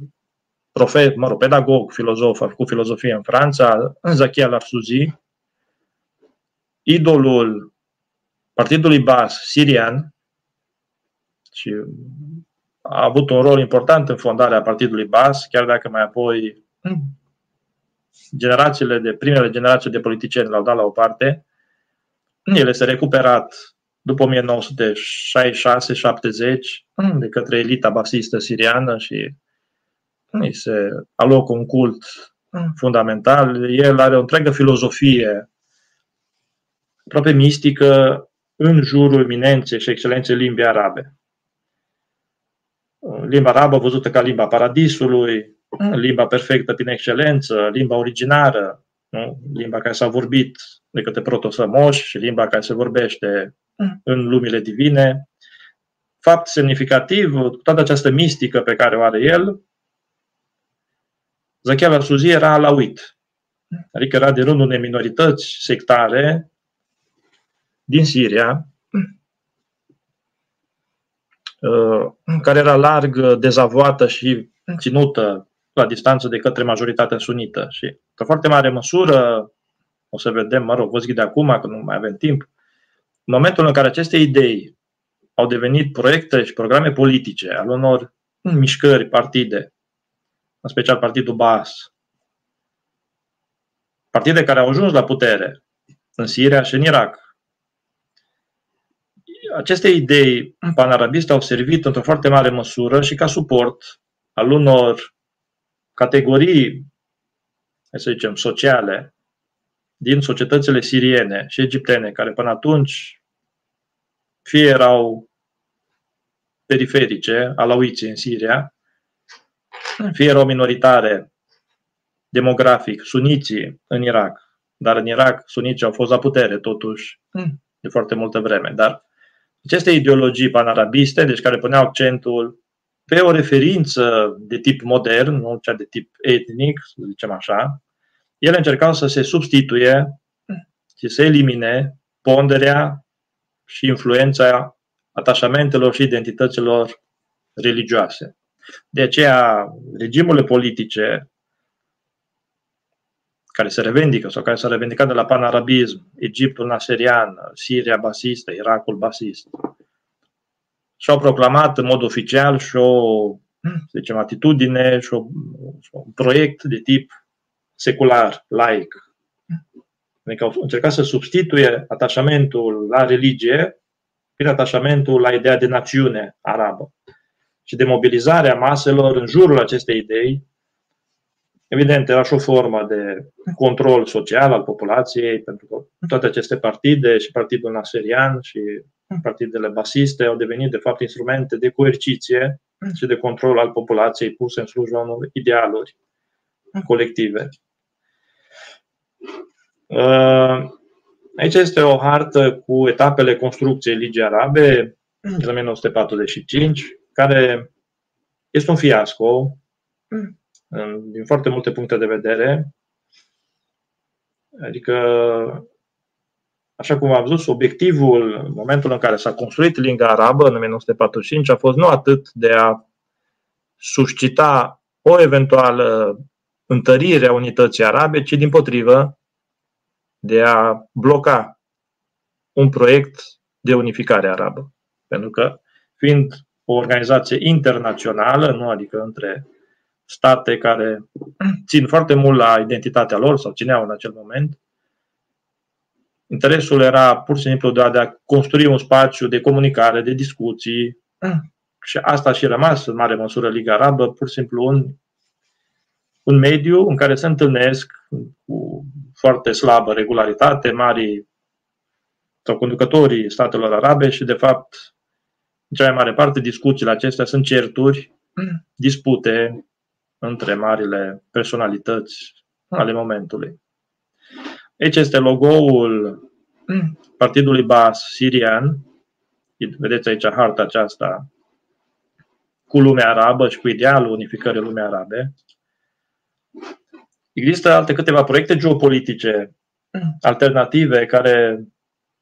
profet, mă rog, pedagog, filozof, a făcut filozofie în Franța, Zakia Larsuzi, idolul partidului Bas sirian și a avut un rol important în fondarea partidului Bas, chiar dacă mai apoi generațiile de, primele generații de politicieni l-au dat la o parte. El este recuperat după 1966-70 de către elita basistă siriană și îi se alocă un cult fundamental. El are o întreagă filozofie aproape mistică în jurul eminenței și excelenței limbii arabe. Limba arabă văzută ca limba paradisului, limba perfectă prin excelență, limba originară, nu? limba care s-a vorbit de către protosămoși și limba care se vorbește în lumile divine. Fapt semnificativ, toată această mistică pe care o are el, Zachia Varsuzi era alauit, adică era de rândul unei minorități sectare din Siria, uh, care era larg dezavoată și ținută la distanță de către majoritatea sunită. Și, pe foarte mare măsură, o să vedem, mă rog, vă zic de acum, că nu mai avem timp, în momentul în care aceste idei au devenit proiecte și programe politice al unor mișcări, partide, în special partidul Baas, partide care au ajuns la putere în Siria și în Irak, aceste idei panarabiste au servit într-o foarte mare măsură și ca suport al unor categorii, să zicem, sociale din societățile siriene și egiptene, care până atunci fie erau periferice, alauiții în Siria, fie erau minoritare demografic, suniții în Irak, dar în Irak suniții au fost la putere totuși de foarte multă vreme, dar aceste ideologii panarabiste, deci care puneau accentul pe o referință de tip modern, nu cea de tip etnic, să zicem așa, ele încercau să se substituie și să elimine ponderea și influența atașamentelor și identităților religioase. De aceea, regimurile politice care se revendică sau care s-au revendicat de la panarabism, Egiptul naserian, Siria basistă, Irakul basist, și-au proclamat în mod oficial și o, să zicem, atitudine și, o, și un proiect de tip secular, laic. Adică au încercat să substituie atașamentul la religie prin atașamentul la ideea de națiune arabă și de mobilizarea maselor în jurul acestei idei Evident, era și o formă de control social al populației, pentru că toate aceste partide și Partidul Naserian și partidele basiste au devenit, de fapt, instrumente de coerciție și de control al populației puse în slujba unor idealuri colective. Uh, aici este o hartă cu etapele construcției Ligii Arabe de 1945, care este un fiasco din foarte multe puncte de vedere. Adică, așa cum am zis, obiectivul în momentul în care s-a construit limba arabă în 1945 a fost nu atât de a suscita o eventuală întărire a unității arabe, ci din potrivă de a bloca un proiect de unificare arabă. Pentru că, fiind o organizație internațională, nu adică între state care țin foarte mult la identitatea lor sau țineau în acel moment. Interesul era pur și simplu de a, de a construi un spațiu de comunicare, de discuții Și asta a și rămas în mare măsură Liga Arabă, pur și simplu un, un mediu în care se întâlnesc cu foarte slabă regularitate mari sau conducătorii statelor arabe și, de fapt, în cea mai mare parte, discuțiile acestea sunt certuri, dispute între marile personalități ale momentului. Aici este logo-ul Partidului Bas sirian. Vedeți aici harta aceasta cu lumea arabă și cu idealul unificării lumii arabe. Există alte câteva proiecte geopolitice alternative care,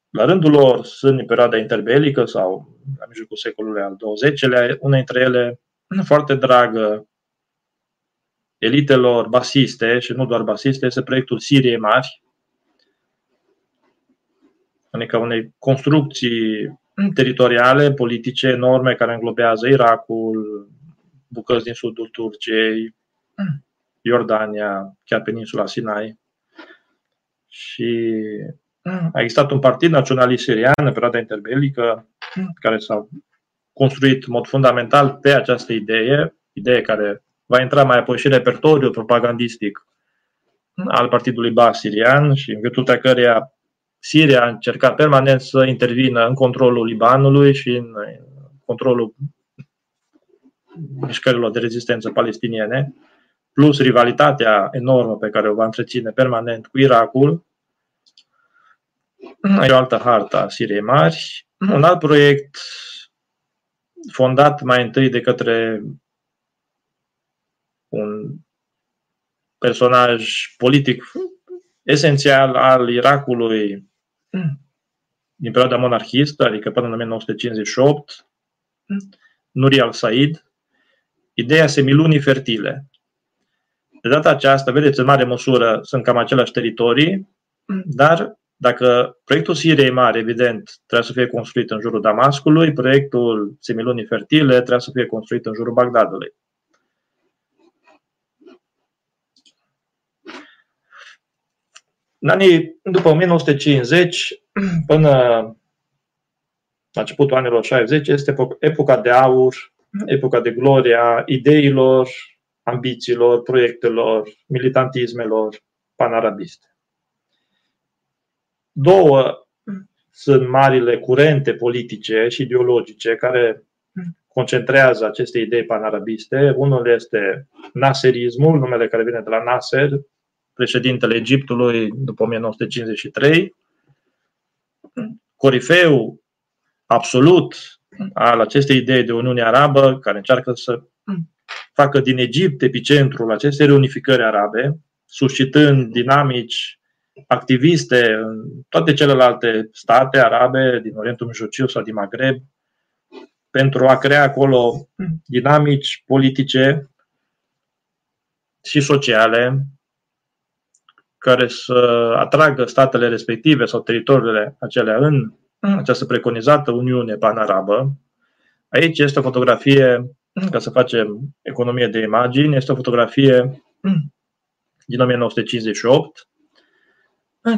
la rândul lor, sunt în perioada interbelică sau la mijlocul secolului al XX-lea. Una dintre ele, foarte dragă elitelor basiste și nu doar basiste, este proiectul Siriei Mari, adică unei construcții teritoriale, politice enorme care înglobează Irakul, bucăți din sudul Turciei, Iordania, chiar peninsula Sinai. Și a existat un partid naționalist sirian în perioada interbelică care s-a construit în mod fundamental pe această idee, idee care va intra mai apoi și repertoriul propagandistic al partidului Bas sirian și în virtutea căreia Siria a încercat permanent să intervină în controlul Libanului și în controlul mișcărilor de rezistență palestiniene, plus rivalitatea enormă pe care o va întreține permanent cu Irakul. E o altă hartă a Siriei Mari. Un alt proiect fondat mai întâi de către un personaj politic esențial al Irakului din perioada monarhistă, adică până în 1958, Nuri al-Said, ideea semilunii fertile. De data aceasta, vedeți, în mare măsură sunt cam aceleași teritorii, dar dacă proiectul Siriei Mare, evident, trebuie să fie construit în jurul Damascului, proiectul semilunii fertile trebuie să fie construit în jurul Bagdadului. În anii după 1950 până la începutul anilor 60 este epoca de aur, epoca de gloria ideilor, ambițiilor, proiectelor, militantismelor panarabiste. Două sunt marile curente politice și ideologice care concentrează aceste idei panarabiste. Unul este naserismul, numele care vine de la Nasser, președintele Egiptului după 1953, corifeu absolut al acestei idei de Uniune Arabă, care încearcă să facă din Egipt epicentrul acestei reunificări arabe, suscitând dinamici activiste în toate celelalte state arabe din Orientul Mijlociu sau din Maghreb, pentru a crea acolo dinamici politice și sociale care să atragă statele respective sau teritoriile acelea în această preconizată Uniune Panarabă. Aici este o fotografie, ca să facem economie de imagini, este o fotografie din 1958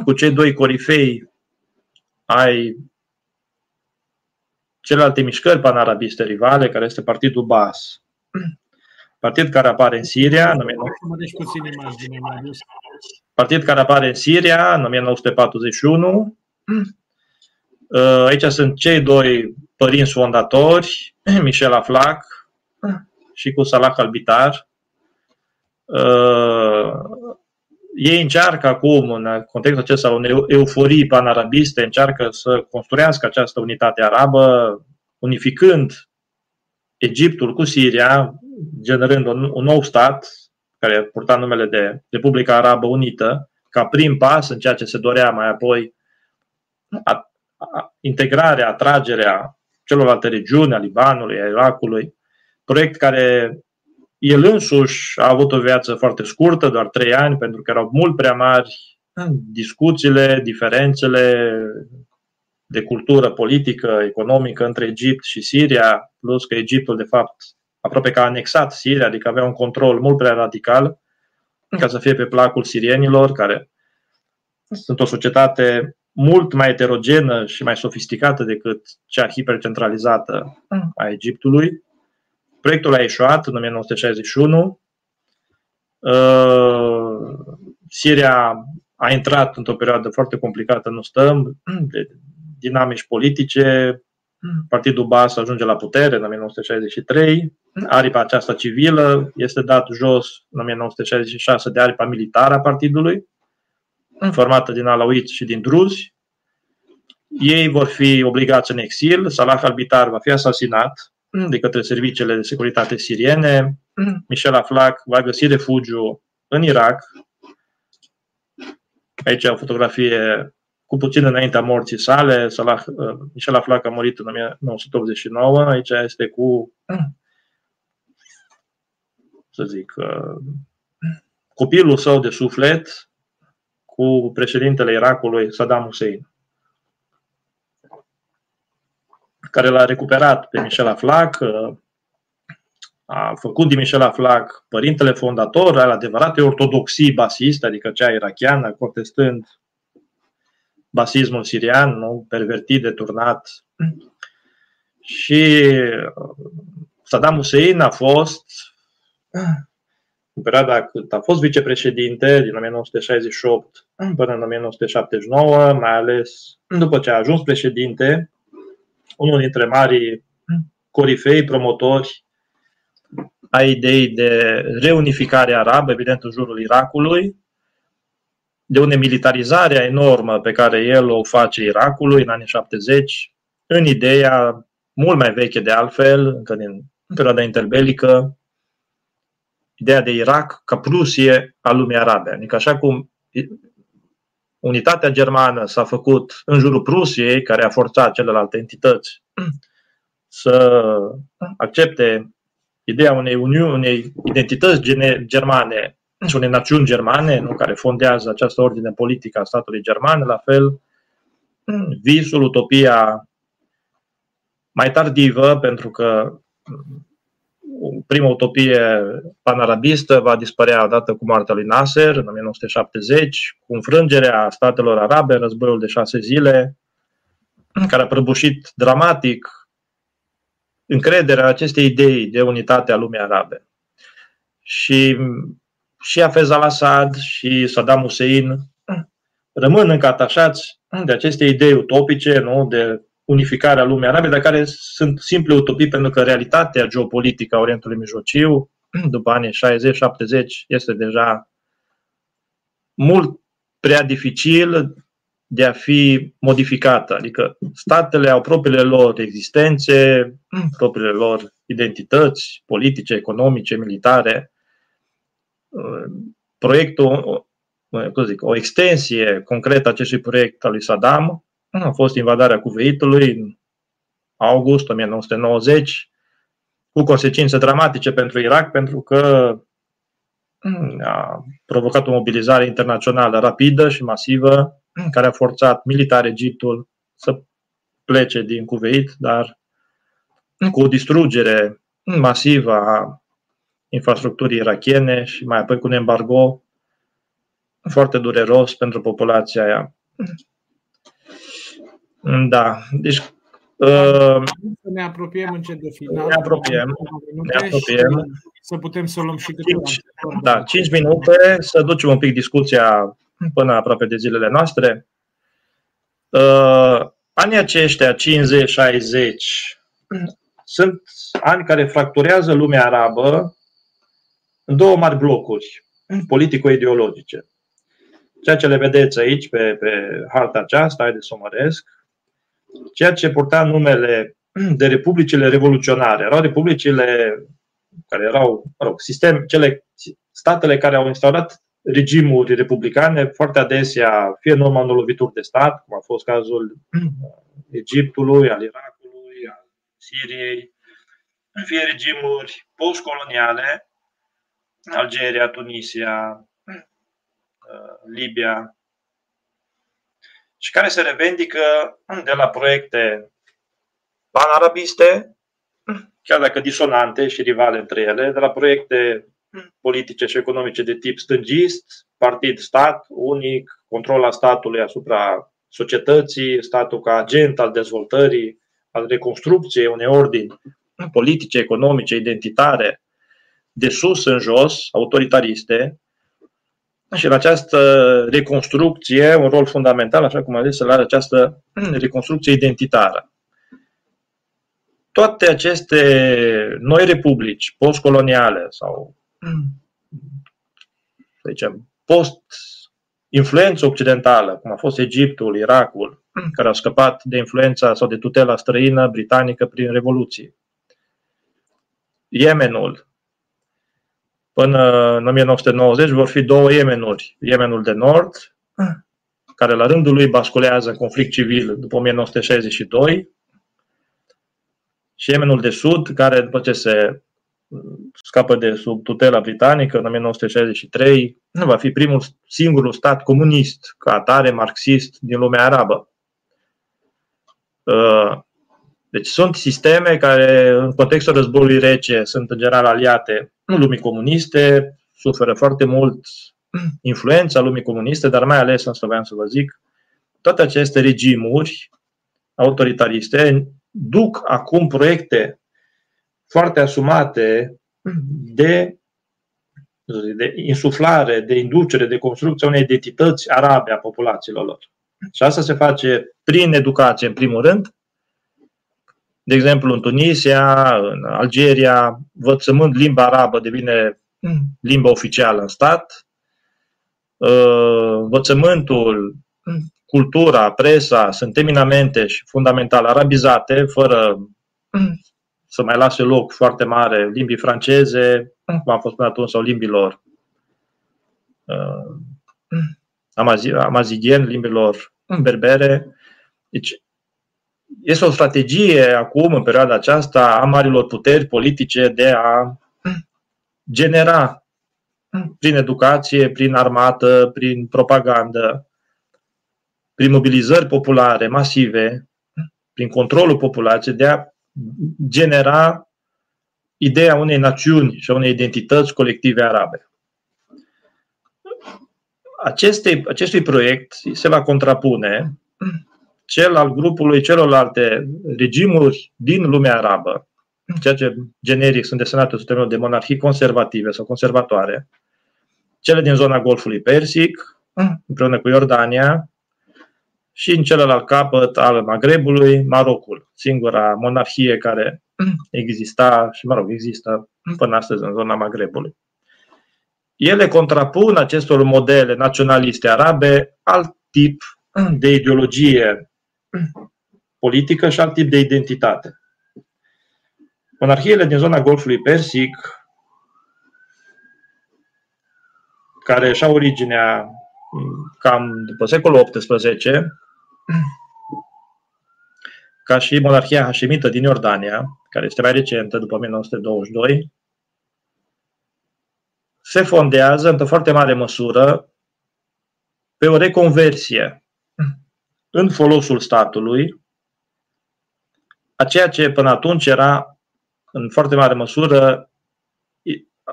cu cei doi corifei ai celelalte mișcări panarabiste rivale, care este Partidul Bas. Partid care apare în Siria. În Partid care apare în Siria în 1941. Uh, aici sunt cei doi părinți fondatori, Michel Aflac și cu Salah Albitar. Uh, ei încearcă acum, în contextul acesta unei euforii panarabiste, încearcă să construiască această unitate arabă, unificând Egiptul cu Siria, generând un, un nou stat, care purta numele de Republica Arabă Unită, ca prim pas în ceea ce se dorea mai apoi a, a, integrarea, atragerea celorlalte regiuni, a Libanului, a Irakului, proiect care el însuși a avut o viață foarte scurtă, doar trei ani, pentru că erau mult prea mari discuțiile, diferențele de cultură politică, economică între Egipt și Siria, plus că Egiptul, de fapt, aproape că a anexat Siria, adică avea un control mult prea radical ca să fie pe placul sirienilor, care sunt o societate mult mai heterogenă și mai sofisticată decât cea hipercentralizată a Egiptului. Proiectul a ieșuat în 1961. Uh, Siria a intrat într-o perioadă foarte complicată, nu stăm, de dinamici politice. Partidul Bas ajunge la putere în 1963. Aripa aceasta civilă este dat jos în 1966 de aripa militară a partidului, formată din alauiți și din druzi. Ei vor fi obligați în exil. Salah al-Bitar va fi asasinat de către serviciile de securitate siriene. Michel Aflaq va găsi refugiu în Irak. Aici o fotografie cu puțin înaintea morții sale. Salah, uh, Michel Aflaq a murit în 1989. Aici este cu, să zic, uh, copilul său de suflet cu președintele Irakului, Saddam Hussein care l-a recuperat pe Michel Aflac, uh, a făcut din Michel Aflac părintele fondator al adevăratei ortodoxii basiste, adică cea irachiană, contestând basismul sirian, nu? pervertit, deturnat. Și uh, Saddam Hussein a fost, în perioada cât a fost vicepreședinte, din 1968 până în 1979, mai ales după ce a ajuns președinte, unul dintre marii corifei, promotori a idei de reunificare arabă, evident în jurul Irakului, de unde militarizarea enormă pe care el o face Irakului în anii 70, în ideea mult mai veche de altfel, încă din perioada interbelică, ideea de Irak ca Prusie a lumii arabe. Adică așa cum unitatea germană s-a făcut în jurul Prusiei, care a forțat celelalte entități să accepte ideea unei uniuni, unei identități germane și unei națiuni germane, nu, care fondează această ordine politică a statului german, la fel visul, utopia mai tardivă, pentru că prima utopie panarabistă va dispărea odată cu moartea lui Nasser în 1970, cu înfrângerea statelor arabe, războiul de șase zile, care a prăbușit dramatic încrederea acestei idei de unitate a lumii arabe. Și și Afez al-Assad și Saddam Hussein rămân încă atașați de aceste idei utopice, nu? de unificarea lumii arabe, dar care sunt simple utopii pentru că realitatea geopolitică a Orientului Mijlociu, după anii 60-70, este deja mult prea dificil de a fi modificată. Adică statele au propriile lor existențe, propriile lor identități politice, economice, militare. Proiectul, cum zic, o extensie concretă a acestui proiect al lui Saddam. A fost invadarea Cuveitului în august 1990, cu consecințe dramatice pentru Irak, pentru că a provocat o mobilizare internațională rapidă și masivă, care a forțat militar Egiptul să plece din Cuveit, dar cu o distrugere masivă a infrastructurii irachiene și mai apoi cu un embargo foarte dureros pentru populația aia. Da, deci uh, să ne apropiem încet de final. Ne apropiem. Ne apropiem. Să putem să luăm și câteva. 5, da, 5 minute, să ducem un pic discuția până aproape de zilele noastre. Uh, anii aceștia, 50-60, sunt ani care fracturează lumea arabă în două mari blocuri politico-ideologice. Ceea ce le vedeți aici pe, pe harta aceasta, haideți să o măresc, ceea ce purta numele de republicile revoluționare. Erau republicile care erau, mă rog, sistem, cele, statele care au instaurat regimuri republicane, foarte adesea, fie în urma unor lovituri de stat, cum a fost cazul Egiptului, al Irakului, al Siriei, fie regimuri postcoloniale, Algeria, Tunisia, Libia, și care se revendică de la proiecte panarabiste, chiar dacă disonante și rivale între ele, de la proiecte politice și economice de tip stângist, partid-stat, unic, controla statului asupra societății, statul ca agent al dezvoltării, al reconstrucției unei ordini politice, economice, identitare, de sus în jos, autoritariste, și în această reconstrucție, un rol fundamental, așa cum am zis, la această reconstrucție identitară. Toate aceste noi republici postcoloniale sau, să zicem, post-influență occidentală, cum a fost Egiptul, Irakul, care au scăpat de influența sau de tutela străină britanică prin Revoluție. Yemenul, Până în 1990 vor fi două Yemenuri. Yemenul de Nord, care la rândul lui basculează în conflict civil după 1962, și Yemenul de Sud, care după ce se scapă de sub tutela britanică în 1963, va fi primul singurul stat comunist, ca atare marxist din lumea arabă. Uh, deci sunt sisteme care, în contextul războiului rece, sunt în general aliate lumii comuniste, suferă foarte mult influența lumii comuniste, dar mai ales, asta vreau să vă zic, toate aceste regimuri autoritariste duc acum proiecte foarte asumate de, de insuflare, de inducere, de construcție unei identități arabe a populațiilor lor. Și asta se face prin educație, în primul rând, de exemplu, în Tunisia, în Algeria, învățământ limba arabă devine mm. limba oficială în stat. Uh, învățământul, mm. cultura, presa sunt eminamente și fundamental arabizate, fără mm. să mai lase loc foarte mare limbii franceze, cum a fost până atunci, sau limbilor uh, amazidieni, limbilor berbere. Deci, este o strategie acum, în perioada aceasta, a marilor puteri politice de a genera prin educație, prin armată, prin propagandă, prin mobilizări populare masive, prin controlul populației, de a genera ideea unei națiuni și a unei identități colective arabe. Acestei, acestui proiect se va contrapune cel al grupului celorlalte regimuri din lumea arabă, ceea ce generic sunt desenate sub termenul de monarhii conservative sau conservatoare, cele din zona Golfului Persic, împreună cu Iordania, și în celălalt capăt al Magrebului, Marocul, singura monarhie care exista și, mă rog, există până astăzi în zona Magrebului. Ele contrapun acestor modele naționaliste arabe alt tip de ideologie politică și alt tip de identitate. Monarhiile din zona Golfului Persic, care își au originea cam după secolul XVIII, ca și monarhia hașemită din Iordania, care este mai recentă, după 1922, se fondează într-o foarte mare măsură pe o reconversie în folosul statului a ceea ce până atunci era în foarte mare măsură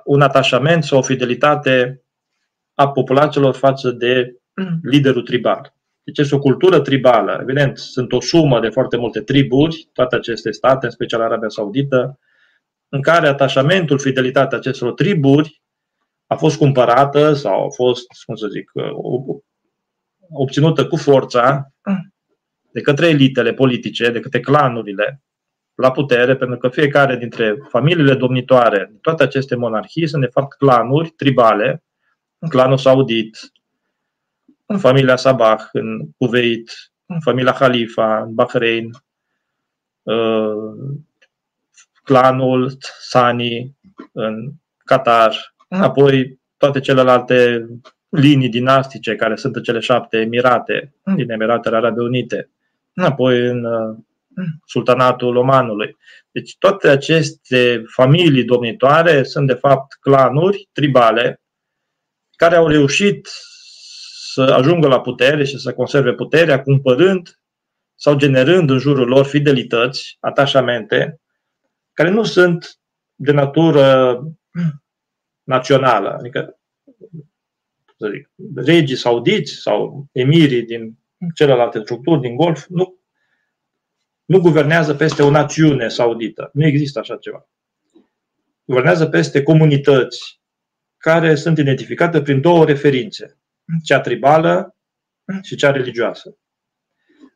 un atașament sau o fidelitate a populațiilor față de liderul tribal. Deci este o cultură tribală. Evident, sunt o sumă de foarte multe triburi, toate aceste state, în special Arabia Saudită, în care atașamentul, fidelitatea acestor triburi a fost cumpărată sau a fost, cum să zic, obținută cu forța de către elitele politice, de către clanurile la putere, pentru că fiecare dintre familiile domnitoare, toate aceste monarhii, sunt de fapt clanuri tribale, clanul saudit, în familia Sabah, în Kuwait, în familia Khalifa, în Bahrain, uh, clanul Sani în Qatar, apoi toate celelalte linii dinastice, care sunt în cele șapte emirate din Emiratele Arabe Unite, apoi în uh, Sultanatul Omanului. Deci toate aceste familii domnitoare sunt de fapt clanuri tribale care au reușit să ajungă la putere și să conserve puterea cumpărând sau generând în jurul lor fidelități, atașamente, care nu sunt de natură națională. Adică să zic, regii saudiți sau emirii din celelalte structuri din Golf, nu, nu guvernează peste o națiune saudită. Nu există așa ceva. Guvernează peste comunități care sunt identificate prin două referințe. Cea tribală și cea religioasă.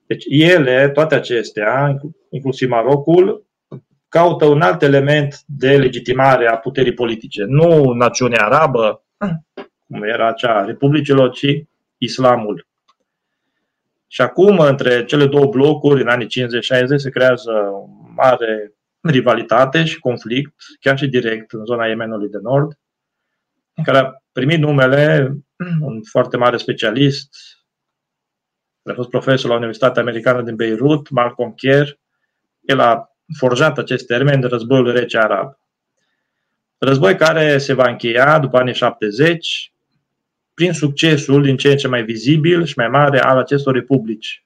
Deci ele, toate acestea, inclusiv Marocul, caută un alt element de legitimare a puterii politice. Nu națiunea arabă, cum era cea a republicilor, ci islamul. Și acum, între cele două blocuri, în anii 50-60, se creează o mare rivalitate și conflict, chiar și direct în zona Yemenului de Nord, care a primit numele un foarte mare specialist, a fost profesor la Universitatea Americană din Beirut, Malcolm Kier. El a forjat acest termen de războiul rece arab. Război care se va încheia după anii 70 prin succesul din ce în ce mai vizibil și mai mare al acestor republici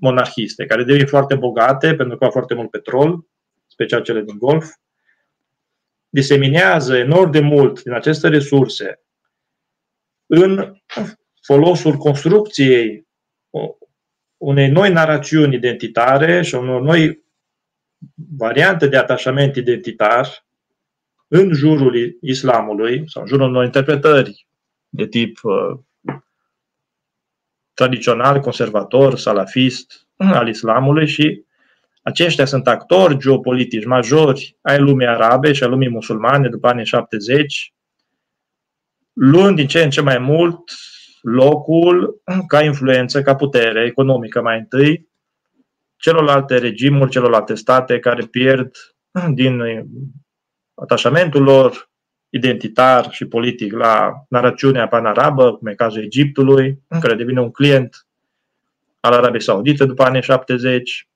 monarhiste, care devin foarte bogate pentru că au foarte mult petrol, special cele din Golf, diseminează enorm de mult din aceste resurse în folosul construcției unei noi narațiuni identitare și unor noi variante de atașament identitar în jurul islamului sau în jurul unor interpretări de tip uh, tradițional, conservator, salafist al islamului și aceștia sunt actori geopolitici majori ai lumii arabe și a lumii musulmane după anii 70, luând din ce în ce mai mult locul ca influență, ca putere economică mai întâi, celorlalte regimuri, celorlalte state care pierd din atașamentul lor identitar și politic la narațiunea panarabă, cum e cazul Egiptului, care devine un client al Arabiei Saudite după anii 70.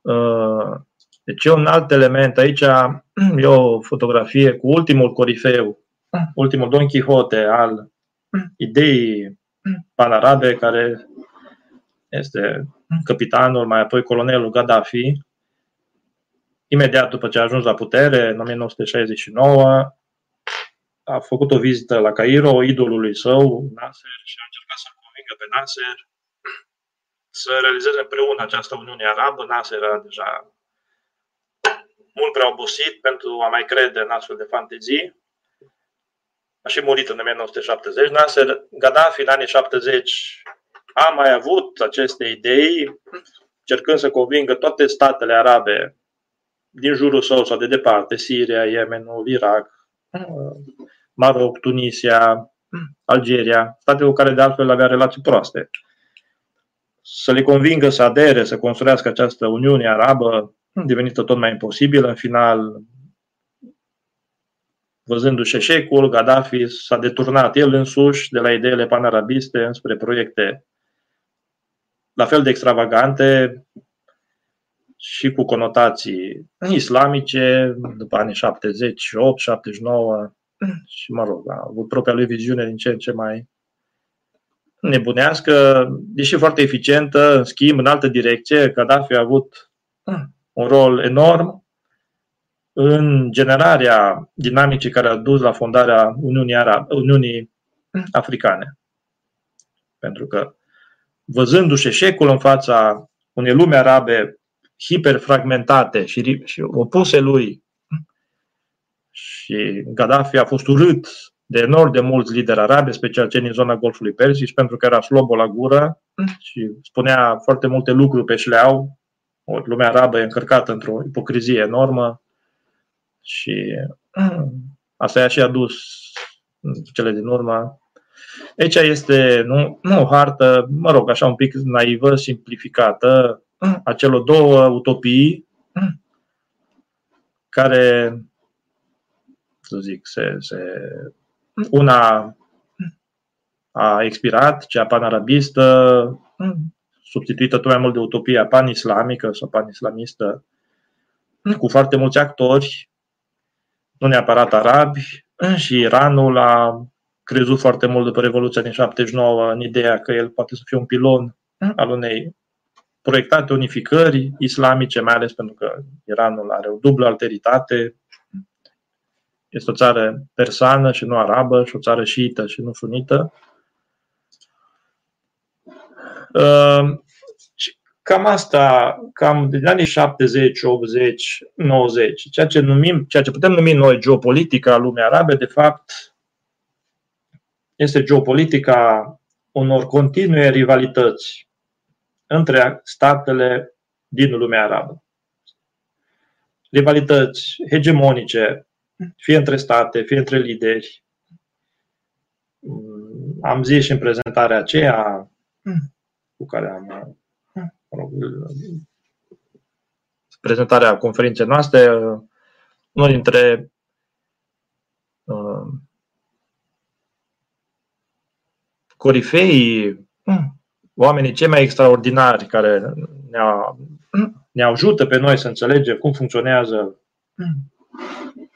Uh, deci e un alt element. Aici, e o fotografie cu ultimul corifeu, ultimul Don Quixote al ideii panarabe, care este capitanul, mai apoi colonelul Gaddafi, imediat după ce a ajuns la putere, în 1969, a făcut o vizită la Cairo, idolului său, Nasser, și a încercat să-l convingă pe Nasser să realizeze împreună această Uniune Arabă. Nasser era deja mult prea obosit pentru a mai crede în astfel de fantezii. A și murit în 1970. Nasser Gaddafi în anii 70 a mai avut aceste idei, cercând să convingă toate statele arabe din jurul său sau de departe, Siria, Yemenul, Irak, Maroc, Tunisia, Algeria, state cu care de altfel avea relații proaste. Să le convingă să adere, să construiască această Uniune Arabă, devenită tot mai imposibil. În final, văzându-și eșecul, Gaddafi s-a deturnat el însuși de la ideile panarabiste înspre proiecte la fel de extravagante și cu conotații islamice după anii 78, 79 și, mă rog, a avut propria lui viziune din ce în ce mai nebunească, deși foarte eficientă, în schimb, în altă direcție, Gaddafi a avut un rol enorm în generarea dinamicii care a dus la fondarea Uniunii, Arab, Uniunii Africane. Pentru că văzându-și eșecul în fața unei lume arabe hiperfragmentate și, și opuse lui, și Gaddafi a fost urât de enorm de mulți lideri arabi, special cei din zona Golfului Persic, pentru că era slobo la gură și spunea foarte multe lucruri pe șleau. O lume arabă e încărcată într-o ipocrizie enormă și asta i-a și adus cele din urmă. Aici este nu, nu o hartă, mă rog, așa un pic naivă, simplificată, a celor două utopii care, să zic, se, se, una a expirat, cea panarabistă, substituită tot mai mult de utopia pan-islamică sau pan-islamistă, cu foarte mulți actori, nu neapărat arabi, și Iranul a crezut foarte mult după Revoluția din 79 în ideea că el poate să fie un pilon al unei proiectate unificări islamice, mai ales pentru că Iranul are o dublă alteritate. Este o țară persană și nu arabă și o țară șiită și nu sunită. Uh, cam asta, cam din anii 70, 80, 90, ceea ce, numim, ceea ce putem numi noi geopolitica lumii arabe, de fapt, este geopolitica unor continue rivalități între statele din lumea arabă. Rivalități hegemonice, fie între state, fie între lideri. Am zis și în prezentarea aceea cu care am mă rog, prezentarea conferinței noastre, unul dintre uh, corifeii, oamenii cei mai extraordinari care ne, ne ajută pe noi să înțelegem cum funcționează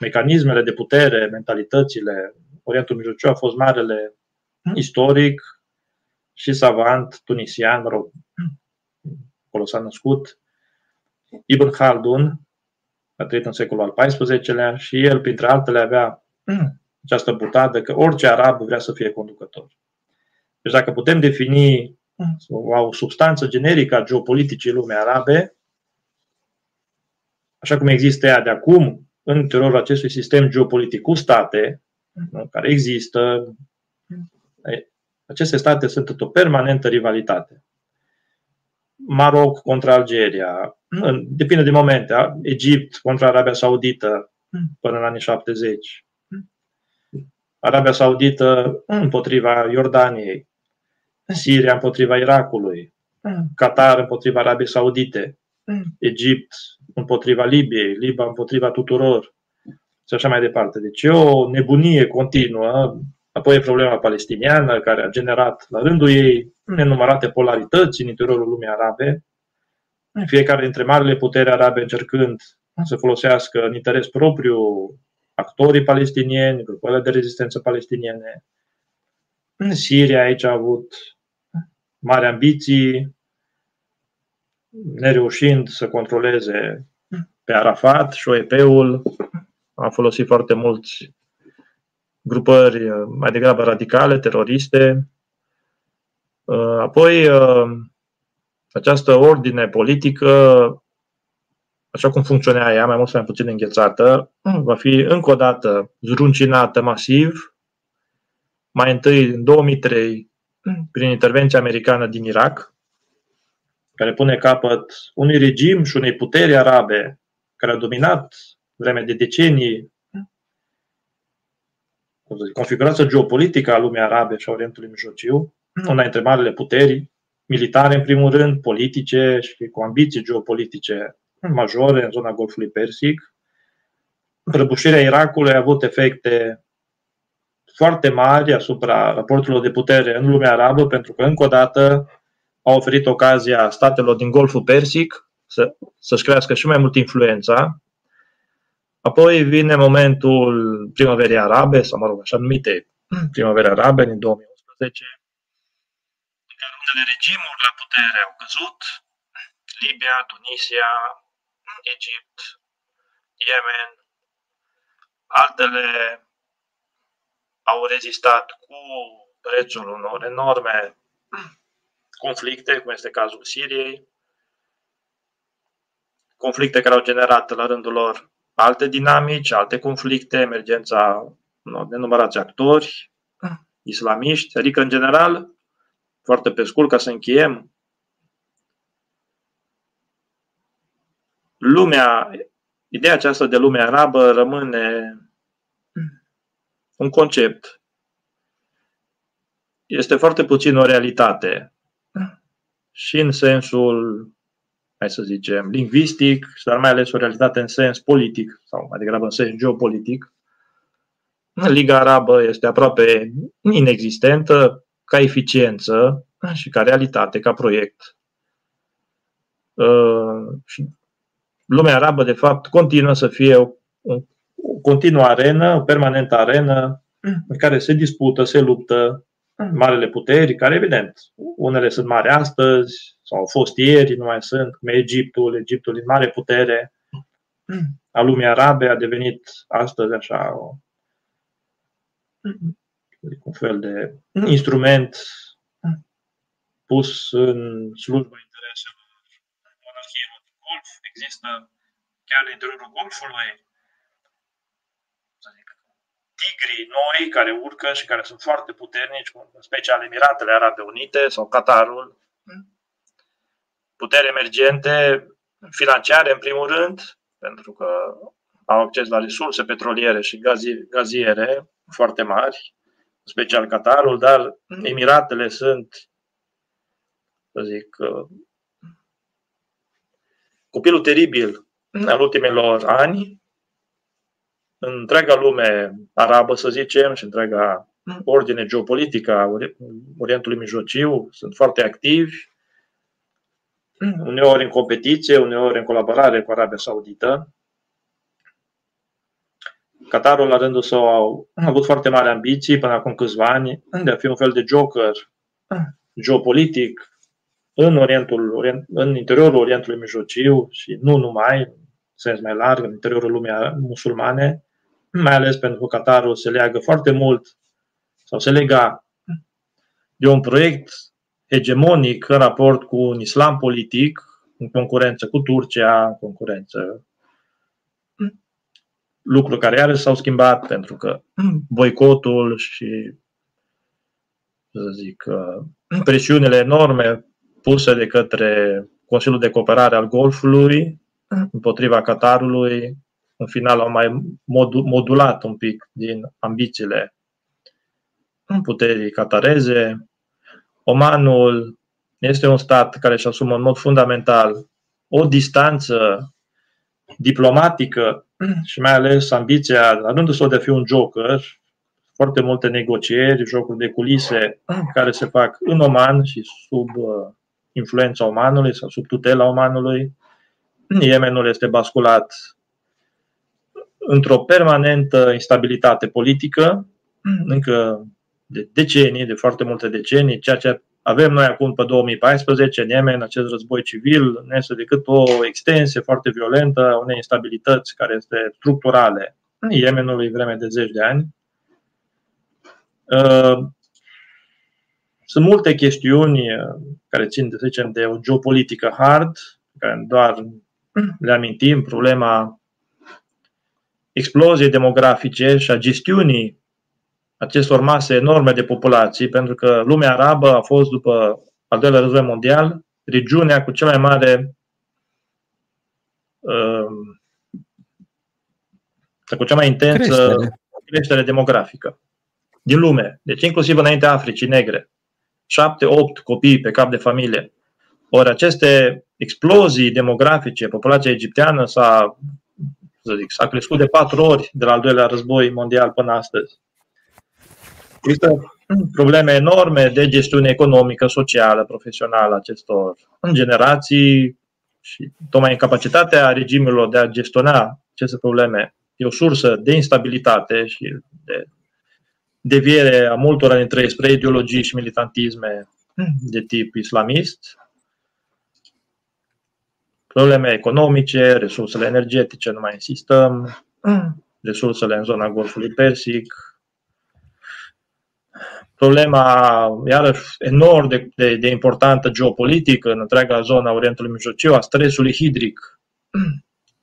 mecanismele de putere, mentalitățile. Orientul Mijlociu a fost marele istoric și savant tunisian, mă rog, acolo s-a născut Ibn Khaldun, a trăit în secolul al XIV-lea și el, printre altele, avea această butadă că orice arab vrea să fie conducător. Deci dacă putem defini o substanță generică a geopoliticii lumii arabe, așa cum există ea de acum, în interiorul acestui sistem geopolitic cu state, care există, aceste state sunt într-o permanentă rivalitate. Maroc contra Algeria, depinde de momente, Egipt contra Arabia Saudită până în anii 70, Arabia Saudită împotriva Iordaniei, Siria împotriva Irakului, Qatar împotriva Arabiei Saudite, Egipt împotriva Libiei, Liba împotriva tuturor și așa mai departe. Deci e o nebunie continuă. Apoi e problema palestiniană care a generat la rândul ei nenumărate polarități în interiorul lumii arabe, fiecare dintre marile puteri arabe încercând să folosească în interes propriu actorii palestinieni, grupările de rezistență palestiniene. În Siria aici a avut mari ambiții, nereușind să controleze pe Arafat și OEP-ul, a folosit foarte mulți grupări mai degrabă radicale, teroriste, Uh, apoi, uh, această ordine politică, așa cum funcționea ea, mai mult sau mai puțin înghețată, va fi încă o dată zruncinată masiv, mai întâi în 2003, prin intervenția americană din Irak, care pune capăt unui regim și unei puteri arabe care a dominat vreme de decenii configurația geopolitică a lumii arabe și a Orientului Mijlociu, una dintre marile puteri militare, în primul rând, politice și cu ambiții geopolitice majore în zona Golfului Persic. Prăbușirea Irakului a avut efecte foarte mari asupra raporturilor de putere în lumea arabă, pentru că, încă o dată, a oferit ocazia statelor din Golful Persic să, să-și crească și mai mult influența. Apoi vine momentul primăverii arabe, sau mă rog, așa numite primăveri arabe, din 2011, unele regimuri la putere au căzut, Libia, Tunisia, Egipt, Yemen, altele au rezistat cu prețul unor enorme conflicte, cum este cazul Siriei, conflicte care au generat la rândul lor alte dinamici, alte conflicte, emergența unor nenumărați actori islamiști, adică în general foarte pe scurt ca să încheiem. Lumea, ideea aceasta de lume arabă rămâne un concept. Este foarte puțin o realitate. Și în sensul, hai să zicem, lingvistic, dar mai ales o realitate în sens politic, sau mai degrabă în sens geopolitic. Liga Arabă este aproape inexistentă, ca eficiență și ca realitate, ca proiect. Uh, și lumea arabă, de fapt, continuă să fie o, o continuă arenă, o permanentă arenă în care se dispută, se luptă marele puteri, care, evident, unele sunt mari astăzi, sau au fost ieri, nu mai sunt, cum e Egiptul, Egiptul din mare putere a lumii arabe a devenit astăzi așa o, un fel de instrument pus în slujba intereselor monarhiei de golf. Există chiar în interiorul golfului tigrii noi care urcă și care sunt foarte puternici, în special Emiratele Arabe Unite sau Qatarul, puteri emergente financiare în primul rând, pentru că au acces la resurse petroliere și gaziere foarte mari, în special Qatarul, dar Emiratele sunt, să zic, uh, copilul teribil al ultimelor ani, în întreaga lume arabă, să zicem, și întreaga ordine geopolitică a Orientului Mijlociu, sunt foarte activi, uneori în competiție, uneori în colaborare cu Arabia Saudită. Qatarul, la rândul său, a avut foarte mari ambiții până acum câțiva ani de a fi un fel de joker geopolitic în, Orientul, în interiorul Orientului Mijlociu și nu numai, în sens mai larg, în interiorul lumii musulmane, mai ales pentru că Qatarul se leagă foarte mult sau se lega de un proiect hegemonic în raport cu un islam politic, în concurență cu Turcia, în concurență. Lucruri care iarăși s-au schimbat pentru că boicotul și să zic, presiunile enorme puse de către Consiliul de Cooperare al Golfului împotriva Qatarului, în final au mai modulat un pic din ambițiile puterii catareze. Omanul este un stat care își asumă în mod fundamental o distanță diplomatică și mai ales ambiția, la rândul său de a fi un joker, foarte multe negocieri, jocuri de culise care se fac în Oman și sub uh, influența Omanului sau sub tutela Omanului. Yemenul este basculat într-o permanentă instabilitate politică, încă de decenii, de foarte multe decenii, ceea ce avem noi acum pe 2014 în Yemen, acest război civil, nu este decât o extensie foarte violentă a unei instabilități care este structurale în Yemenului vreme de zeci de ani. Uh, sunt multe chestiuni uh, care țin, de, să zicem, de o geopolitică hard, care doar le amintim, problema exploziei demografice și a gestiunii acestor mase enorme de populații, pentru că lumea arabă a fost, după al doilea război mondial, regiunea cu cea mai mare uh, cu cea mai intensă creștere. creștere demografică din lume. Deci inclusiv înainte Africii negre. 7-8 copii pe cap de familie. Ori aceste explozii demografice, populația egipteană s-a, să zic, s-a crescut de patru ori de la al doilea război mondial până astăzi. Există probleme enorme de gestiune economică, socială, profesională acestor în generații și tocmai incapacitatea regimurilor de a gestiona aceste probleme e o sursă de instabilitate și de deviere a multora dintre ei spre ideologii și militantisme de tip islamist, probleme economice, resursele energetice, nu mai insistăm, resursele în zona Golfului Persic, problema, iarăși, enorm de, de, de importantă geopolitică în întreaga zona Orientului Mijlociu a stresului hidric.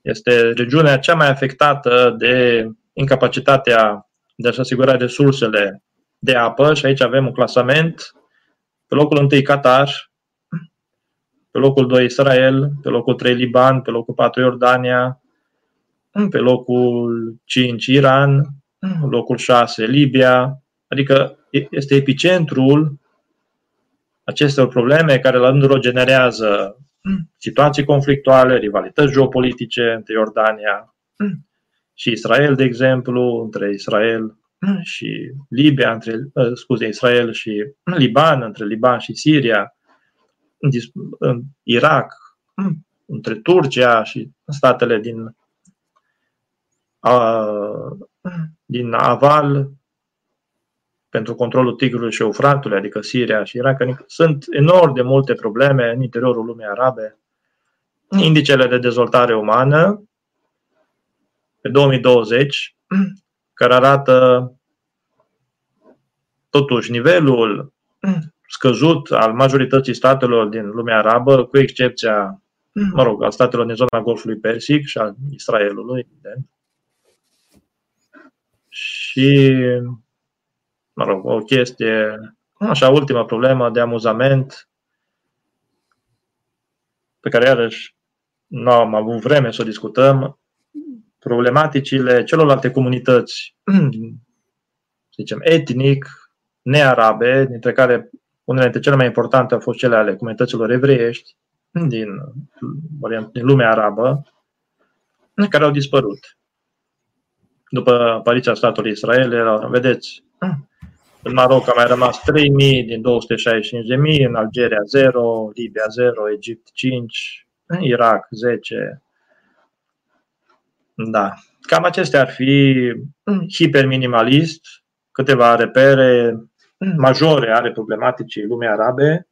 Este regiunea cea mai afectată de incapacitatea de a-și asigura resursele de apă și aici avem un clasament. Pe locul 1 Qatar, pe locul 2 Israel, pe locul 3 Liban, pe locul 4 Iordania, pe locul 5 Iran, locul 6 Libia, adică este epicentrul acestor probleme care la rândul lor generează situații conflictuale, rivalități geopolitice între Iordania și Israel, de exemplu, între Israel și Libia, între, uh, scuze, Israel și Liban, între Liban și Siria, în Irak, între Turcia și statele din, din Aval, pentru controlul Tigrului și Eufratului, adică Siria și Irak. Adică sunt enorm de multe probleme în interiorul lumii arabe. Indicele de dezvoltare umană pe 2020, care arată totuși nivelul scăzut al majorității statelor din lumea arabă, cu excepția, mă rog, al statelor din zona Golfului Persic și al Israelului, evident. Și, mă rog, o chestie, așa, ultima problemă de amuzament, pe care iarăși nu am avut vreme să o discutăm, problematicile celorlalte comunități, să zicem, etnic, nearabe, dintre care unele dintre cele mai importante au fost cele ale comunităților evreiești din, din lumea arabă, care au dispărut. După apariția statului Israel, vedeți, în Maroc a mai rămas 3.000 din 265.000, în Algeria 0, Libia 0, Egipt 5, Irak 10. Da. Cam acestea ar fi hiperminimalist, câteva repere majore ale problematicii lumii arabe.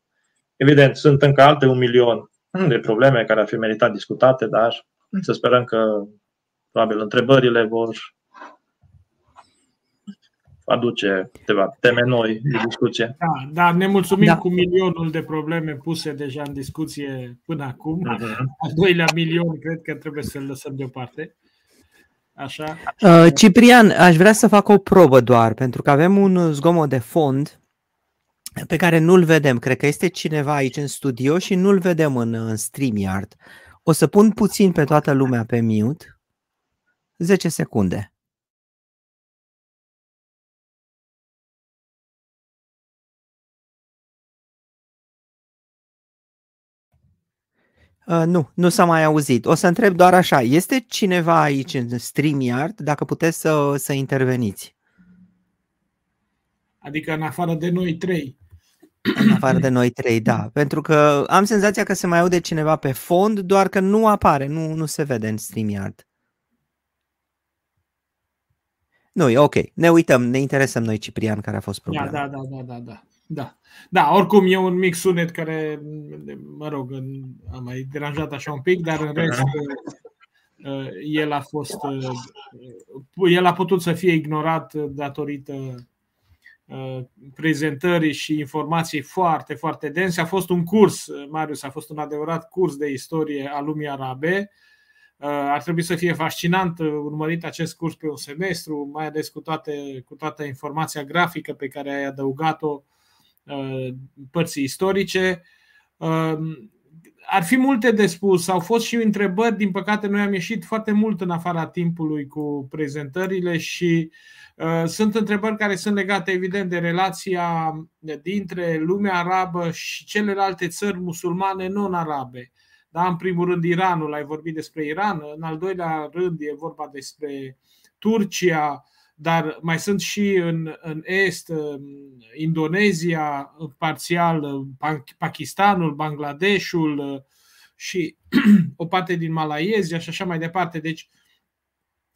Evident, sunt încă alte un milion de probleme care ar fi meritat discutate, dar să sperăm că probabil întrebările vor aduce câteva teme noi de discuție. Da, da ne mulțumim da. cu milionul de probleme puse deja în discuție până acum. Uh-huh. Al doilea milion cred că trebuie să-l lăsăm deoparte. Așa. Uh, Ciprian, aș vrea să fac o probă doar, pentru că avem un zgomot de fond pe care nu-l vedem. Cred că este cineva aici în studio și nu-l vedem în, în StreamYard. O să pun puțin pe toată lumea pe mute. 10 secunde. Uh, nu, nu s-a mai auzit. O să întreb doar așa, este cineva aici în StreamYard, dacă puteți să, să interveniți? Adică în afară de noi trei. În afară de noi trei, da. Pentru că am senzația că se mai aude cineva pe fond, doar că nu apare, nu, nu se vede în StreamYard. Nu, e ok. Ne uităm, ne interesăm noi, Ciprian, care a fost da, problema. Da, da, da, da, da. Da. Da, oricum e un mic sunet care, mă rog, a mai deranjat așa un pic, dar în rest uh, el a fost uh, el a putut să fie ignorat datorită uh, prezentării și informații foarte, foarte dense. A fost un curs, Marius, a fost un adevărat curs de istorie a lumii arabe. Ar trebui să fie fascinant urmărit acest curs pe un semestru, mai ales cu, toate, cu toată informația grafică pe care ai adăugat-o Uh, părții istorice. Um, ar fi multe de spus, au fost și întrebări, din păcate noi am ieșit foarte mult în afara timpului cu prezentările și uh, sunt întrebări care sunt legate evident de relația dintre lumea arabă și celelalte țări musulmane non-arabe. Da, în primul rând Iranul, ai vorbit despre Iran, în al doilea rând e vorba despre Turcia, dar mai sunt și în, în Est, Indonezia, parțial Pakistanul, Bangladeshul și o parte din Malaezia și așa mai departe. Deci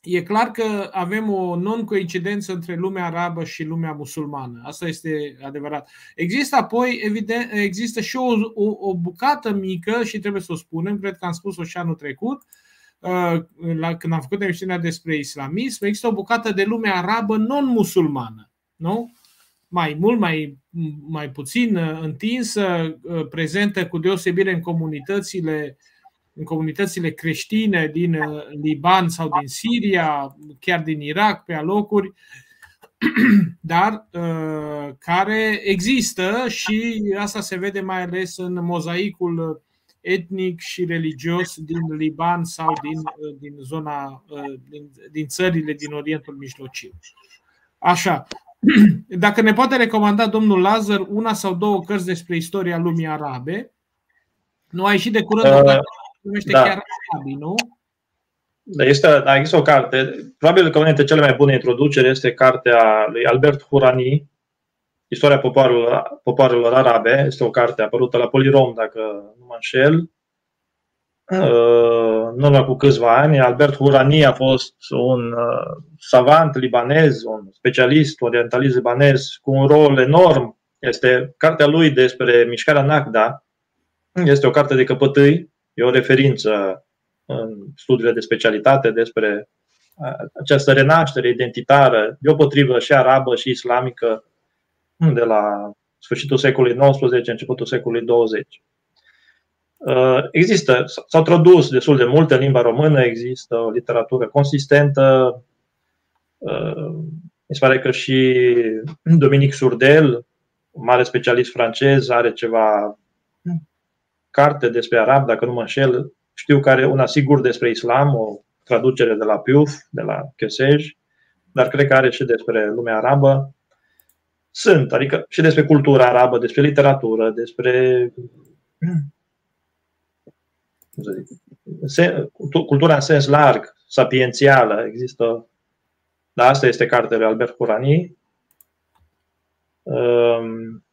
e clar că avem o non-coincidență între lumea arabă și lumea musulmană. Asta este adevărat. Există apoi, evident, există și o, o, o bucată mică și trebuie să o spunem, cred că am spus-o și anul trecut, uh, Uh, la, când am făcut emisiunea despre islamism, există o bucată de lume arabă non-musulmană. Nu? Mai mult, mai, mai puțin uh, întinsă, uh, prezentă cu deosebire în comunitățile în comunitățile creștine din Liban sau din Siria, chiar din Irak, pe alocuri, dar care există și asta se vede mai ales în mozaicul etnic și religios din Liban sau din, uh, din zona, uh, din, din țările din Orientul Mijlociu. Așa. Dacă ne poate recomanda domnul Lazar una sau două cărți despre istoria lumii arabe, nu a ieșit de curând uh, o carte numește da. chiar Arabii, nu? Da, este, da, există o carte. Probabil că una dintre cele mai bune introduceri este cartea lui Albert Hurani, Istoria popoarelor, popoarelor arabe este o carte apărută la Polirom, dacă nu mă înșel. Uh, în urmă cu câțiva ani, Albert Hurani a fost un uh, savant libanez, un specialist orientalist libanez cu un rol enorm. Este cartea lui despre mișcarea Nagda. Este o carte de căpătâi, e o referință în studiile de specialitate despre uh, această renaștere identitară, deopotrivă și arabă și islamică de la sfârșitul secolului XIX, începutul secolului 20. Uh, există, s-au tradus destul de multe în limba română, există o literatură consistentă. Uh, mi se pare că și Dominic Surdel, un mare specialist francez, are ceva carte despre arab, dacă nu mă înșel. Știu că are una sigur despre islam, o traducere de la Piuf, de la Chesej, dar cred că are și despre lumea arabă. Sunt, adică și despre cultura arabă, despre literatură, despre cultura în sens larg, sapiențială, există, da, asta este cartea lui Albert Curani. Um,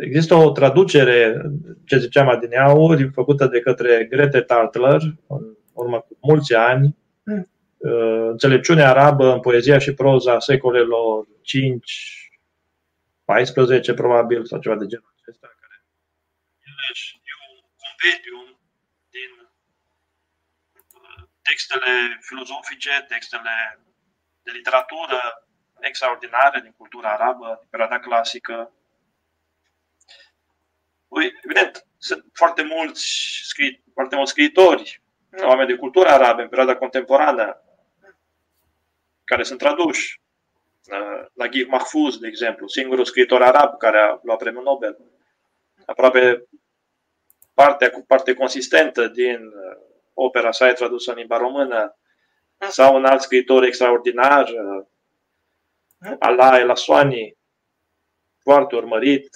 există o traducere, ce ziceam adineauri, făcută de către Grete Tartler, în urmă cu mulți ani, uh, înțelepciunea arabă în poezia și proza secolelor 5, 14 probabil, sau ceva de genul acesta, care compendium din uh, textele filozofice, textele de literatură extraordinare din cultura arabă, din perioada clasică. Ui, evident, sunt foarte mulți, scri, foarte mulți scriitori, oameni de cultură arabă în perioada contemporană, care sunt traduși. Uh, Naguib Mahfouz, de exemplu, singurul scriitor arab care a luat premiul Nobel. Aproape partea cu parte consistentă din uh, opera sa e tradusă în limba română, sau un alt scriitor extraordinar, uh, Allah El Aswani, foarte urmărit.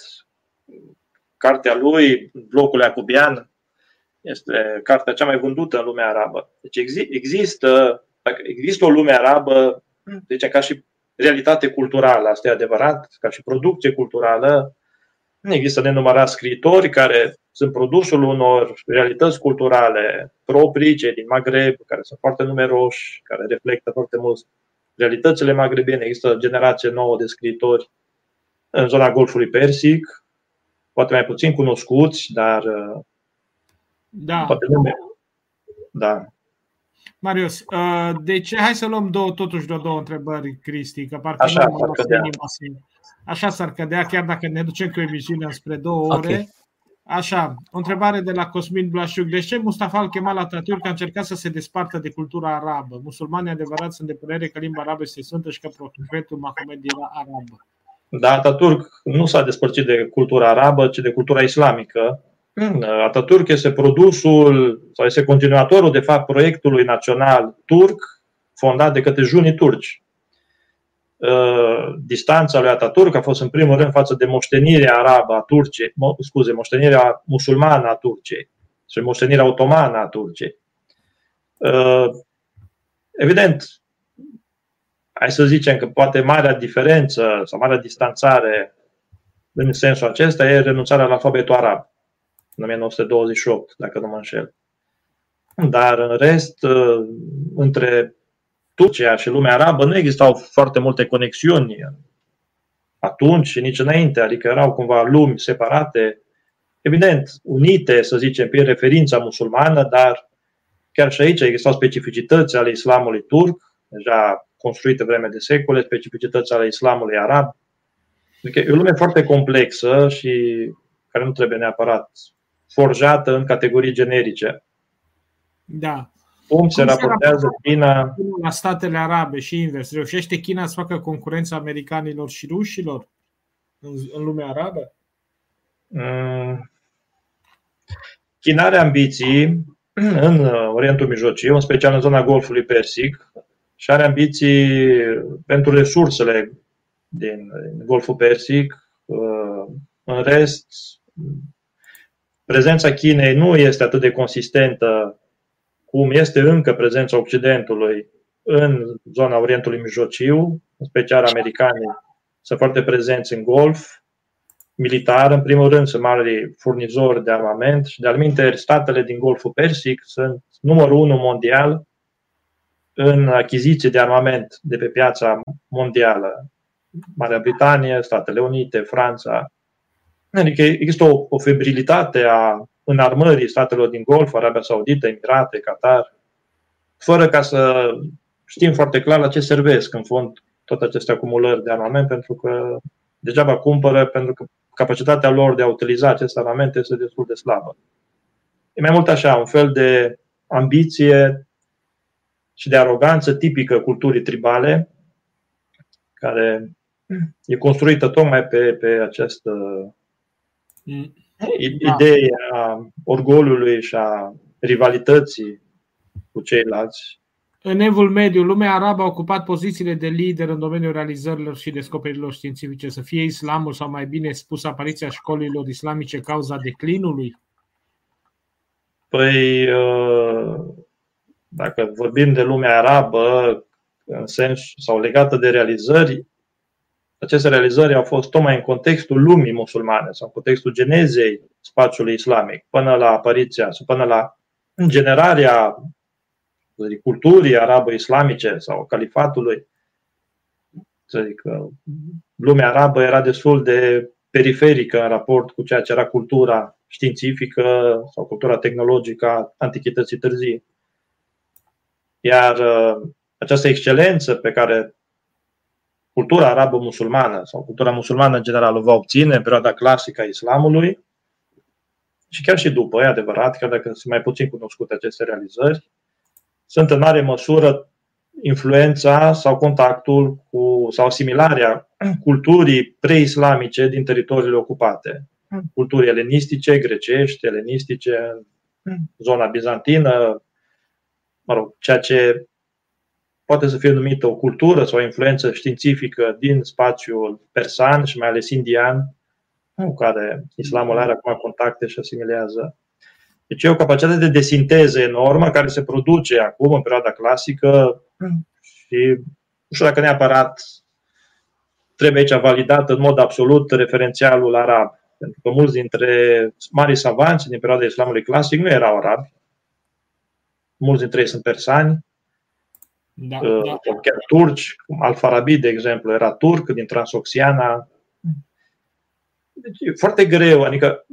Cartea lui, Blocul Iacubian, este cartea cea mai vândută în lumea arabă. Deci există, există o lume arabă, deci ca și realitate culturală, asta e adevărat, ca și producție culturală, există nenumărați scriitori care sunt produsul unor realități culturale proprii, cei din Maghreb, care sunt foarte numeroși, care reflectă foarte mult realitățile magrebene. Există o generație nouă de scriitori în zona Golfului Persic, poate mai puțin cunoscuți, dar da. poate nume. Da. Marius, uh, deci hai să luăm două, totuși de două întrebări, Cristi, că parcă Așa, nu s-ar cădea. Așa s-ar cădea, chiar dacă ne ducem cu emisiunea spre două ore. Okay. Așa, o întrebare de la Cosmin Blașuc. De ce Mustafa al Kemal Atatürk a încercat să se despartă de cultura arabă? Musulmanii adevărat sunt de părere că limba arabă este sfântă și că profetul Mahomed era arabă. Da, Atatürk nu s-a despărțit de cultura arabă, ci de cultura islamică. Hmm. Atatürk este produsul sau este continuatorul, de fapt, proiectului național turc fondat de către junii turci. Uh, distanța lui Ataturk a fost în primul rând față de moștenirea arabă a Turciei, scuze, moștenirea musulmană a Turciei și moștenirea otomană a Turciei. Uh, evident, hai să zicem că poate marea diferență sau marea distanțare în sensul acesta e renunțarea la alfabetul arab în 1928, dacă nu mă înșel. Dar în rest, uh, între Turcia și lumea arabă nu existau foarte multe conexiuni atunci și nici înainte, adică erau cumva lumi separate, evident, unite, să zicem, prin referința musulmană, dar chiar și aici existau specificități ale islamului turc, deja construite vreme de secole, specificități ale islamului arab. Adică e o lume foarte complexă și care nu trebuie neapărat forjată în categorii generice. Da. Cum se raportează China la statele arabe și invers? Reușește China să facă concurența americanilor și rușilor în, în lumea arabă? Mm. China are ambiții în Orientul Mijlociu, în special în zona Golfului Persic, și are ambiții pentru resursele din Golful Persic. În rest, prezența Chinei nu este atât de consistentă cum este încă prezența Occidentului în zona Orientului Mijlociu, în special americanii sunt foarte prezenți în Golf, militar, în primul rând, sunt mari furnizori de armament și, de-al minte, statele din Golful Persic sunt numărul unu mondial în achiziție de armament de pe piața mondială. Marea Britanie, Statele Unite, Franța. Adică există o, o febrilitate a înarmării statelor din Golf, Arabia Saudită, Emirate, Qatar, fără ca să știm foarte clar la ce servesc în fond toate aceste acumulări de armament, pentru că degeaba cumpără pentru că capacitatea lor de a utiliza aceste armamente este destul de slabă. E mai mult așa, un fel de ambiție și de aroganță tipică culturii tribale, care e construită tocmai pe, pe această mm. idee a orgolului și a rivalității cu ceilalți. În evul mediu, lumea arabă a ocupat pozițiile de lider în domeniul realizărilor și descoperirilor științifice. Să fie islamul, sau mai bine spus, apariția școlilor islamice, cauza declinului? Păi, uh, dacă vorbim de lumea arabă, în sens sau legată de realizări, aceste realizări au fost tocmai în contextul lumii musulmane sau în contextul genezei spațiului islamic, până la apariția sau până la generarea culturii arabo-islamice sau califatului. Să zic, lumea arabă era destul de periferică în raport cu ceea ce era cultura științifică sau cultura tehnologică a antichității târzii. Iar uh, această excelență pe care cultura arabă-musulmană sau cultura musulmană în general o va obține în perioada clasică a islamului. Și chiar și după, e adevărat, chiar dacă sunt mai puțin cunoscute aceste realizări, sunt în mare măsură influența sau contactul cu, sau asimilarea culturii preislamice din teritoriile ocupate. Culturii elenistice, grecești, elenistice, zona bizantină, mă rog, ceea ce poate să fie numită o cultură sau o influență științifică din spațiul persan și mai ales indian, cu care islamul are acum contacte și asimilează. Deci e o capacitate de desinteză enormă care se produce acum, în perioada clasică, și nu știu dacă neapărat trebuie aici validat în mod absolut referențialul arab. Pentru că mulți dintre mari savanți din perioada islamului clasic nu erau arabi. Mulți dintre ei sunt persani, da, uh, da. chiar turci, cum Al-Farabi, de exemplu, era turc din Transoxiana. Deci e foarte greu, adică,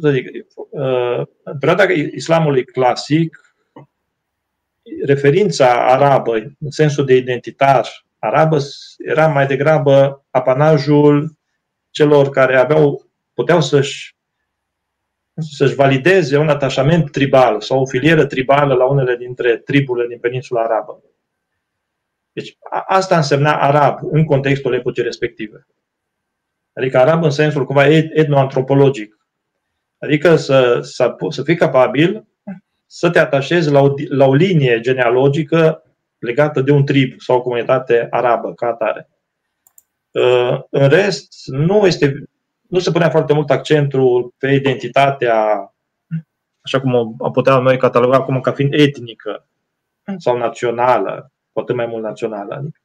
să zic, uh, în perioada islamului clasic, referința arabă, în sensul de identitar arabă, era mai degrabă apanajul celor care aveau, puteau să-și să-și valideze un atașament tribal sau o filieră tribală la unele dintre triburile din peninsula arabă. Deci asta însemna arab în contextul epocii respective. Adică arab în sensul cumva etnoantropologic. Adică să, să, să fii capabil să te atașezi la o, la o linie genealogică legată de un trib sau o comunitate arabă ca atare. Uh, în rest, nu, este, nu se punea foarte mult accentul pe identitatea, așa cum o putea noi cataloga acum ca fiind etnică sau națională, cu atât mai mult națională. Adică.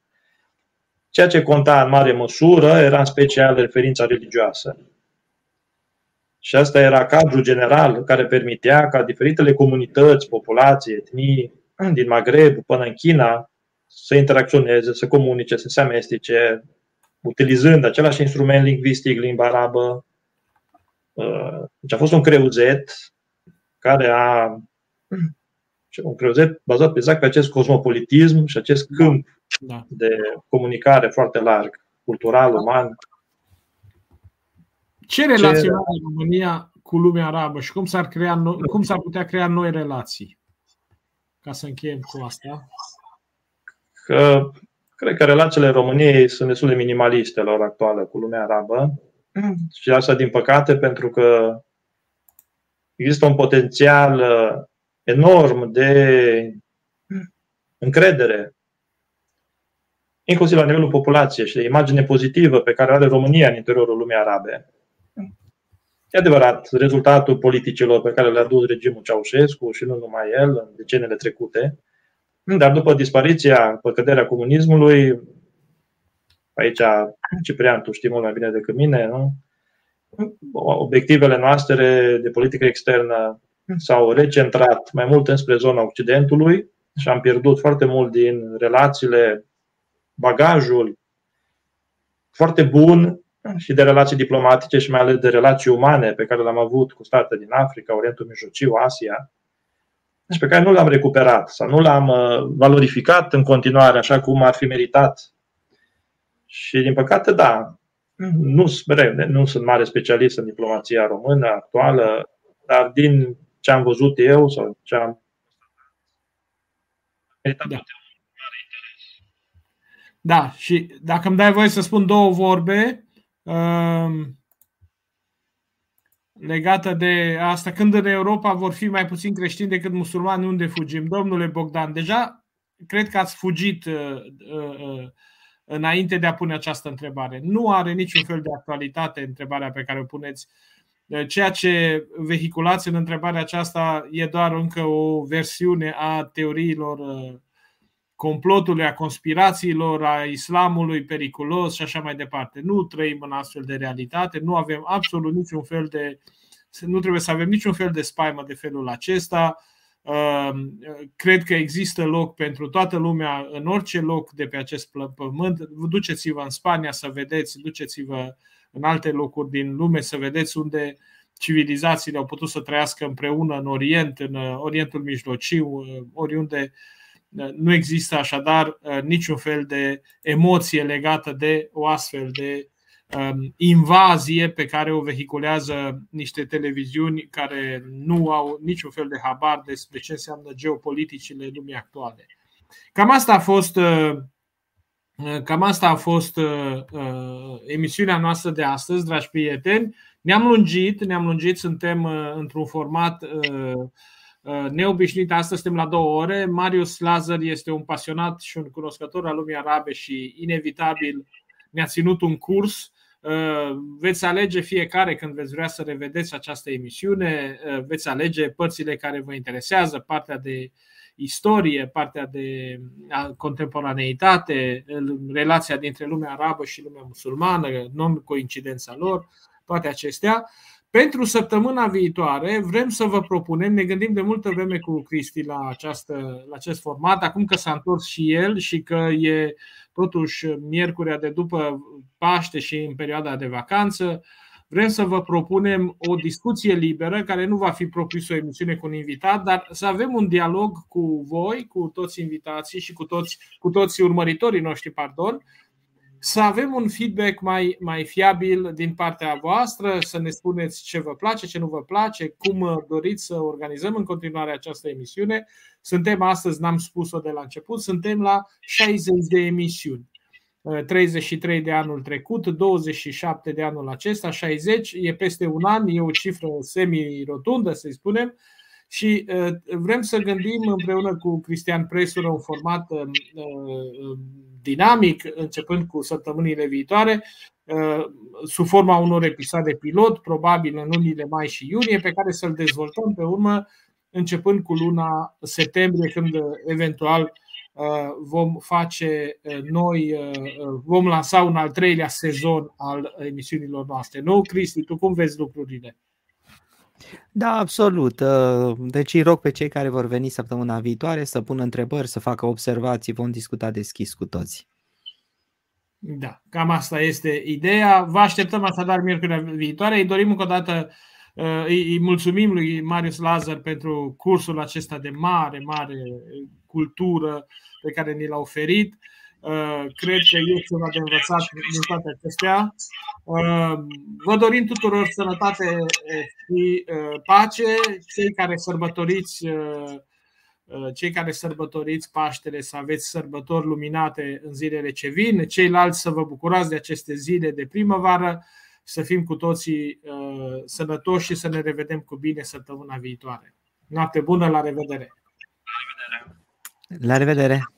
Ceea ce conta în mare măsură era în special referința religioasă. Și asta era cadrul general care permitea ca diferitele comunități, populații, etnii din Maghreb până în China să interacționeze, să comunice, să se amestece, utilizând același instrument lingvistic, limba arabă. Uh, deci a fost un creuzet care a un creuzet bazat exact pe acest cosmopolitism și acest câmp da. de comunicare foarte larg, cultural, uman. Ce relație Ce... are România cu lumea arabă și cum s-ar, crea no- cum s-ar putea crea noi relații? Ca să încheiem cu asta. Că, cred că relațiile României sunt destul de minimaliste la ora actuală cu lumea arabă. Și asta, din păcate, pentru că există un potențial uh, enorm de încredere, inclusiv la nivelul populației și de imagine pozitivă pe care are România în interiorul lumii arabe. E adevărat, rezultatul politicilor pe care le-a dus regimul Ceaușescu și nu numai el în deceniile trecute, dar după dispariția, după căderea comunismului, aici Ciprian, tu știi mult mai bine decât mine, nu? obiectivele noastre de politică externă s-au recentrat mai mult înspre zona Occidentului și am pierdut foarte mult din relațiile, bagajul foarte bun și de relații diplomatice și mai ales de relații umane pe care le-am avut cu state din Africa, Orientul Mijlociu, Asia, și pe care nu l-am recuperat sau nu l-am uh, valorificat în continuare așa cum ar fi meritat. Și din păcate, da, nu, nu sunt mare specialist în diplomația română actuală, dar din ce am văzut eu sau ce am da. da, și dacă îmi dai voie să spun două vorbe uh, legată de asta, când în Europa vor fi mai puțin creștini decât musulmani, unde fugim? Domnule Bogdan, deja cred că ați fugit uh, uh, uh, înainte de a pune această întrebare. Nu are niciun fel de actualitate întrebarea pe care o puneți. Ceea ce vehiculați în întrebarea aceasta e doar încă o versiune a teoriilor complotului, a conspirațiilor, a islamului periculos și așa mai departe. Nu trăim în astfel de realitate, nu avem absolut niciun fel de. Nu trebuie să avem niciun fel de spaimă de felul acesta. Ehm, cred că există loc pentru toată lumea în orice loc de pe acest pământ. Duceți-vă în Spania să vedeți, duceți-vă în alte locuri din lume să vedeți unde civilizațiile au putut să trăiască împreună în Orient, în Orientul Mijlociu, oriunde nu există așadar niciun fel de emoție legată de o astfel de Um, invazie pe care o vehiculează niște televiziuni care nu au niciun fel de habar despre ce înseamnă geopoliticile lumii actuale. Cam asta a fost, uh, uh, cam asta a fost uh, emisiunea noastră de astăzi, dragi prieteni. Ne-am lungit, ne-am lungit, suntem într-un format neobișnuit. Astăzi suntem la două ore. Marius Lazar este un pasionat și un cunoscător al lumii arabe și inevitabil ne-a ținut un curs Uh, veți alege fiecare când veți vrea să revedeți această emisiune, uh, veți alege părțile care vă interesează, partea de istorie, partea de contemporaneitate, relația dintre lumea arabă și lumea musulmană, non-coincidența lor, toate acestea. Pentru săptămâna viitoare vrem să vă propunem, ne gândim de multă vreme cu Cristi la, această, la acest format, acum că s-a întors și el și că e totuși miercurea de după Paște și în perioada de vacanță, vrem să vă propunem o discuție liberă, care nu va fi propus o emisiune cu un invitat, dar să avem un dialog cu voi, cu toți invitații și cu toți, cu toți urmăritorii noștri, pardon, să avem un feedback mai, mai fiabil din partea voastră, să ne spuneți ce vă place, ce nu vă place, cum doriți să organizăm în continuare această emisiune. Suntem astăzi, n-am spus-o de la început, suntem la 60 de emisiuni. 33 de anul trecut, 27 de anul acesta, 60, e peste un an, e o cifră semi-rotundă, să spunem, și vrem să gândim împreună cu Cristian Presură un format dinamic, începând cu săptămânile viitoare, uh, sub forma unor episoade pilot, probabil în lunile mai și iunie, pe care să-l dezvoltăm pe urmă, începând cu luna septembrie, când uh, eventual uh, vom face noi, vom lansa un al treilea sezon al emisiunilor noastre. Nu, Cristi, tu cum vezi lucrurile? Da, absolut. Uh, deci îi rog pe cei care vor veni săptămâna viitoare să pună întrebări, să facă observații, vom discuta deschis cu toți. Da, cam asta este ideea. Vă așteptăm așadar miercurea viitoare. Îi dorim încă o dată, uh, îi mulțumim lui Marius Lazar pentru cursul acesta de mare, mare cultură pe care ni l-a oferit. Uh, cred că este ceva de învățat din toate acestea. Uh, vă dorim tuturor sănătate și uh, pace. Cei care sărbătoriți cei care sărbătoriți Paștele să aveți sărbători luminate în zilele ce vin, ceilalți să vă bucurați de aceste zile de primăvară, să fim cu toții sănătoși și să ne revedem cu bine săptămâna viitoare. Noapte bună, la revedere! La revedere!